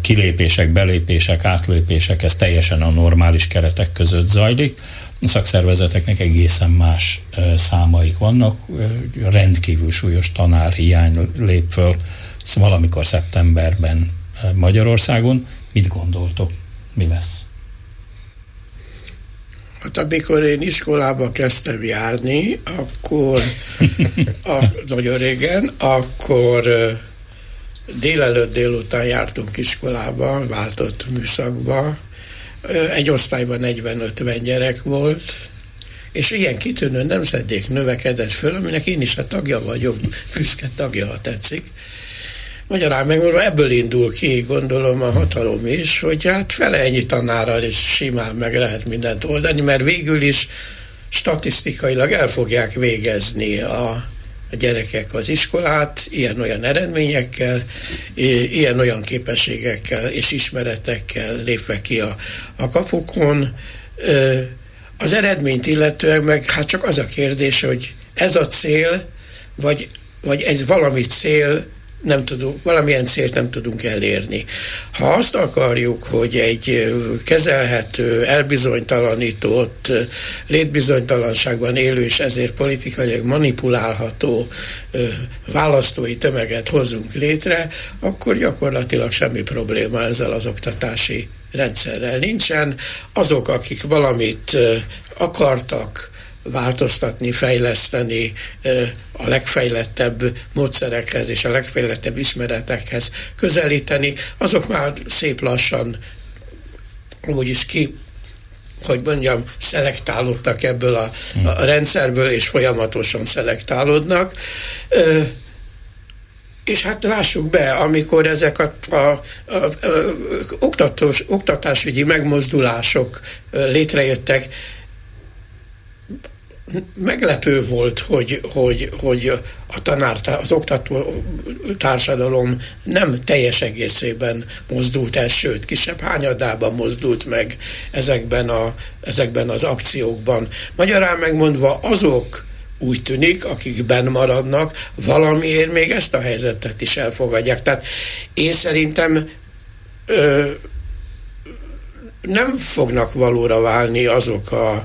kilépések, belépések, átlépések, ez teljesen a normális keretek között zajlik. A szakszervezeteknek egészen más számaik vannak, rendkívül súlyos tanárhiány lép föl valamikor szeptemberben Magyarországon. Mit gondoltok, mi lesz? Hát amikor én iskolába kezdtem járni, akkor a, nagyon régen, akkor délelőtt délután jártunk iskolába, váltott műszakba, egy osztályban 40-50 gyerek volt, és ilyen kitűnő nemzedék növekedett föl, aminek én is a tagja vagyok, büszke tagja, ha tetszik. Magyarán megmondva ebből indul ki, gondolom a hatalom is, hogy hát fele ennyi tanárral is simán meg lehet mindent oldani, mert végül is statisztikailag el fogják végezni a, a gyerekek az iskolát ilyen-olyan eredményekkel, ilyen-olyan képességekkel és ismeretekkel lépve ki a, a kapukon. Az eredményt illetően meg hát csak az a kérdés, hogy ez a cél, vagy, vagy ez valami cél nem tudunk, valamilyen célt nem tudunk elérni. Ha azt akarjuk, hogy egy kezelhető, elbizonytalanított, létbizonytalanságban élő és ezért politikailag manipulálható választói tömeget hozunk létre, akkor gyakorlatilag semmi probléma ezzel az oktatási rendszerrel nincsen. Azok, akik valamit akartak, változtatni, fejleszteni a legfejlettebb módszerekhez és a legfejlettebb ismeretekhez közelíteni, azok már szép lassan úgyis ki hogy mondjam, szelektálódtak ebből a, a rendszerből, és folyamatosan szelektálódnak. Ö, és hát lássuk be, amikor ezek a, a, a, a oktatós, oktatásügyi megmozdulások létrejöttek, meglepő volt, hogy, hogy, hogy a tanár, az oktató társadalom nem teljes egészében mozdult el, sőt, kisebb hányadában mozdult meg ezekben, a, ezekben az akciókban. Magyarán megmondva azok, úgy tűnik, akik benn maradnak, valamiért még ezt a helyzetet is elfogadják. Tehát én szerintem ö, nem fognak valóra válni azok a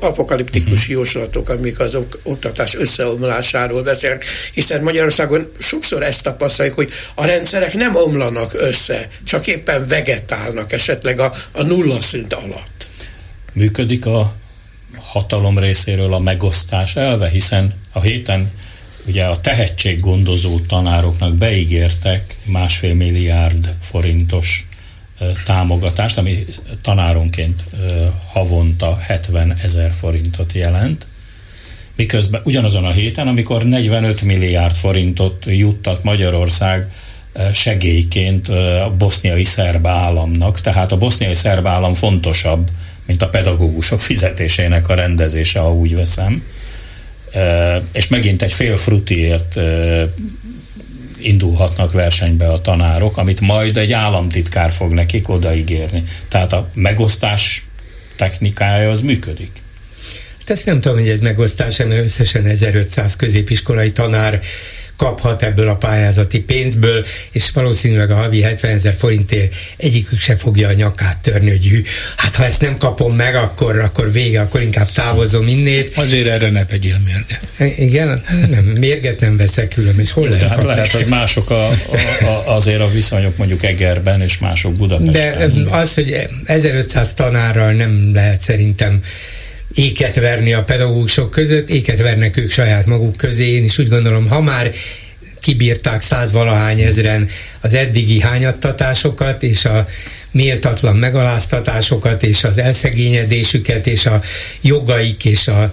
apokaliptikus uh-huh. jóslatok, amik az oktatás összeomlásáról beszélnek, hiszen Magyarországon sokszor ezt tapasztaljuk, hogy a rendszerek nem omlanak össze, csak éppen vegetálnak esetleg a, a nulla szint alatt. Működik a hatalom részéről a megosztás elve, hiszen a héten ugye a tehetséggondozó tanároknak beígértek másfél milliárd forintos támogatást, ami tanáronként havonta 70 ezer forintot jelent, miközben ugyanazon a héten, amikor 45 milliárd forintot juttat Magyarország segélyként a boszniai szerb államnak, tehát a boszniai szerb állam fontosabb, mint a pedagógusok fizetésének a rendezése, ha úgy veszem. És megint egy fél frutiért indulhatnak versenybe a tanárok, amit majd egy államtitkár fog nekik odaígérni. Tehát a megosztás technikája az működik. Hát ezt nem tudom, hogy ez megosztás, mert összesen 1500 középiskolai tanár kaphat ebből a pályázati pénzből, és valószínűleg a havi 70 ezer forintért egyikük se fogja a nyakát törni, hogy hű, hát ha ezt nem kapom meg, akkor, akkor vége, akkor inkább távozom innét. Azért erre ne vegyél mérget. Igen, nem, mérget nem veszek külön, és hol lehet hát lehet, hogy mások a, a, a, azért a viszonyok mondjuk Egerben, és mások Budapesten. De az, hogy 1500 tanárral nem lehet szerintem éket verni a pedagógusok között, éket vernek ők saját maguk közé. Én is úgy gondolom, ha már kibírták százvalahány ezren az eddigi hányattatásokat és a méltatlan megaláztatásokat és az elszegényedésüket és a jogaik és a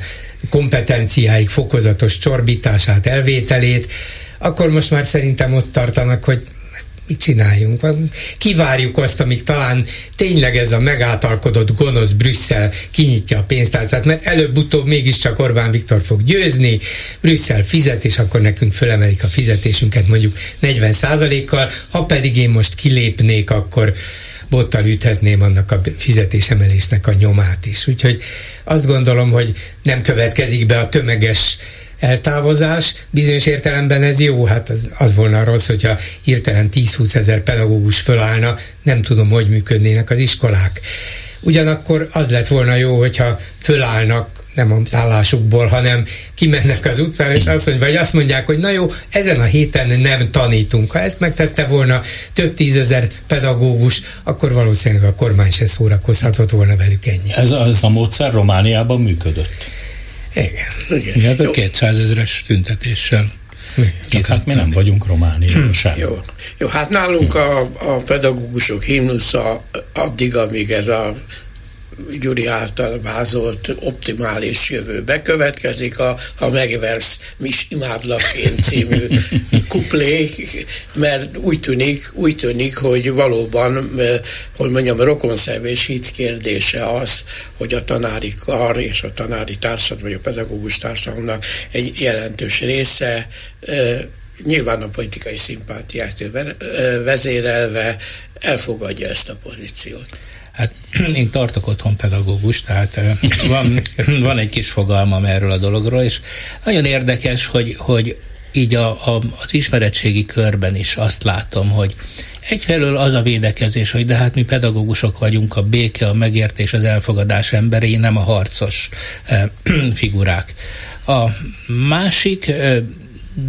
kompetenciáik fokozatos csorbítását, elvételét, akkor most már szerintem ott tartanak, hogy mit csináljunk? Kivárjuk azt, amíg talán tényleg ez a megáltalkodott gonosz Brüsszel kinyitja a pénztárcát, mert előbb-utóbb mégiscsak Orbán Viktor fog győzni, Brüsszel fizet, és akkor nekünk fölemelik a fizetésünket mondjuk 40 kal ha pedig én most kilépnék, akkor bottal üthetném annak a fizetésemelésnek a nyomát is. Úgyhogy azt gondolom, hogy nem következik be a tömeges eltávozás, bizonyos értelemben ez jó, hát az, az volna rossz, hogyha hirtelen 10-20 ezer pedagógus fölállna, nem tudom, hogy működnének az iskolák. Ugyanakkor az lett volna jó, hogyha fölállnak nem a szállásukból, hanem kimennek az utcára, és azt mondják, vagy azt mondják, hogy na jó, ezen a héten nem tanítunk. Ha ezt megtette volna több tízezer pedagógus, akkor valószínűleg a kormány se szórakozhatott volna velük ennyi. Ez, ez a módszer Romániában működött? Igen. Igen, Igen a 200 ezeres tüntetéssel. Csak hát mi nem vagyunk Románia sem. Jó. Jó, hát nálunk a, a pedagógusok himnusza addig, amíg ez a Gyuri által vázolt optimális jövő bekövetkezik, a Ha megversz, mis imádlak én című kuplé, mert úgy tűnik, úgy tűnik, hogy valóban, hogy mondjam, rokonszervés hit kérdése az, hogy a tanári kar és a tanári társadalom, vagy a pedagógus társadalomnak egy jelentős része nyilván a politikai szimpátiát vezérelve elfogadja ezt a pozíciót. Hát én tartok otthon pedagógus, tehát van, van egy kis fogalmam erről a dologról, és nagyon érdekes, hogy, hogy így a, a, az ismeretségi körben is azt látom, hogy egyfelől az a védekezés, hogy de hát mi pedagógusok vagyunk, a béke, a megértés, az elfogadás emberei, nem a harcos figurák. A másik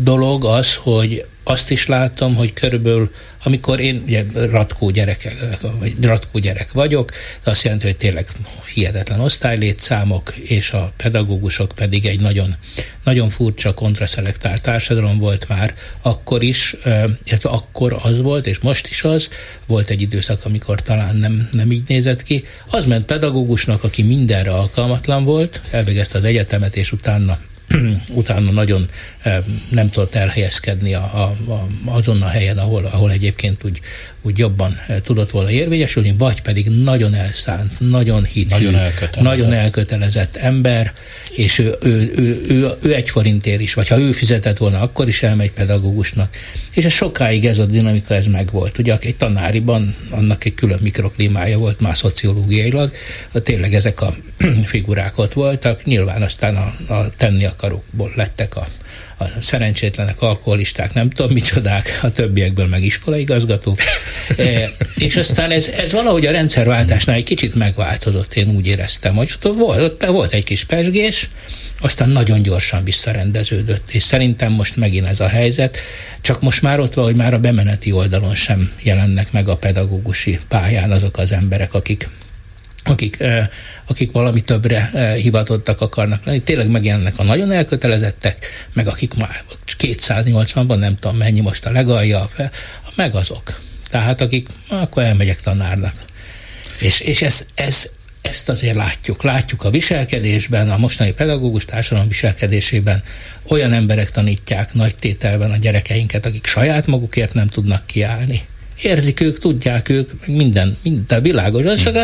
dolog az, hogy azt is látom, hogy körülbelül amikor én ugye ratkó gyerek, vagy ratkó gyerek vagyok, az azt jelenti, hogy tényleg hihetetlen osztálylétszámok, és a pedagógusok pedig egy nagyon, nagyon furcsa kontraszelektált társadalom volt már. Akkor is, illetve akkor az volt, és most is az, volt egy időszak, amikor talán nem, nem így nézett ki, az ment pedagógusnak, aki mindenre alkalmatlan volt, elvégezte az egyetemet, és utána utána nagyon nem tudott elhelyezkedni a, a, a, azon a helyen, ahol, ahol egyébként úgy, úgy jobban tudott volna érvényesülni, vagy pedig nagyon elszánt, nagyon hitű, nagyon elkötelezett, nagyon elkötelezett ember, és ő, ő, ő, ő, ő egy forintért is, vagy ha ő fizetett volna, akkor is elmegy pedagógusnak. És ez sokáig ez a dinamika, ez megvolt. Ugye egy tanáriban annak egy külön mikroklímája volt már szociológiailag, tényleg ezek a figurák ott voltak, nyilván aztán a, a tenni akarókból lettek a a szerencsétlenek, alkoholisták, nem tudom micsodák, a többiekből meg iskolaigazgatók. E, és aztán ez, ez valahogy a rendszerváltásnál egy kicsit megváltozott, én úgy éreztem, hogy ott volt, ott volt egy kis pesgés, aztán nagyon gyorsan visszarendeződött, és szerintem most megint ez a helyzet, csak most már ott van, hogy már a bemeneti oldalon sem jelennek meg a pedagógusi pályán azok az emberek, akik akik, akik valami többre hivatottak akarnak lenni. Tényleg megjelennek a nagyon elkötelezettek, meg akik már 280-ban, nem tudom mennyi most a legalja, meg azok. Tehát akik, akkor elmegyek tanárnak. És, és ez, ez, ezt azért látjuk. Látjuk a viselkedésben, a mostani pedagógus társadalom viselkedésében olyan emberek tanítják nagy tételben a gyerekeinket, akik saját magukért nem tudnak kiállni. Érzik ők, tudják ők, minden, minden világos, az csak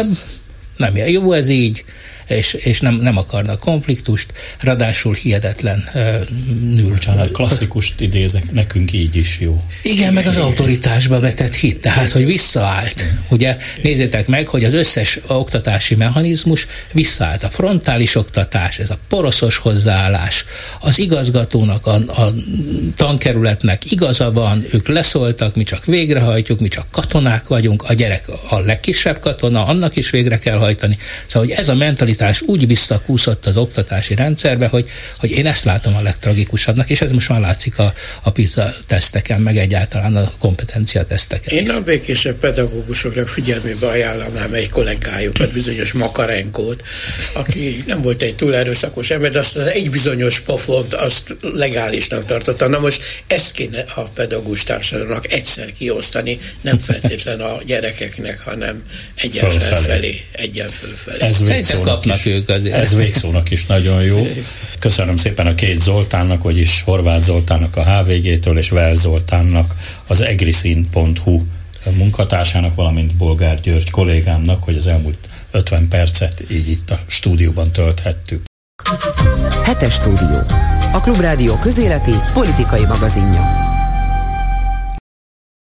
nem jó ez így, és, és nem, nem akarnak konfliktust, ráadásul hihetetlen uh, Bocsánat, klasszikust idézek, nekünk így is jó. Igen, meg az autoritásba vetett hit, tehát, hogy visszaállt. Ugye, nézzétek meg, hogy az összes oktatási mechanizmus visszaállt. A frontális oktatás, ez a poroszos hozzáállás, az igazgatónak, a, a tankerületnek igaza van, ők leszóltak, mi csak végrehajtjuk, mi csak katonák vagyunk, a gyerek a legkisebb katona, annak is végre kell hajtani. Szóval, hogy ez a mentalitás mentalitás úgy visszakúszott az oktatási rendszerbe, hogy, hogy én ezt látom a legtragikusabbnak, és ez most már látszik a, a PISA teszteken, meg egyáltalán a kompetencia teszteken. Én a békésebb pedagógusoknak figyelmébe ajánlanám egy kollégájukat, bizonyos Makarenkót, aki nem volt egy túl erőszakos ember, de azt az egy bizonyos pofont azt legálisnak tartotta. Na most ezt kéne a pedagógus társadalomnak egyszer kiosztani, nem feltétlen a gyerekeknek, hanem egyen felfelé, egyen fölfelé. Ez kapnak ők azért. Ez végszónak is nagyon jó. Köszönöm szépen a két Zoltánnak, vagyis Horváth Zoltánnak a HVG-től, és Vel Zoltánnak az egriszín.hu munkatársának, valamint Bolgár György kollégámnak, hogy az elmúlt 50 percet így itt a stúdióban tölthettük. Hetes stúdió. A Klubrádió közéleti politikai magazinja.